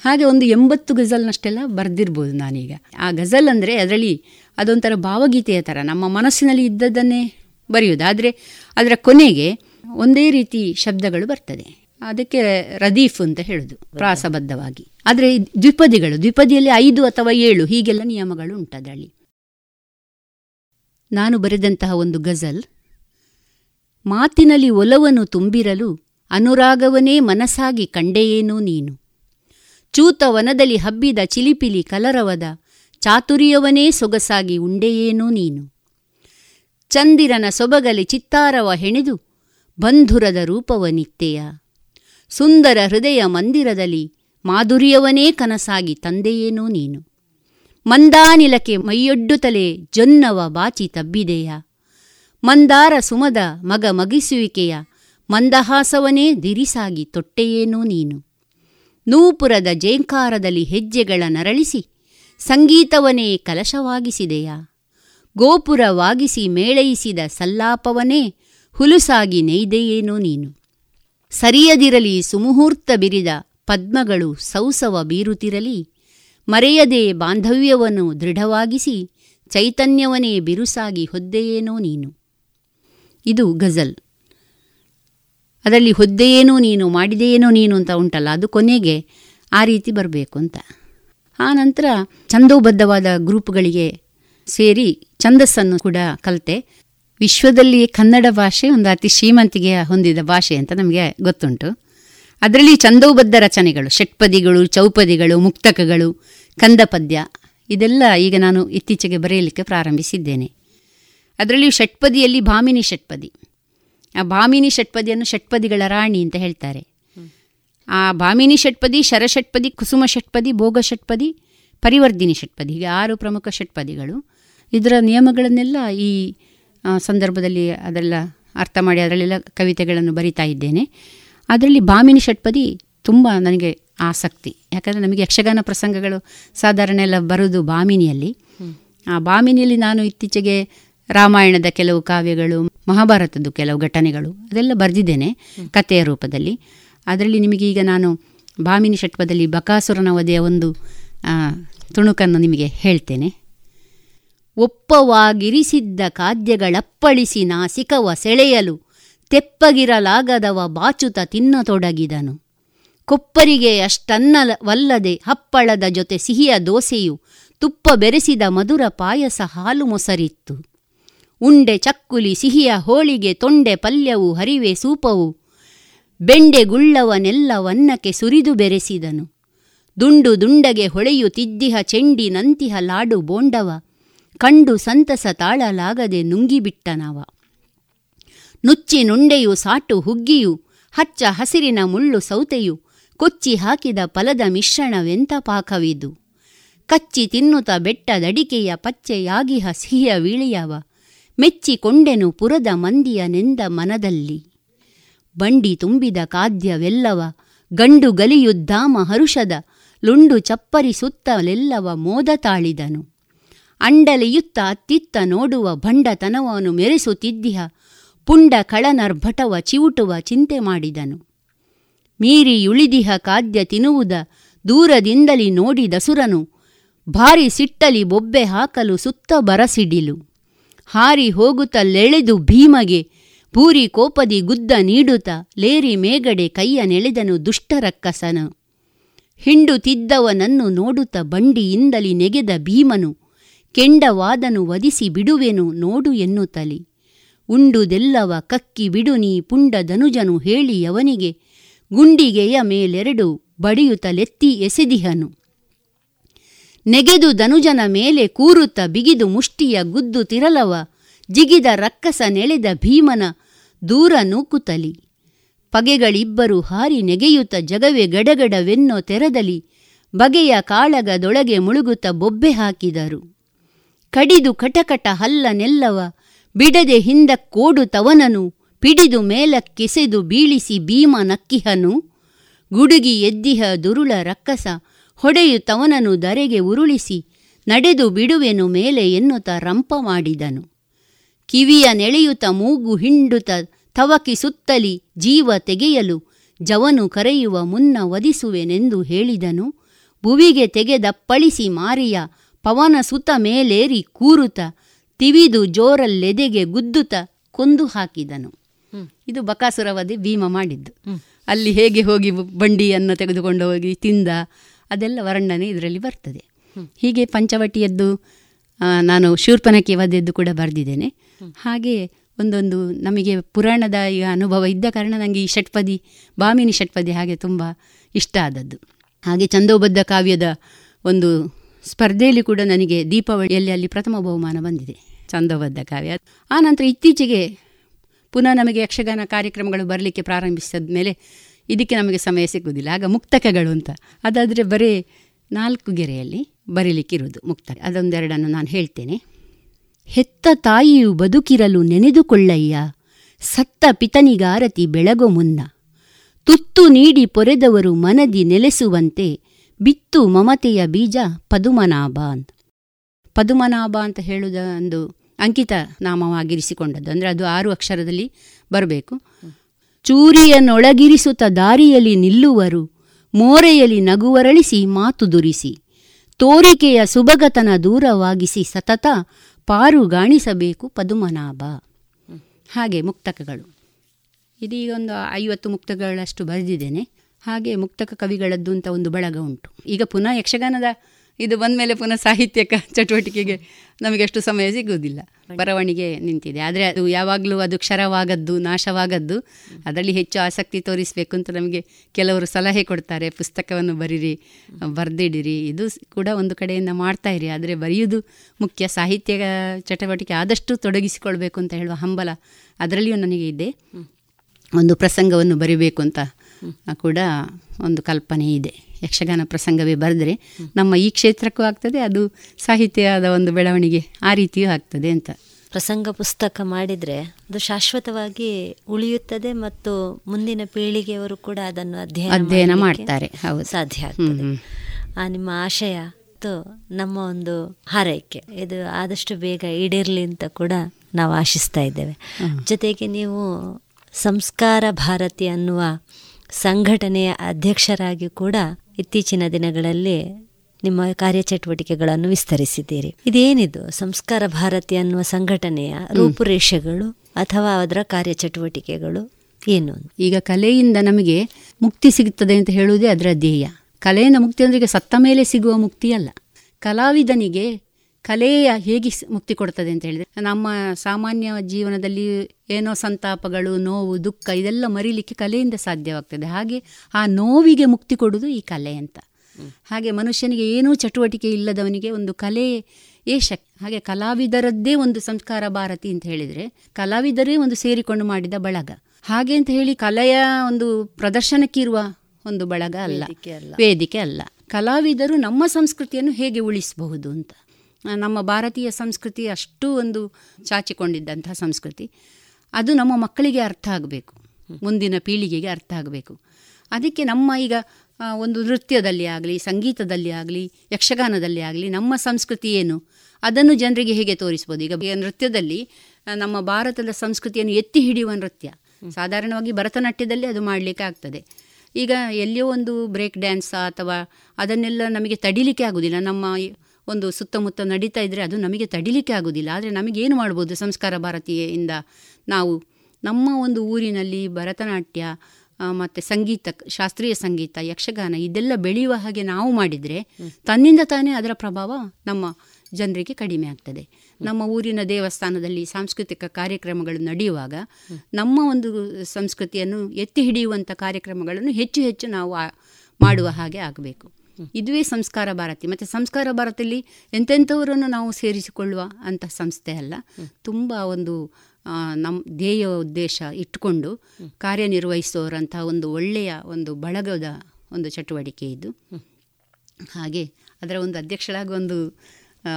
ಹಾಗೆ ಒಂದು ಎಂಬತ್ತು ಗಜಲ್ನಷ್ಟೆಲ್ಲ ಬರೆದಿರ್ಬೋದು ನಾನೀಗ. ಆ ಗಜಲ್ ಅಂದರೆ ಅದರಲ್ಲಿ ಅದೊಂಥರ ಭಾವಗೀತೆಯ ಥರ ನಮ್ಮ ಮನಸ್ಸಿನಲ್ಲಿ ಇದ್ದದ್ದನ್ನೇ ಬರೆಯುವುದು. ಆದರೆ ಅದರ ಕೊನೆಗೆ ಒಂದೇ ರೀತಿ ಶಬ್ದಗಳು ಬರ್ತದೆ. ಅದಕ್ಕೆ ರದೀಫ್ ಅಂತ ಹೇಳೋದು ಪ್ರಾಸಬದ್ಧವಾಗಿ. ಆದರೆ ದ್ವಿಪದಿಗಳು ದ್ವಿಪದಿಯಲ್ಲಿ ಐದು ಅಥವಾ ಏಳು ಹೀಗೆಲ್ಲ ನಿಯಮಗಳು ಉಂಟದರಲ್ಲಿ ನಾನು ಬರೆದಂತಹ ಒಂದು ಗಜಲ್ ಮಾತಿನಲ್ಲಿ ಒಲವನ್ನು ತುಂಬಿರಲು ಅನುರಾಗವನೇ ಮನಸ್ಸಾಗಿ ಕಂಡೆಯೇನೋ ನೀನು. ಚೂತವನದಲ್ಲಿ ಹಬ್ಬಿದ ಚಿಲಿಪಿಲಿ ಕಲರವದ ಚಾತುರ್ಯವನೇ ಸೊಗಸಾಗಿ ಉಂಡೆಯೇನೋ ನೀನು. ಚಂದಿರನ ಸೊಬಗಲಿ ಚಿತ್ತಾರವ ಹೆಣೆದು ಬಂಧುರದ ರೂಪವನಿತ್ತೆಯ? ಸುಂದರ ಹೃದಯ ಮಂದಿರದಲ್ಲಿ ಮಾಧುರ್ಯವನೇ ಕನಸಾಗಿ ತಂದೆಯೇನೋ ನೀನು. ಮಂದಾನಿಲಕ್ಕೆ ಮೈಯೊಡ್ಡುತ್ತಲೇ ಜೊನ್ನವ ಬಾಚಿ ತಬ್ಬಿದೆಯ. ಮಂದಾರ ಸುಮದ ಮಗ ಮಗಿಸುವಿಕೆಯ ಮಂದಹಾಸವನೇ ದಿರಿಸಾಗಿ ತೊಟ್ಟೆಯೇನೋ ನೀನು. ನೂಪುರದ ಜೇಂಕಾರದಲ್ಲಿ ಹೆಜ್ಜೆಗಳ ನರಳಿಸಿ ಸಂಗೀತವನೇ ಕಲಶವಾಗಿಸಿದೆಯ. ಗೋಪುರವಾಗಿಸಿ ಮೇಳೈಸಿದ ಸಲ್ಲಾಪವನೇ ಹುಲುಸಾಗಿ ನೆಯ್ದೆಯೇನೋ ನೀನು. ಸರಿಯದಿರಲಿ ಸುಮುಹೂರ್ತ ಬಿರಿದ ಪದ್ಮಗಳು ಸೌಸವ ಬೀರುತ್ತಿರಲಿ. ಮರೆಯದೆ ಬಾಂಧವ್ಯವನ್ನು ದೃಢವಾಗಿಸಿ ಚೈತನ್ಯವನೇ ಬಿರುಸಾಗಿ ಹೊದ್ದೆಯೇನೋ ನೀನು. ಇದು ಗಜಲ್. ಅದರಲ್ಲಿ ಹೊದ್ದೆಯೇನೋ ನೀನು, ಮಾಡಿದೆಯೇನೋ ನೀನು ಅಂತ ಉಂಟಲ್ಲ, ಅದು ಕೊನೆಗೆ ಆ ರೀತಿ ಬರಬೇಕು ಅಂತ. ಆ ನಂತರ ಛಂದೋಬದ್ಧವಾದ ಗ್ರೂಪ್ಗಳಿಗೆ ಸೇರಿ ಛಂದಸ್ಸನ್ನು ಕೂಡ ಕಲಿತೆ. ವಿಶ್ವದಲ್ಲಿ ಕನ್ನಡ ಭಾಷೆ ಒಂದು ಅತಿ ಶ್ರೀಮಂತಿಗೆ ಹೊಂದಿದ ಭಾಷೆ ಅಂತ ನಮಗೆ ಗೊತ್ತುಂಟು. ಅದರಲ್ಲಿ ಛಂದೋಬದ್ಧ ರಚನೆಗಳು, ಷಟ್ಪದಿಗಳು, ಚೌಪದಿಗಳು, ಮುಕ್ತಕಗಳು, ಕಂದಪದ್ಯ, ಇದೆಲ್ಲ ಈಗ ನಾನು ಇತ್ತೀಚೆಗೆ ಬರೆಯಲಿಕ್ಕೆ ಪ್ರಾರಂಭಿಸಿದ್ದೇನೆ. ಅದರಲ್ಲಿ ಷಟ್ಪದಿಯಲ್ಲಿ ಭಾಮಿನಿ ಷಟ್ಪದಿ. ಆ ಭಾಮಿನಿ ಷಟ್ಪದಿಯನ್ನು ಷಟ್ಪದಿಗಳ ರಾಣಿ ಅಂತ ಹೇಳ್ತಾರೆ. ಆ ಭಾಮಿನಿ ಷಟ್ಪದಿ ಶರಷಟ್ಪದಿ ಕುಸುಮ ಷಟ್ಪದಿ, ಭೋಗ ಷಟ್ಪದಿ ಪರಿವರ್ಧಿನಿ ಷಟ್ಪದಿ, ಹೀಗೆ ಆರು ಪ್ರಮುಖ ಷಟ್ಪದಿಗಳು. ಇದರ ನಿಯಮಗಳನ್ನೆಲ್ಲ ಈ ಸಂದರ್ಭದಲ್ಲಿ ಅದೆಲ್ಲ ಅರ್ಥ ಮಾಡಿ ಅದರಲ್ಲೆಲ್ಲ ಕವಿತೆಗಳನ್ನು ಬರಿತಾ ಇದ್ದೇನೆ. ಅದರಲ್ಲಿ ಬಾಮಿನಿ ಷಟ್ಪದಿ ತುಂಬ ನನಗೆ ಆಸಕ್ತಿ. ಯಾಕಂದರೆ ನಮಗೆ ಯಕ್ಷಗಾನ ಪ್ರಸಂಗಗಳು ಸಾಧಾರಣ ಎಲ್ಲ ಬರೋದು ಬಾಮಿನಿಯಲ್ಲಿ. ಆ ಬಾಮಿನಿಯಲ್ಲಿ ನಾನು ಇತ್ತೀಚೆಗೆ ರಾಮಾಯಣದ ಕೆಲವು ಕಾವ್ಯಗಳು, ಮಹಾಭಾರತದ್ದು ಕೆಲವು ಘಟನೆಗಳು ಅದೆಲ್ಲ ಬರೆದಿದ್ದೇನೆ ಕಥೆಯ ರೂಪದಲ್ಲಿ. ಅದರಲ್ಲಿ ನಿಮಗೆ ಈಗ ನಾನು ಬಾಮಿನಿ ಷಟ್ಪದಲ್ಲಿ ಬಕಾಸುರನ ವಧೆಯ ಒಂದು ತುಣುಕನ್ನು ನಿಮಗೆ ಹೇಳ್ತೇನೆ. ಒಪ್ಪವಾಗಿರಿಸಿದ್ದ ಖಾದ್ಯಗಳಪ್ಪಳಿಸಿ ನಾಸಿಕವ ಸೆಳೆಯಲು ತೆಪ್ಪಗಿರಲಾಗದವ ಬಾಚುತ ತಿನ್ನತೊಡಗಿದನು. ಕೊಪ್ಪರಿಗೆ ಅಷ್ಟನ್ನವಲ್ಲದೆ ಹಪ್ಪಳದ ಜೊತೆ ಸಿಹಿಯ ದೋಸೆಯು ತುಪ್ಪ ಬೆರೆಸಿದ ಮಧುರ ಪಾಯಸ ಹಾಲು ಮೊಸರಿತ್ತು. ಉಂಡೆ ಚಕ್ಕುಲಿ ಸಿಹಿಯ ಹೋಳಿಗೆ ತೊಂಡೆ ಪಲ್ಯವು ಹರಿವೆ ಸೂಪವು ಬೆಂಡೆ ಗುಳ್ಳವನೆಲ್ಲವನ್ನಕ್ಕೆ ಸುರಿದು ಬೆರೆಸಿದನು. ದುಂಡು ದುಂಡಗೆ ಹೊಳೆಯುತ್ತಿದ್ದಿಹ ಚೆಂಡಿ ನಂತಿಹ ಲಾಡು ಬೋಂಡವ ಕಂಡು ಸಂತಸ ತಾಳಲಾಗದೆ ನುಂಗಿಬಿಟ್ಟನವ ನುಚ್ಚಿ ನುಂಡೆಯು ಸಾಟು ಹುಗ್ಗಿಯು, ಹಚ್ಚ ಹಸಿರಿನ ಮುಳ್ಳು ಸೌತೆಯು, ಕೊಚ್ಚಿ ಹಾಕಿದ ಫಲದ ಮಿಶ್ರಣವೆಂತ ಪಾಕವಿದು. ಕಚ್ಚಿ ತಿನ್ನುತ್ತ ಬೆಟ್ಟದಡಿಕೆಯ ಪಚ್ಚೆಯಾಗಿಹ ವೀಳಿಯವ ಮೆಚ್ಚಿಕೊಂಡೆನು ಪುರದ ಮಂದಿಯ ನೆಂದ ಮನದಲ್ಲಿ. ಬಂಡಿ ತುಂಬಿದ ಖಾದ್ಯವೆಲ್ಲವ, ಗಂಡು ಗಲಿಯುದ್ದಾಮ ಹರುಷದ, ಲುಂಡು ಚಪ್ಪರಿಸುತ್ತಲೆಲ್ಲವ ಮೋದ ತಾಳಿದನು. ಅಂಡಲೆಯುತ್ತ ಅತ್ತಿತ್ತ ನೋಡುವ ಭಂಡತನವನ್ನು ಮೆರೆಸುತ್ತಿದ್ದಿಹ. ಪುಂಡ ಕಳನರ್ಭಟವ ಚಿವುಟುವ ಚಿಂತೆ ಮಾಡಿದನು. ಮೀರಿ ಉಳಿದಿಹ ಖಾದ್ಯ ತಿನ್ನುವುದ ದೂರದಿಂದಲಿ ನೋಡಿ ದಸುರನು. ಭಾರಿ ಸಿಟ್ಟಲಿ ಬೊಬ್ಬೆ ಹಾಕಲು ಸುತ್ತ ಬರಸಿಡಿಲು. ಹಾರಿ ಹೋಗುತ್ತಲೆಳೆದು ಭೀಮಗೆ ಭೂರಿ ಕೋಪದಿ ಗುದ್ದ ನೀಡುತ್ತ ಲೇರಿ ಮೇಗಡೆ ಕೈಯ ನೆಳೆದನು ದುಷ್ಟರಕ್ಕಸನು. ಹಿಂಡುತ್ತಿದ್ದವನನ್ನು ನೋಡುತ್ತ ಬಂಡಿಯಿಂದಲಿ ನೆಗೆದ ಭೀಮನು ಕೆಂಡವಾದನು ವಧಿಸಿ ಬಿಡುವೆನು ನೋಡು ಎನ್ನುತ್ತಲಿ. ಉಂಡುದೆಲ್ಲವ ಕಕ್ಕಿ ಬಿಡು ನೀ ಪುಂಡ ಧನುಜನು ಹೇಳಿ ಅವನಿಗೆ, ಗುಂಡಿಗೆಯ ಮೇಲೆರಡು ಬಡಿಯುತ್ತಲೆತ್ತಿ ಎಸೆದಿಹನು. ನೆಗೆದು ಧನುಜನ ಮೇಲೆ ಕೂರುತ್ತ ಬಿಗಿದು ಮುಷ್ಟಿಯ ಗುದ್ದು ತಿರಲವ, ಜಿಗಿದ ರಕ್ಕಸ ನೆಳೆದ ಭೀಮನ ದೂರ ನೂಕುತಲಿ ಪಗೆಗಳಿಬ್ಬರು ಹಾರಿ ನೆಗೆಯುತ್ತ ಜಗವೆ ಗಡಗಡವೆನ್ನೋ ತೆರದಲಿ, ಬಗೆಯ ಕಾಳಗದೊಳಗೆ ಮುಳುಗುತ್ತ ಬೊಬ್ಬೆ ಹಾಕಿದರು. ಕಡಿದು ಕಟಕಟ ಹಲ್ಲನೆಲ್ಲವ ಬಿಡದೆ ಹಿಂದಕ್ಕೋಡು ತವನನು, ಪಿಡಿದು ಮೇಲಕ್ಕೆಸೆದು ಬೀಳಿಸಿ ಭೀಮ ನಕ್ಕಿಹನು. ಗುಡುಗಿ ಎದ್ದಿಹ ದುರುಳ ರಕ್ಕಸ, ಹೊಡೆಯು ತವನನು ದರೆಗೆ ಉರುಳಿಸಿ, ನಡೆದು ಬಿಡುವೆನು ಮೇಲೆ ಎನ್ನುತ್ತ ರಂಪ ಮಾಡಿದನು ಕಿವಿಯ ನೆಳೆಯುತ ಮೂಗು ಹಿಂಡುತ, ತವಕಿ ಸುತ್ತಲಿ ಜೀವ ತೆಗೆಯಲು, ಜವನು ಕರೆಯುವ ಮುನ್ನ ವಧಿಸುವೆನೆಂದು ಹೇಳಿದನು. ಭುವಿಗೆ ತೆಗೆದಪ್ಪಳಿಸಿ ಮಾರಿಯ ಪವನ ಸುತ ಮೇಲೇರಿ ಕೂರುತ ತಿವಿದು ಜೋರಲ್ಲೆದೆಗೆ ಗುದ್ದುತ ಕೊಂದು ಹಾಕಿದನು. ಇದು ಬಕಾಸುರವಧಿ ಭೀಮ ಮಾಡಿದ್ದು. ಅಲ್ಲಿ ಹೇಗೆ ಹೋಗಿ ಬಂಡಿಯನ್ನು ತೆಗೆದುಕೊಂಡು ಹೋಗಿ ತಿಂದ ಅದೆಲ್ಲ ವರ್ಣನೆ ಇದರಲ್ಲಿ ಬರ್ತದೆ. ಹೀಗೆ ಪಂಚವಟಿಯದ್ದು ನಾನು ಶೂರ್ಪನಕ್ಕೆ ವಧೆದ್ದು ಕೂಡ ಬರೆದಿದ್ದೇನೆ. ಹಾಗೆ ಒಂದೊಂದು ನಮಗೆ ಪುರಾಣದ ಈ ಅನುಭವ ಇದ್ದ ಕಾರಣ ನನಗೆ ಈ ಷಟ್ಪದಿ ಬಾಮಿನಿ ಷಟ್ಪದಿ ಹಾಗೆ ತುಂಬ ಇಷ್ಟ ಆದದ್ದು. ಹಾಗೆ ಚಂದೋಬದ್ಧ ಕಾವ್ಯದ ಒಂದು ಸ್ಪರ್ಧೆಯಲ್ಲಿ ಕೂಡ ನನಗೆ ದೀಪಾವಳಿಯಲ್ಲಿ ಅಲ್ಲಿ ಪ್ರಥಮ ಬಹುಮಾನ ಬಂದಿದೆ. ಚಂದೋಬದ್ಧ ಕಾವ್ಯ. ಆ ನಂತರ ಇತ್ತೀಚೆಗೆ ಪುನಃ ನಮಗೆ ಯಕ್ಷಗಾನ ಕಾರ್ಯಕ್ರಮಗಳು ಬರಲಿಕ್ಕೆ ಪ್ರಾರಂಭಿಸಿದ ಮೇಲೆ ಇದಕ್ಕೆ ನಮಗೆ ಸಮಯ ಸಿಗುವುದಿಲ್ಲ. ಆಗ ಮುಕ್ತಕಗಳು ಅಂತ. ಅದಾದರೆ ಬರೀ ನಾಲ್ಕು ಗೆರೆಯಲ್ಲಿ ಬರೀಲಿಕ್ಕಿರುವುದು ಮುಕ್ತಕ. ಅದೊಂದೆರಡನ್ನು ನಾನು ಹೇಳ್ತೇನೆ. ಹೆತ್ತ ತಾಯಿಯು ಬದುಕಿರಲು ನೆನೆದುಕೊಳ್ಳಯ್ಯ. ಸತ್ತ ಪಿತನಿಗಾರತಿ ಬೆಳಗೋ ಮುನ್ನ. ತುತ್ತು ನೀಡಿ ಪೊರೆದವರು ಮನದಿ ನೆಲೆಸುವಂತೆ ಬಿತ್ತು ಮಮತೆಯ ಬೀಜ ಪದುಮನಾಭ ಅಂತ ಪದುಮನಾಭ ಅಂತ ಹೇಳುವುದ ಒಂದು ಅಂಕಿತ ನಾಮವಾಗಿರಿಸಿಕೊಂಡದ್ದು. ಅಂದರೆ ಅದು ಆರು ಅಕ್ಷರದಲ್ಲಿ ಬರಬೇಕು. ಚೂರಿಯನ್ನೊಳಗಿರಿಸುತ್ತ ದಾರಿಯಲ್ಲಿ ನಿಲ್ಲುವರು, ಮೋರೆಯಲ್ಲಿ ನಗುವರಳಿಸಿ ಮಾತು ದುರಿಸಿ, ತೋರಿಕೆಯ ಸುಭಗತನ ದೂರವಾಗಿಸಿ ಸತತ ಪಾರುಗಾಣಿಸಬೇಕು ಪದುಮನಾಭ. ಹಾಗೆ ಮುಕ್ತಕಗಳು. ಇದೀಗ ಒಂದು ಐವತ್ತು ಮುಕ್ತಗಳಷ್ಟು ಬರೆದಿದ್ದೇನೆ. ಹಾಗೆ ಮುಕ್ತಕ ಕವಿಗಳದ್ದು ಅಂತ ಒಂದು ಬಳಗ ಉಂಟು. ಈಗ ಪುನಃ ಯಕ್ಷಗಾನದ ಇದು ಬಂದಮೇಲೆ ಪುನಃ ಸಾಹಿತ್ಯಕ ಚಟುವಟಿಕೆಗೆ ನಮಗೆ ಅಷ್ಟು ಸಮಯ ಸಿಗುವುದಿಲ್ಲ. ಬರವಣಿಗೆ ನಿಂತಿದೆ. ಆದರೆ ಅದು ಯಾವಾಗಲೂ ಅದು ಕ್ಷರವಾಗದ್ದು, ನಾಶವಾಗದ್ದು, ಅದರಲ್ಲಿ ಹೆಚ್ಚು ಆಸಕ್ತಿ ತೋರಿಸಬೇಕು ಅಂತ ನಮಗೆ ಕೆಲವರು ಸಲಹೆ ಕೊಡ್ತಾರೆ. ಪುಸ್ತಕವನ್ನು ಬರೀರಿ, ಬರೆದಿಡಿರಿ. ಇದು ಕೂಡ ಒಂದು ಕಡೆಯಿಂದ ಮಾಡ್ತಾ ಇರಿ. ಆದರೆ ಬರೆಯುವುದು ಮುಖ್ಯ. ಸಾಹಿತ್ಯ ಚಟುವಟಿಕೆ ಆದಷ್ಟು ತೊಡಗಿಸಿಕೊಳ್ಬೇಕು ಅಂತ ಹೇಳುವ ಹಂಬಲ ಅದರಲ್ಲಿಯೂ ನನಗೆ ಇದೆ. ಒಂದು ಪ್ರಸಂಗವನ್ನು ಬರಿಬೇಕು ಅಂತ ಕೂಡ ಒಂದು ಕಲ್ಪನೆ ಇದೆ. ಯಕ್ಷಗಾನ ಪ್ರಸಂಗವೇ ಬರೆದ್ರೆ ನಮ್ಮ ಈ ಕ್ಷೇತ್ರಕ್ಕೂ ಆಗ್ತದೆ ಅದು ಸಾಹಿತ್ಯದ ಒಂದು ಬೆಳವಣಿಗೆ ಆ ರೀತಿಯೂ ಆಗ್ತದೆ ಅಂತ. ಪ್ರಸಂಗ ಪುಸ್ತಕ ಮಾಡಿದರೆ ಅದು ಶಾಶ್ವತವಾಗಿ ಉಳಿಯುತ್ತದೆ ಮತ್ತು ಮುಂದಿನ ಪೀಳಿಗೆಯವರು ಕೂಡ ಅದನ್ನು ಅಧ್ಯಯನ ಅಧ್ಯಯನ ಮಾಡ್ತಾರೆ ಹೌದು. ಸಾಧ್ಯ ಆಗ್ತದೆ. ಆ ನಿಮ್ಮ ಆಶಯ ನಮ್ಮ ಒಂದು ಹಾರೈಕೆ ಇದು ಆದಷ್ಟು ಬೇಗ ಈಡೇರಲಿ ಅಂತ ಕೂಡ ನಾವು ಆಶಿಸ್ತಾ ಇದ್ದೇವೆ. ಜೊತೆಗೆ ನೀವು ಸಂಸ್ಕಾರ ಭಾರತಿ ಅನ್ನುವ ಸಂಘಟನೆಯ ಅಧ್ಯಕ್ಷರಾಗಿ ಕೂಡ ಇತ್ತೀಚಿನ ದಿನಗಳಲ್ಲಿ ನಿಮ್ಮ ಕಾರ್ಯಚಟುವಟಿಕೆಗಳನ್ನು ವಿಸ್ತರಿಸಿದ್ದೀರಿ. ಇದೇನಿದು? ಸಂಸ್ಕಾರ ಭಾರತಿ ಅನ್ನುವ ಸಂಘಟನೆಯ ರೂಪುರೇಷೆಗಳು ಅಥವಾ ಅದರ ಕಾರ್ಯಚಟುವಟಿಕೆಗಳು ಏನು ಈಗ ಕಲೆಯಿಂದ ನಮಗೆ ಮುಕ್ತಿ ಸಿಗುತ್ತದೆ ಅಂತ ಹೇಳುವುದೇ ಅದರ ಧ್ಯೇಯ. ಕಲೆಯಿಂದ ಮುಕ್ತಿ ಅಂದರೆ ಈಗ ಸತ್ತ ಮೇಲೆ ಸಿಗುವ ಮುಕ್ತಿ ಅಲ್ಲ. ಕಲಾವಿದನಿಗೆ ಕಲೆಯ ಹೇಗೆ ಮುಕ್ತಿ ಕೊಡ್ತದೆ ಅಂತ ಹೇಳಿದ್ರೆ ನಮ್ಮ ಸಾಮಾನ್ಯ ಜೀವನದಲ್ಲಿ ಏನೋ ಸಂತಾಪಗಳು ನೋವು ದುಃಖ ಇದೆಲ್ಲ ಮರೀಲಿಕ್ಕೆ ಕಲೆಯಿಂದ ಸಾಧ್ಯವಾಗ್ತದೆ. ಹಾಗೆ ಆ ನೋವಿಗೆ ಮುಕ್ತಿ ಕೊಡುವುದು ಈ ಕಲೆ ಅಂತ. ಹಾಗೆ ಮನುಷ್ಯನಿಗೆ ಏನೂ ಚಟುವಟಿಕೆ ಇಲ್ಲದವನಿಗೆ ಒಂದು ಕಲೆ ಏ ಶಕ್ ಹಾಗೆ ಕಲಾವಿದರದ್ದೇ ಒಂದು ಸಂಸ್ಕಾರ ಭಾರತಿ ಅಂತ ಹೇಳಿದರೆ ಕಲಾವಿದರೇ ಒಂದು ಸೇರಿಕೊಂಡು ಮಾಡಿದ ಬಳಗ. ಹಾಗೆ ಅಂತ ಹೇಳಿ ಕಲೆಯ ಒಂದು ಪ್ರದರ್ಶನಕ್ಕಿರುವ ಒಂದು ಬಳಗ ಅಲ್ಲ. ವೇದಿಕೆ ಅಲ್ಲ. ಕಲಾವಿದರು ನಮ್ಮ ಸಂಸ್ಕೃತಿಯನ್ನು ಹೇಗೆ ಉಳಿಸಬಹುದು ಅಂತ. ನಮ್ಮ ಭಾರತೀಯ ಸಂಸ್ಕೃತಿ ಅಷ್ಟು ಒಂದು ಚಾಚಿಕೊಂಡಿದ್ದಂಥ ಸಂಸ್ಕೃತಿ. ಅದು ನಮ್ಮ ಮಕ್ಕಳಿಗೆ ಅರ್ಥ ಆಗಬೇಕು. ಮುಂದಿನ ಪೀಳಿಗೆಗೆ ಅರ್ಥ ಆಗಬೇಕು. ಅದಕ್ಕೆ ನಮ್ಮ ಈಗ ಒಂದು ನೃತ್ಯದಲ್ಲಿ ಆಗಲಿ, ಸಂಗೀತದಲ್ಲಿ ಆಗಲಿ, ಯಕ್ಷಗಾನದಲ್ಲಿ ಆಗಲಿ ನಮ್ಮ ಸಂಸ್ಕೃತಿ ಏನು? ಅದನ್ನು ಜನರಿಗೆ ಹೇಗೆ ತೋರಿಸ್ಬೋದು? ಈಗ ನೃತ್ಯದಲ್ಲಿ ನಮ್ಮ ಭಾರತದ ಸಂಸ್ಕೃತಿಯನ್ನು ಎತ್ತಿ ಹಿಡಿಯುವ ನೃತ್ಯ. ಸಾಧಾರಣವಾಗಿ ಭರತನಾಟ್ಯದಲ್ಲಿ ಅದು ಮಾಡಲಿಕ್ಕೆ ಆಗ್ತದೆ. ಈಗ ಎಲ್ಲಿಯೋ ಒಂದು ಬ್ರೇಕ್ ಡ್ಯಾನ್ಸ್ ಅಥವಾ ಅದನ್ನೆಲ್ಲ ನಮಗೆ ತಡಿಲಿಕ್ಕೆ ಆಗೋದಿಲ್ಲ. ನಮ್ಮ ಒಂದು ಸುತ್ತಮುತ್ತ ನಡೀತಾ ಇದ್ದರೆ ಅದು ನಮಗೆ ತಡಿಲಿಕ್ಕೆ ಆಗೋದಿಲ್ಲ. ಆದರೆ ನಮಗೇನು ಮಾಡ್ಬೋದು ಸಂಸ್ಕಾರ ಭಾರತೀಯಿಂದ? ನಾವು ನಮ್ಮ ಒಂದು ಊರಿನಲ್ಲಿ ಭರತನಾಟ್ಯ ಮತ್ತು ಸಂಗೀತ ಶಾಸ್ತ್ರೀಯ ಸಂಗೀತ ಯಕ್ಷಗಾನ ಇದೆಲ್ಲ ಬೆಳೆಯುವ ಹಾಗೆ ನಾವು ಮಾಡಿದರೆ ತನ್ನಿಂದ ತಾನೇ ಅದರ ಪ್ರಭಾವ ನಮ್ಮ ಜನರಿಗೆ ಕಡಿಮೆ ಆಗ್ತದೆ. ನಮ್ಮ ಊರಿನ ದೇವಸ್ಥಾನದಲ್ಲಿ ಸಾಂಸ್ಕೃತಿಕ ಕಾರ್ಯಕ್ರಮಗಳು ನಡೆಯುವಾಗ ನಮ್ಮ ಒಂದು ಸಂಸ್ಕೃತಿಯನ್ನು ಎತ್ತಿ ಹಿಡಿಯುವಂಥ ಕಾರ್ಯಕ್ರಮಗಳನ್ನು ಹೆಚ್ಚು ಹೆಚ್ಚು ನಾವು ಮಾಡುವ ಹಾಗೆ ಆಗಬೇಕು. ಇದುವೇ ಸಂಸ್ಕಾರ ಭಾರತಿ. ಮತ್ತು ಸಂಸ್ಕಾರ ಭಾರತಿಯಲ್ಲಿ ಎಂತೆಂಥವರನ್ನು ನಾವು ಸೇರಿಸಿಕೊಳ್ಳುವ ಅಂತ ಸಂಸ್ಥೆ ಅಲ್ಲ. ತುಂಬ ಒಂದು ನಮ್ಮ ಧ್ಯೇಯ ಉದ್ದೇಶ ಇಟ್ಟುಕೊಂಡು ಕಾರ್ಯನಿರ್ವಹಿಸೋರಂತಹ ಒಂದು ಒಳ್ಳೆಯ ಒಂದು ಬಳಗದ ಒಂದು ಚಟುವಟಿಕೆ ಇದು. ಹಾಗೆ ಅದರ ಒಂದು ಅಧ್ಯಕ್ಷಳಾಗಿ ಒಂದು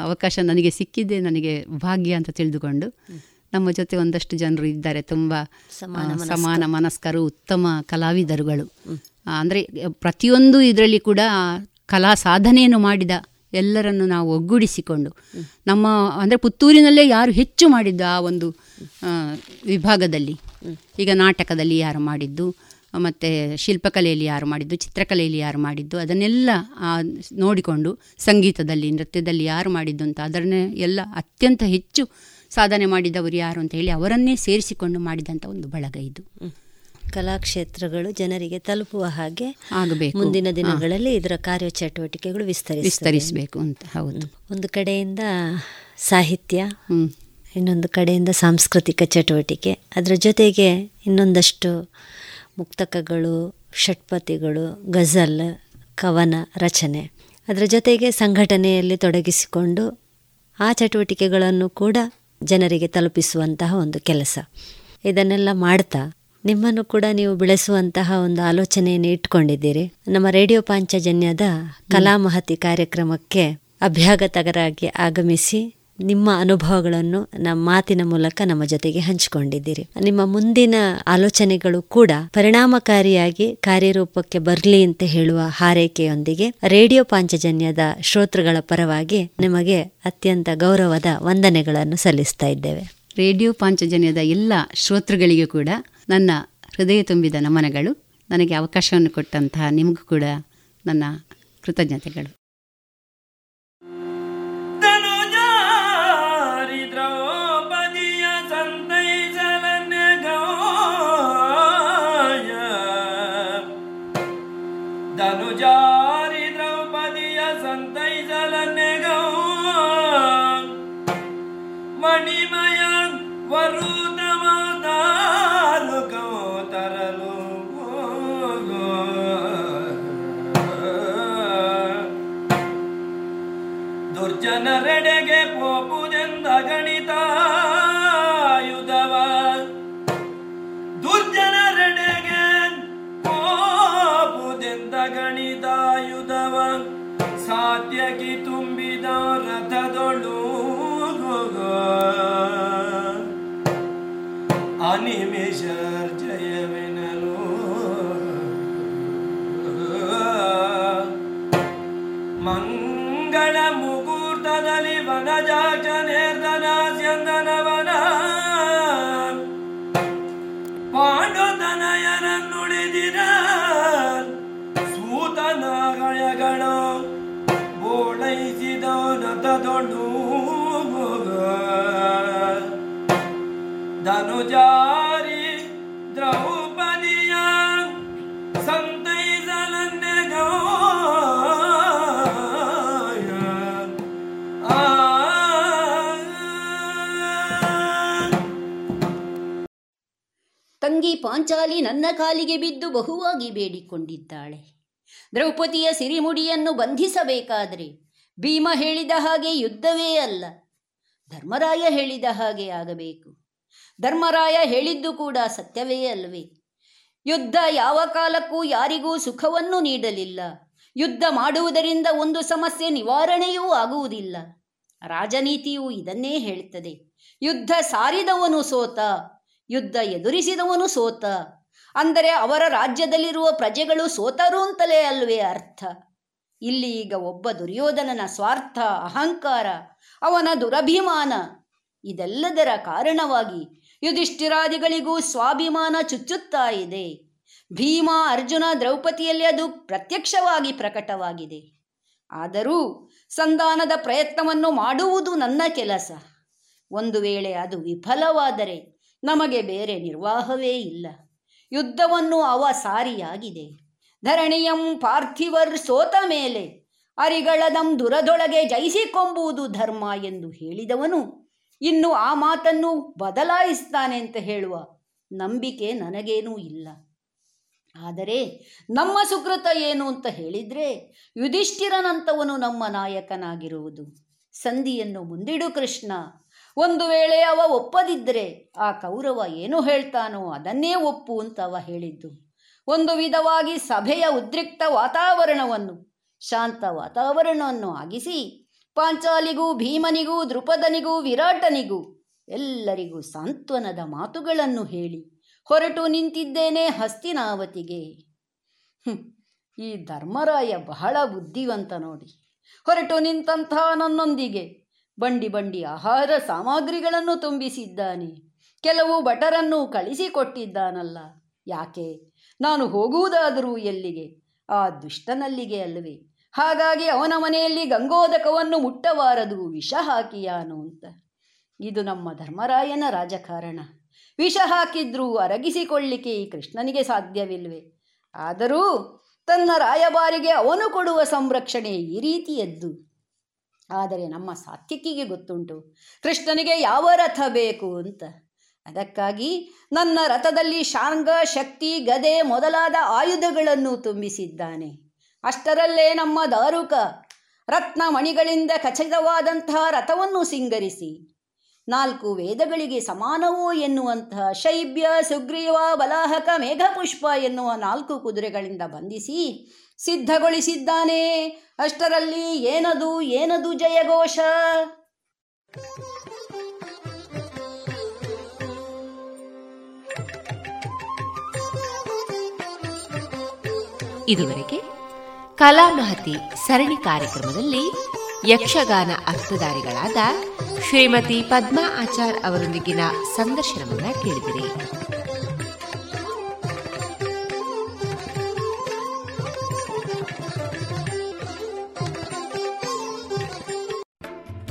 ಅವಕಾಶ ನನಗೆ ಸಿಕ್ಕಿದ್ದೆ ನನಗೆ ಭಾಗ್ಯ ಅಂತ ತಿಳಿದುಕೊಂಡು ನಮ್ಮ ಜೊತೆ ಒಂದಷ್ಟು ಜನರು ಇದ್ದಾರೆ. ತುಂಬ ಸಮಾನ ಮನಸ್ಕರು ಉತ್ತಮ ಕಲಾವಿದರುಗಳು. ಅಂದರೆ ಪ್ರತಿಯೊಂದು ಇದರಲ್ಲಿ ಕೂಡ ಕಲಾ ಸಾಧನೆಯನ್ನು ಮಾಡಿದ ಎಲ್ಲರನ್ನು ನಾವು ಒಗ್ಗೂಡಿಸಿಕೊಂಡು ನಮ್ಮ, ಅಂದರೆ ಪುತ್ತೂರಿನಲ್ಲೇ ಯಾರು ಹೆಚ್ಚು ಮಾಡಿದ್ದು ಆ ಒಂದು ವಿಭಾಗದಲ್ಲಿ. ಈಗ ನಾಟಕದಲ್ಲಿ ಯಾರು ಮಾಡಿದ್ದು, ಮತ್ತು ಶಿಲ್ಪಕಲೆಯಲ್ಲಿ ಯಾರು ಮಾಡಿದ್ದು, ಚಿತ್ರಕಲೆಯಲ್ಲಿ ಯಾರು ಮಾಡಿದ್ದು, ಅದನ್ನೆಲ್ಲ ನೋಡಿಕೊಂಡು ಸಂಗೀತದಲ್ಲಿ, ನೃತ್ಯದಲ್ಲಿ ಯಾರು ಮಾಡಿದ್ದು ಅಂತ ಅದರನ್ನೇ ಎಲ್ಲ ಅತ್ಯಂತ ಹೆಚ್ಚು ಸಾಧನೆ ಮಾಡಿದವರು ಯಾರು ಅಂತ ಹೇಳಿ ಅವರನ್ನೇ ಸೇರಿಸಿಕೊಂಡು ಮಾಡಿದಂಥ ಒಂದು ಬಳಗ ಇದು. ಕಲಾಕ್ಷೇತ್ರಗಳು ಜನರಿಗೆ ತಲುಪುವ ಹಾಗೆ ಆಗಬೇಕು. ಮುಂದಿನ ದಿನಗಳಲ್ಲಿ ಇದರ ಕಾರ್ಯಚಟುವಟಿಕೆಗಳು ವಿಸ್ತರಿಸ ವಿಸ್ತರಿಸಬೇಕು ಅಂತ ಹೌದು. ಒಂದು ಕಡೆಯಿಂದ ಸಾಹಿತ್ಯ ಇನ್ನೊಂದು ಕಡೆಯಿಂದ ಸಾಂಸ್ಕೃತಿಕ ಚಟುವಟಿಕೆ. ಅದರ ಜೊತೆಗೆ ಇನ್ನೊಂದಷ್ಟು ಮುಕ್ತಕಗಳು ಷಟ್ಪತಿಗಳು ಗಜಲ್ ಕವನ ರಚನೆ. ಅದರ ಜೊತೆಗೆ ಸಂಘಟನೆಯಲ್ಲಿ ತೊಡಗಿಸಿಕೊಂಡು ಆ ಚಟುವಟಿಕೆಗಳನ್ನು ಕೂಡ ಜನರಿಗೆ ತಲುಪಿಸುವಂತಹ ಒಂದು ಕೆಲಸ. ಇದನ್ನೆಲ್ಲ ಮಾಡ್ತಾ ನಿಮ್ಮನ್ನು ಕೂಡ ನೀವು ಬೆಳೆಸುವಂತಹ ಒಂದು ಆಲೋಚನೆಯನ್ನು ಇಟ್ಕೊಂಡಿದ್ದೀರಿ. ನಮ್ಮ ರೇಡಿಯೋ ಪಾಂಚಜನ್ಯದ ಕಲಾಮಹತಿ ಕಾರ್ಯಕ್ರಮಕ್ಕೆ ಅಭ್ಯಾಗತಗರಾಗಿ ಆಗಮಿಸಿ ನಿಮ್ಮ ಅನುಭವಗಳನ್ನು ನಮ್ಮ ಮಾತಿನ ಮೂಲಕ ನಮ್ಮ ಜೊತೆಗೆ ಹಂಚಿಕೊಂಡಿದ್ದೀರಿ. ನಿಮ್ಮ ಮುಂದಿನ ಆಲೋಚನೆಗಳು ಕೂಡ ಪರಿಣಾಮಕಾರಿಯಾಗಿ ಕಾರ್ಯರೂಪಕ್ಕೆ ಬರಲಿ ಅಂತ ಹೇಳುವ ಹಾರೈಕೆಯೊಂದಿಗೆ ರೇಡಿಯೋ ಪಾಂಚಜನ್ಯದ ಶ್ರೋತೃಗಳ ಪರವಾಗಿ ನಿಮಗೆ ಅತ್ಯಂತ ಗೌರವದ ವಂದನೆಗಳನ್ನು ಸಲ್ಲಿಸ್ತಾ ಇದ್ದೇವೆ. ರೇಡಿಯೋ ಪಾಂಚಜನ್ಯದ ಎಲ್ಲ ಶ್ರೋತೃಗಳಿಗೂ ಕೂಡ ನನ್ನ ಹೃದಯ ತುಂಬಿದ ನಮನಗಳು. ನನಗೆ ಅವಕಾಶವನ್ನು ಕೊಟ್ಟಂತಹ ನಿಮಗೂ ಕೂಡ ನನ್ನ ಕೃತಜ್ಞತೆಗಳು. ಧನುಜಾರಿ ದ್ರೌಪದಿಯ ಮಣಿಮಯ ವರುದಮದಾರು ದುರ್ಜನರೆಡೆಗೆ ಪೋಪುದೆಂದ ಗಣಿತ ದುರ್ಜನರೆಡೆಗೆ ಪೋಪುದೆಂದ ಗಣಿತಾಯುಧವ. ಸಾಧ್ಯಕಿ ತುಂಬಿದ ರಥದೊಳು ಅನಿಮಿಷರ್ಜಯವೆನಲು ಮುಹೂರ್ತದಲ್ಲಿ ವನಜಾಕ್ಷ ನಿರ್ಧನ ಸ್ಯಂದನವನ ಪಾಂಡುತನಯನನ್ನುಳಿದಿರ ಸೂತನಾಗಯಗಳು ಓಳೈಸಿದ ನತದೊಡು ಧನುಜಾರಿ ದ್ರೌಪದಿಯ ತಂಗಿ ಪಾಂಚಾಲಿ ನನ್ನ ಕಾಲಿಗೆ ಬಿದ್ದು ಬಹುವಾಗಿ ಬೇಡಿಕೊಂಡಿದ್ದಾಳೆ. ದ್ರೌಪದಿಯ ಸಿರಿಮುಡಿಯನ್ನು ಬಂಧಿಸಬೇಕಾದರೆ ಭೀಮ ಹೇಳಿದ ಹಾಗೆ ಯುದ್ಧವೇ ಅಲ್ಲ, ಧರ್ಮರಾಯ ಹೇಳಿದ ಹಾಗೆ ಆಗಬೇಕು. ಧರ್ಮರಾಯ ಹೇಳಿದ್ದು ಕೂಡ ಸತ್ಯವೇ ಅಲ್ಲವೇ ಯುದ್ಧ ಯಾವ ಕಾಲಕ್ಕೂ ಯಾರಿಗೂ ಸುಖವನ್ನು ನೀಡಲಿಲ್ಲ. ಯುದ್ಧ ಮಾಡುವುದರಿಂದ ಒಂದು ಸಮಸ್ಯೆ ನಿವಾರಣೆಯೂ ಆಗುವುದಿಲ್ಲ. ರಾಜನೀತಿಯು ಇದನ್ನೇ ಹೇಳುತ್ತದೆ ಯುದ್ಧ ಸಾರಿದವನು ಸೋತ ಯುದ್ಧ ಎದುರಿಸಿದವನು ಸೋತ. ಅಂದರೆ ಅವರ ರಾಜ್ಯದಲ್ಲಿರುವ ಪ್ರಜೆಗಳು ಸೋತರು ಅಂತಲೇ ಅಲ್ವೇ ಅರ್ಥ. ಇಲ್ಲಿ ಈಗ ಒಬ್ಬ ದುರ್ಯೋಧನನ ಸ್ವಾರ್ಥ, ಅಹಂಕಾರ, ಅವನ ದುರಭಿಮಾನ ಇದೆಲ್ಲದರ ಕಾರಣವಾಗಿ ಯುಧಿಷ್ಠಿರಾದಿಗಳಿಗೂ ಸ್ವಾಭಿಮಾನ ಚುಚ್ಚುತ್ತಾ ಇದೆ. ಭೀಮ ಅರ್ಜುನ ದ್ರೌಪದಿಯಲ್ಲಿ ಅದು ಪ್ರತ್ಯಕ್ಷವಾಗಿ ಪ್ರಕಟವಾಗಿದೆ. ಆದರೂ ಸಂಧಾನದ ಪ್ರಯತ್ನವನ್ನು ಮಾಡುವುದು ನನ್ನ ಕೆಲಸ. ಒಂದು ವೇಳೆ ಅದು ವಿಫಲವಾದರೆ ನಮಗೆ ಬೇರೆ ನಿರ್ವಾಹವೇ ಇಲ್ಲ. ಯುದ್ಧವನ್ನು ಅವ ಸಾರಿಯಾಗಿದೆ ಧರಣಿಯಂ ಪಾರ್ಥಿವರ್ ಸೋತ ಮೇಲೆ ಅರಿಗಳದಂ ದುರದೊಳಗೆ ಜಯಿಸಿಕೊಂಬುವುದು ಧರ್ಮ ಎಂದು ಹೇಳಿದವನು. ಇನ್ನು ಆ ಮಾತನ್ನು ಬದಲಾಯಿಸ್ತಾನೆ ಅಂತ ಹೇಳುವ ನಂಬಿಕೆ ನನಗೇನೂ ಇಲ್ಲ. ಆದರೆ ನಮ್ಮ ಸುಕೃತ ಏನು ಅಂತ ಹೇಳಿದರೆ ಯುಧಿಷ್ಠಿರನಂತವನು ನಮ್ಮ ನಾಯಕನಾಗಿರುವುದು. ಸಂಧಿಯನ್ನು ಮುಂದಿಡು ಕೃಷ್ಣ. ಒಂದು ವೇಳೆ ಅವ ಒಪ್ಪದಿದ್ದರೆ ಆ ಕೌರವ ಏನು ಹೇಳ್ತಾನೋ ಅದನ್ನೇ ಒಪ್ಪು ಅಂತ ಅವ ಹೇಳಿದ್ದು. ಒಂದು ವಿಧವಾಗಿ ಸಭೆಯ ಉದ್ರಿಕ್ತ ವಾತಾವರಣವನ್ನು, ಶಾಂತ ವಾತಾವರಣವನ್ನು ಆಗಿಸಿ, ಪಾಂಚಾಲಿಗೂ, ಭೀಮನಿಗೂ ದೃಪದನಿಗೂ ವಿರಾಟನಿಗೂ ಎಲ್ಲರಿಗೂ ಸಾಂತ್ವನದ ಮಾತುಗಳನ್ನು ಹೇಳಿ ಹೊರಟು ನಿಂತಿದ್ದೇನೆ ಹಸ್ತಿನಾವತಿಗೆ. ಈ ಧರ್ಮರಾಯ ಬಹಳ ಬುದ್ಧಿವಂತ ನೋಡಿ. ಹೊರಟು ನಿಂತಹ ನನ್ನೊಂದಿಗೆ ಬಂಡಿ ಬಂಡಿ ಆಹಾರ ಸಾಮಗ್ರಿಗಳನ್ನು ತುಂಬಿಸಿದ್ದಾನೆ. ಕೆಲವು ಭಟರನ್ನು ಕಳಿಸಿಕೊಟ್ಟಿದ್ದಾನಲ್ಲ. ಯಾಕೆ? ನಾನು ಹೋಗುವುದಾದರೂ ಎಲ್ಲಿಗೆ? ಆ ದುಷ್ಟನಲ್ಲಿಗೆ ಅಲ್ಲವೇ. ಹಾಗಾಗಿ ಅವನ ಮನೆಯಲ್ಲಿ ಗಂಗೋದಕವನ್ನು ಮುಟ್ಟಬಾರದು, ವಿಷ ಹಾಕಿಯಾನು ಅಂತ. ಇದು ನಮ್ಮ ಧರ್ಮರಾಯನ ರಾಜಕಾರಣ. ವಿಷ ಹಾಕಿದ್ರೂ ಅರಗಿಸಿಕೊಳ್ಳಿಕ್ಕೆ ಈ ಕೃಷ್ಣನಿಗೆ ಸಾಧ್ಯವಿಲ್ವೆ? ಆದರೂ ತನ್ನ ರಾಯಭಾರಿಗೆ ಅವನು ಕೊಡುವ ಸಂರಕ್ಷಣೆ ಈ ರೀತಿಯದ್ದು. ಆದರೆ ನಮ್ಮ ಸಾತ್ವಿಕಿಗೆ ಗೊತ್ತುಂಟು. ಕೃಷ್ಣನಿಗೆ ಯಾವ ರಥ ಬೇಕು ಅಂತ. ಅದಕ್ಕಾಗಿ ನನ್ನ ರಥದಲ್ಲಿ ಶಾಂಗ ಶಕ್ತಿ, ಗದೆ ಮೊದಲಾದ ಆಯುಧಗಳನ್ನು ತುಂಬಿಸಿದ್ದಾನೆ. ಅಷ್ಟರಲ್ಲೇ ನಮ್ಮ ದಾರುಕ ರತ್ನ ಮಣಿಗಳಿಂದ ಖಚಿತವಾದಂತಹ ರಥವನ್ನು ಸಿಂಗರಿಸಿ, ನಾಲ್ಕು ವೇದಗಳಿಗೆ ಸಮಾನವೋ ಎನ್ನುವಂತಹ ಶೈಬ್ಯ, ಸುಗ್ರೀವ, ಬಲಾಹಕ, ಮೇಘಪುಷ್ಪ ಎನ್ನುವ ನಾಲ್ಕು ಕುದುರೆಗಳಿಂದ ಬಂಧಿಸಿ ಸಿದ್ಧಗೊಳಿಸಿದ್ದಾನೆ. ಅಷ್ಟರಲ್ಲಿ ಏನದು ಏನದು ಜಯಘೋಷ? ಇದುವರೆಗೆ ಕಲಾಮಹತಿ ಸರಣಿ ಕಾರ್ಯಕ್ರಮದಲ್ಲಿ ಯಕ್ಷಗಾನ ಅರ್ಥಧಾರಿಗಳಾದ ಶ್ರೀಮತಿ ಪದ್ಮಾ ಆಚಾರ್ ಅವರೊಂದಿಗಿನ ಸಂದರ್ಶನವನ್ನ ಕೇಳಿದಿರಿ.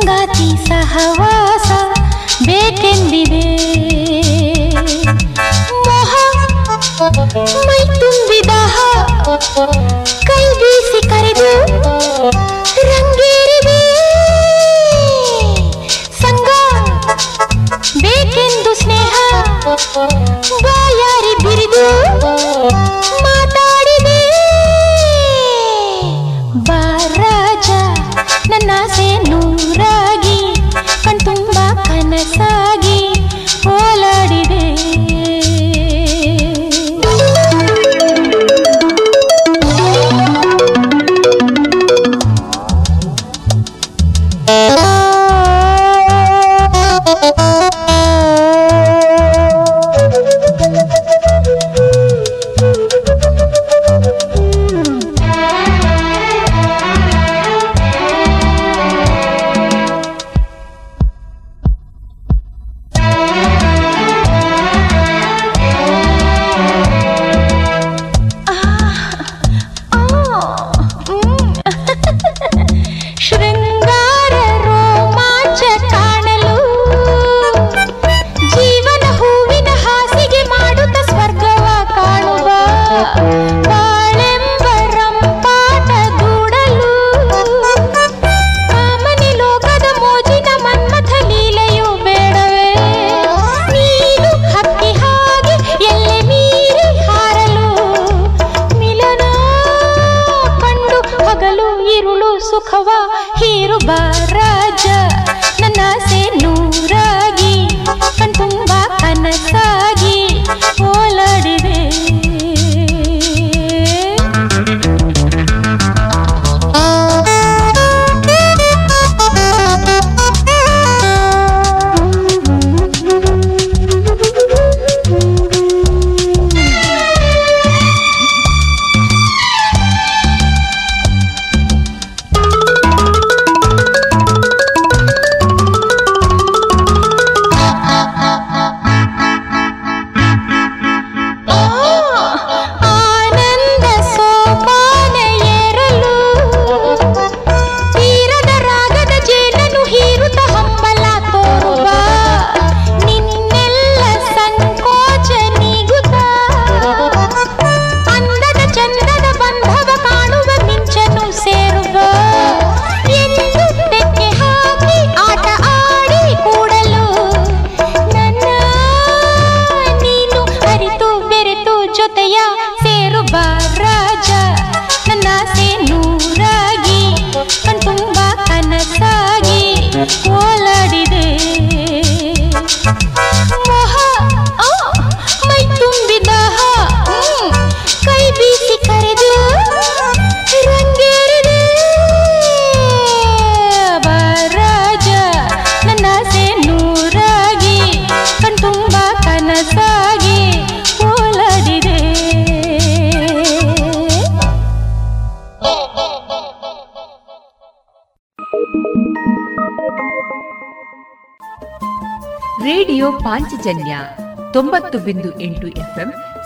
संगाती सहवासा ಬೇಕೆಂದಿದೆ ಮೋಹ ಮೈ ತುಂಬಿದ ಕೈ ಬೀಸಿ ಕರೆದು ರಂಗೇರಿದೆ ಸಂಗ ಬೇಕೆಂದು ಸ್ನೇಹ ಬಾಯಾರಿ ಬಿರಿದು